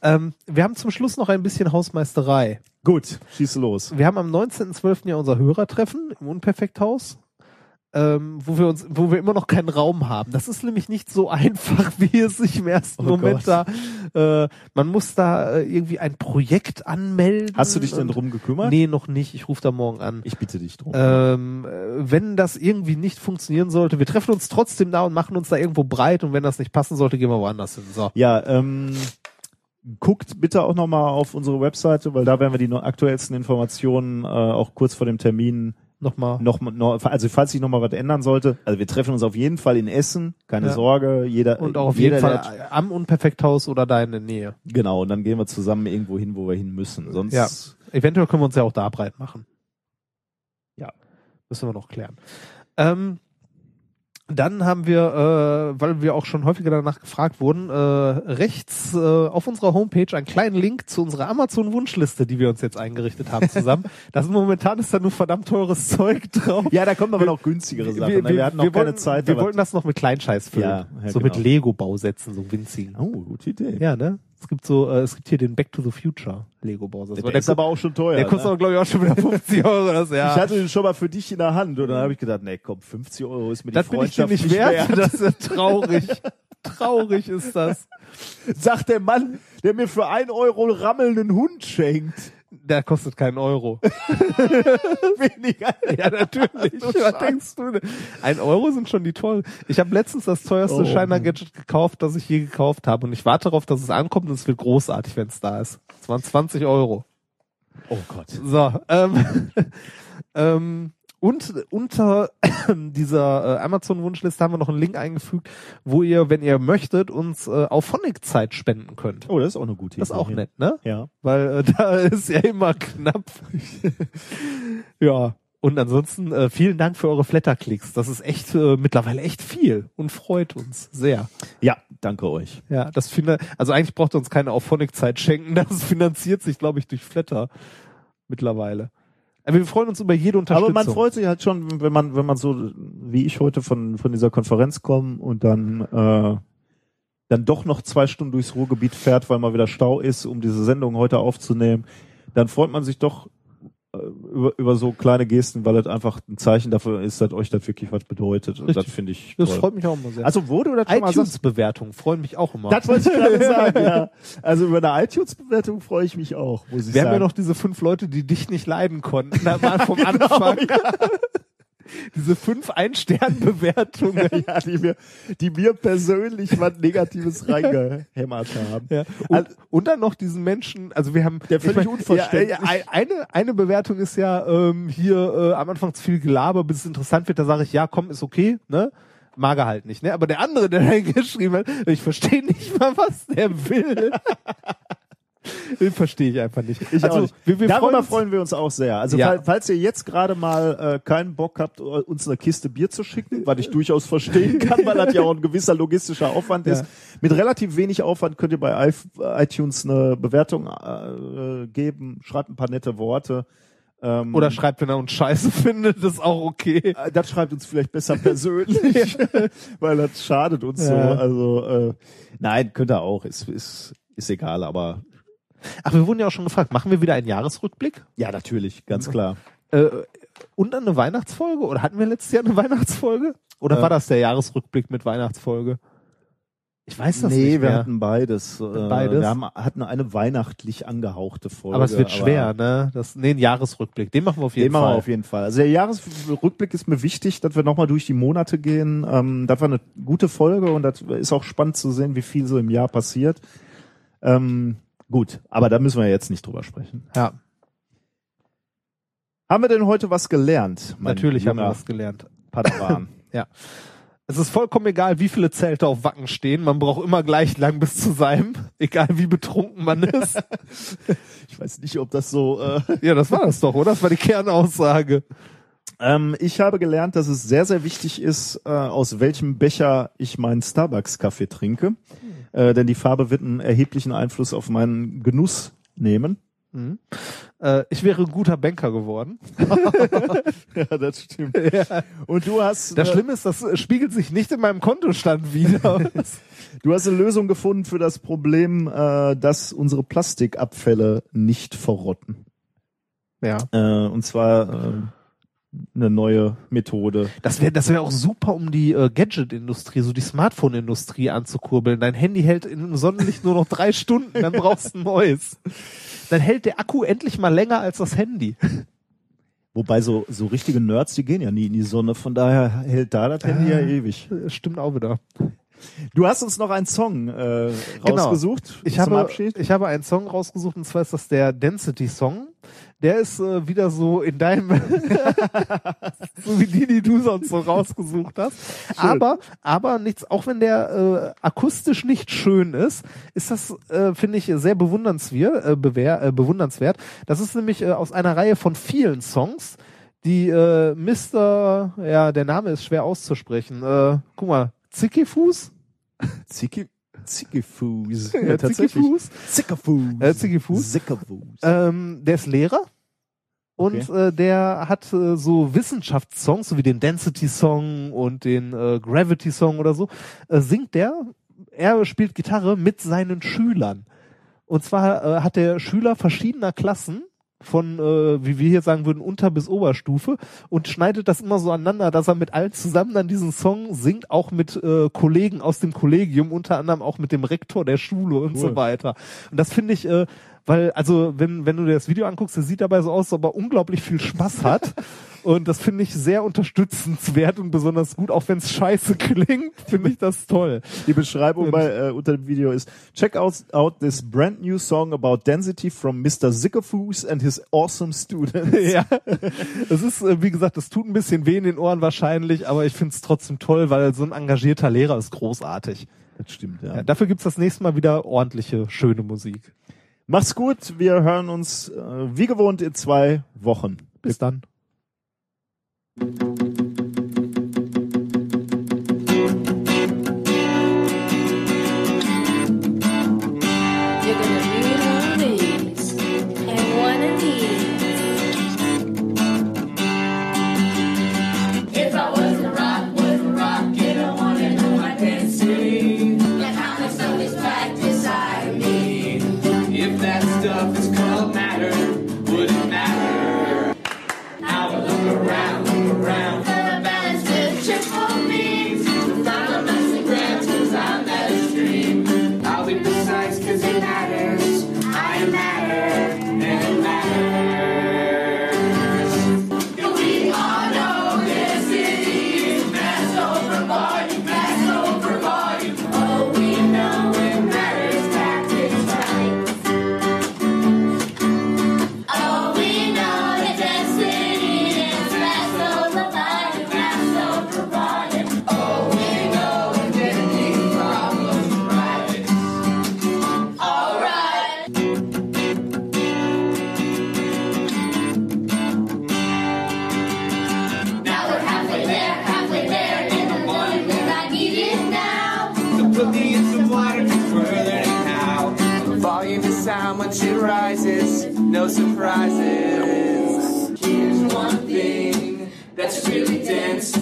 Ähm, wir haben zum Schluss noch ein bisschen Hausmeisterei. Gut, schieß los. Wir haben am 19.12. ja unser Hörertreffen im Unperfekthaus. Ähm, wo wir uns, wo wir immer noch keinen Raum haben. Das ist nämlich nicht so einfach, wie es sich im ersten Oh Moment Gott. da. Äh, man muss da äh, irgendwie ein Projekt anmelden. Hast du dich denn drum gekümmert? Nee, noch nicht. Ich rufe da morgen an. Ich bitte dich drum. Ähm, äh, wenn das irgendwie nicht funktionieren sollte, wir treffen uns trotzdem da und machen uns da irgendwo breit und wenn das nicht passen sollte, gehen wir woanders hin. So. Ja, ähm, guckt bitte auch nochmal auf unsere Webseite, weil da werden wir die aktuellsten Informationen äh, auch kurz vor dem Termin Nochmal. noch, noch also falls sich nochmal was ändern sollte. Also wir treffen uns auf jeden Fall in Essen, keine Ja. Sorge. Jeder Und auch auf jeder, jeden der- Fall am Unperfekthaus oder da in der Nähe. Genau, und dann gehen wir zusammen irgendwo hin, wo wir hin müssen. Sonst Ja. Eventuell können wir uns ja auch da breit machen. Ja. Müssen wir noch klären. Ähm, dann haben wir, äh, weil wir auch schon häufiger danach gefragt wurden, äh, rechts äh, auf unserer Homepage einen kleinen Link zu unserer Amazon-Wunschliste, die wir uns jetzt eingerichtet haben zusammen. da sind momentan ist da nur verdammt teures Zeug drauf. Ja, da kommen aber noch günstigere Sachen. ne? Wir, hatten noch keine wollten, Zeit. Wir wollten das noch mit Kleinscheiß füllen. Ja, ja, so genau. mit Lego-Bausätzen, so winzigen. oh, gute Idee. Ja, ne? Es gibt so, äh, es gibt hier den Back to the Future Lego-Bausatz. der, ist aber auch schon teuer. der kostet ne? aber, glaube ich, auch schon wieder 50 Euro. Das, ja. Ich hatte den schon mal für dich in der Hand und dann habe ich gedacht, nee, komm, 50 Euro ist mir die das dir Freundschaft nicht wert. Das ist ja traurig. traurig ist das. Sagt der Mann, der mir für ein Euro rammelnden Hund schenkt. Der kostet keinen Euro. Weniger. ja, natürlich. Was denkst du denn? Ein Euro sind schon die tollen. Ich habe letztens das teuerste Oh. Shiner Gadget gekauft, das ich je gekauft habe. Und ich warte darauf, dass es ankommt und es wird großartig, wenn es da ist. Es waren 20 Euro. Oh Gott. So, ähm, ähm, und unter dieser äh, Amazon-Wunschliste haben wir noch einen Link eingefügt, wo ihr, wenn ihr möchtet, uns äh, auf Phonic-Zeit spenden könnt. Oh, das ist auch eine gute Idee. Das ist auch nett, ne? Ja. Weil äh, da ist ja immer knapp. ja. Und ansonsten äh, vielen Dank für eure Flatterklicks. Das ist echt äh, mittlerweile echt viel und freut uns sehr. Ja, danke euch. Ja, das finde also eigentlich braucht ihr uns keine auf Phonic-Zeit schenken. Das finanziert sich, glaube ich, durch Flatter mittlerweile. Aber wir freuen uns über jede Unterstützung. Aber man freut sich halt schon, wenn man, wenn man so wie ich heute von, von dieser Konferenz komme und dann, äh, dann doch noch zwei Stunden durchs Ruhrgebiet fährt, weil mal wieder Stau ist, um diese Sendung heute aufzunehmen, dann freut man sich doch über, über so kleine Gesten, weil das einfach ein Zeichen dafür ist, dass euch das wirklich was bedeutet. Und Richtig. das finde ich Das toll. freut mich auch immer sehr. Also wurde oder sagst, iTunes-Bewertungen freuen mich auch immer. das wollte ich gerade sagen, ja. Also über eine iTunes-Bewertung freue ich mich auch, muss ich Wir haben sagen. ja noch diese fünf Leute, die dich nicht leiden konnten. Da mal vom Genau, Anfang. Diese fünf Ein-Stern-Bewertungen. ja, die mir, die mir persönlich was Negatives reingehämmert haben. Ja. Und, und dann noch diesen Menschen, also wir haben Der völlig ich unverständlich. Ja, ja, eine, eine Bewertung ist ja ähm, hier äh, am Anfang zu viel Gelaber, bis es interessant wird, da sage ich, ja, komm, ist okay, ne? Mag er halt nicht, ne? Aber der andere, der da geschrieben hat, ich verstehe nicht mal, was der will. Verstehe ich einfach nicht. Ich also, nicht. Wir, wir Darüber freuen freuen wir uns auch sehr. Also Ja. fall- falls ihr jetzt gerade mal äh, keinen Bock habt, uns eine Kiste Bier zu schicken, was ich durchaus verstehen kann, weil das ja auch ein gewisser logistischer Aufwand Ja. ist. Mit relativ wenig Aufwand könnt ihr bei i- iTunes eine Bewertung äh, geben, schreibt ein paar nette Worte. Ähm, Oder schreibt, wenn er uns scheiße findet, ist auch okay. äh, das schreibt uns vielleicht besser persönlich, weil das schadet uns Ja. so. Also äh, nein, könnt ihr auch, ist, ist, ist egal, aber Ach, wir wurden ja auch schon gefragt, machen wir wieder einen Jahresrückblick? ja, natürlich, ganz klar. Äh, und dann eine Weihnachtsfolge? Oder hatten wir letztes Jahr eine Weihnachtsfolge? Oder Äh. war das der Jahresrückblick mit Weihnachtsfolge? Ich weiß das nee, nicht wir mehr. hatten beides. Äh, Beides? Wir haben, hatten eine weihnachtlich angehauchte Folge. aber es wird schwer, ne? Das, nee, ein Jahresrückblick. Den machen wir auf jeden Den machen Fall. wir auf jeden Fall. Also der Jahresrückblick ist mir wichtig, dass wir nochmal durch die Monate gehen. Ähm, das war eine gute Folge und das ist auch spannend zu sehen, wie viel so im Jahr passiert. Ähm, gut, aber da müssen wir jetzt nicht drüber sprechen. ja, Haben wir denn heute was gelernt? natürlich haben wir was gelernt. Padawan. Es ist vollkommen egal, wie viele Zelte auf Wacken stehen. Man braucht immer gleich lang bis zu seinem, egal wie betrunken man ist. ich weiß nicht, ob das so. Äh, ja, das war das doch, oder? Das war die Kernaussage. Ähm, ich habe gelernt, dass es sehr, sehr wichtig ist, äh, aus welchem Becher ich meinen Starbucks-Kaffee trinke. Äh, denn die Farbe wird einen erheblichen Einfluss auf meinen Genuss nehmen. Äh, ich wäre ein guter Banker geworden. Ja, das stimmt. Und du hast, Das äh, Schlimme ist, das äh, spiegelt sich nicht in meinem Kontostand wieder. du hast eine Lösung gefunden für das Problem, äh, dass unsere Plastikabfälle nicht verrotten. ja. Äh, und zwar äh, eine neue Methode. Das wäre das wäre auch super, um die äh, Gadget-Industrie, so die Smartphone-Industrie anzukurbeln. Dein Handy hält im Sonnenlicht nur noch drei Stunden, dann brauchst du ein neues. Dann hält der Akku endlich mal länger als das Handy. Wobei so, so richtige Nerds, die gehen ja nie in die Sonne, von daher hält da das Handy ja ewig. Stimmt auch wieder. Du hast uns noch einen Song äh, rausgesucht Genau. Ich zum habe, Abschied. ich habe einen Song rausgesucht und zwar ist das der Density Song. Der ist äh, wieder so in deinem, so wie die, die du sonst so rausgesucht hast. Aber, aber nichts, auch wenn der äh, akustisch nicht schön ist, ist das, äh, finde ich, sehr bewundernswert, äh, bewehr, äh, bewundernswert. Das ist nämlich äh, aus einer Reihe von vielen Songs, die äh, Mr., ja, der Name ist schwer auszusprechen. Äh, guck mal, Zickifuß? Zicki, Zickifuß. Ja, Zickifuß. Zickifuß. Äh, Zickifuß. Zickifuß. Ähm, der ist Lehrer und äh, der hat äh, so Wissenschaftssongs, so wie den Density-Song und den äh, Gravity-Song oder so, äh, singt der, er spielt Gitarre mit seinen Schülern. Und zwar äh, hat der Schüler verschiedener Klassen von, äh, wie wir hier sagen würden, Unter- bis Oberstufe und schneidet das immer so aneinander, dass er mit allen zusammen dann diesen Song singt, auch mit äh, Kollegen aus dem Kollegium, unter anderem auch mit dem Rektor der Schule und so weiter. Und das finde ich, äh, weil, also, wenn, wenn du dir das Video anguckst, der sieht dabei so aus, als ob er unglaublich viel Spaß hat. Und das finde ich sehr unterstützenswert und besonders gut, auch wenn es scheiße klingt, finde ich das toll. Die Beschreibung bei, äh, unter dem Video ist, check out, out this brand new song about density from Mr. Zickifuß and his awesome students. ja, es ist, äh, wie gesagt, das tut ein bisschen weh in den Ohren wahrscheinlich, aber ich finde es trotzdem toll, weil so ein engagierter Lehrer ist großartig. Das stimmt, ja. Ja, dafür gibt's das nächste Mal wieder ordentliche, schöne Musik. Mach's gut, wir hören uns äh, wie gewohnt in zwei Wochen. Bis dann.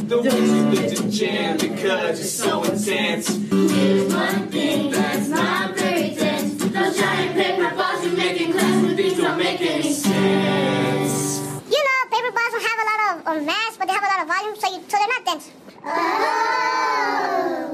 The way you lift a jam because you're so intense. Here's one thing that's not very dense. Those giant paper balls you're making class with these don't make any sense. You know, paper balls don't have a lot of, of mass, but they have a lot of volume, so, you, so they're not dense. Oh,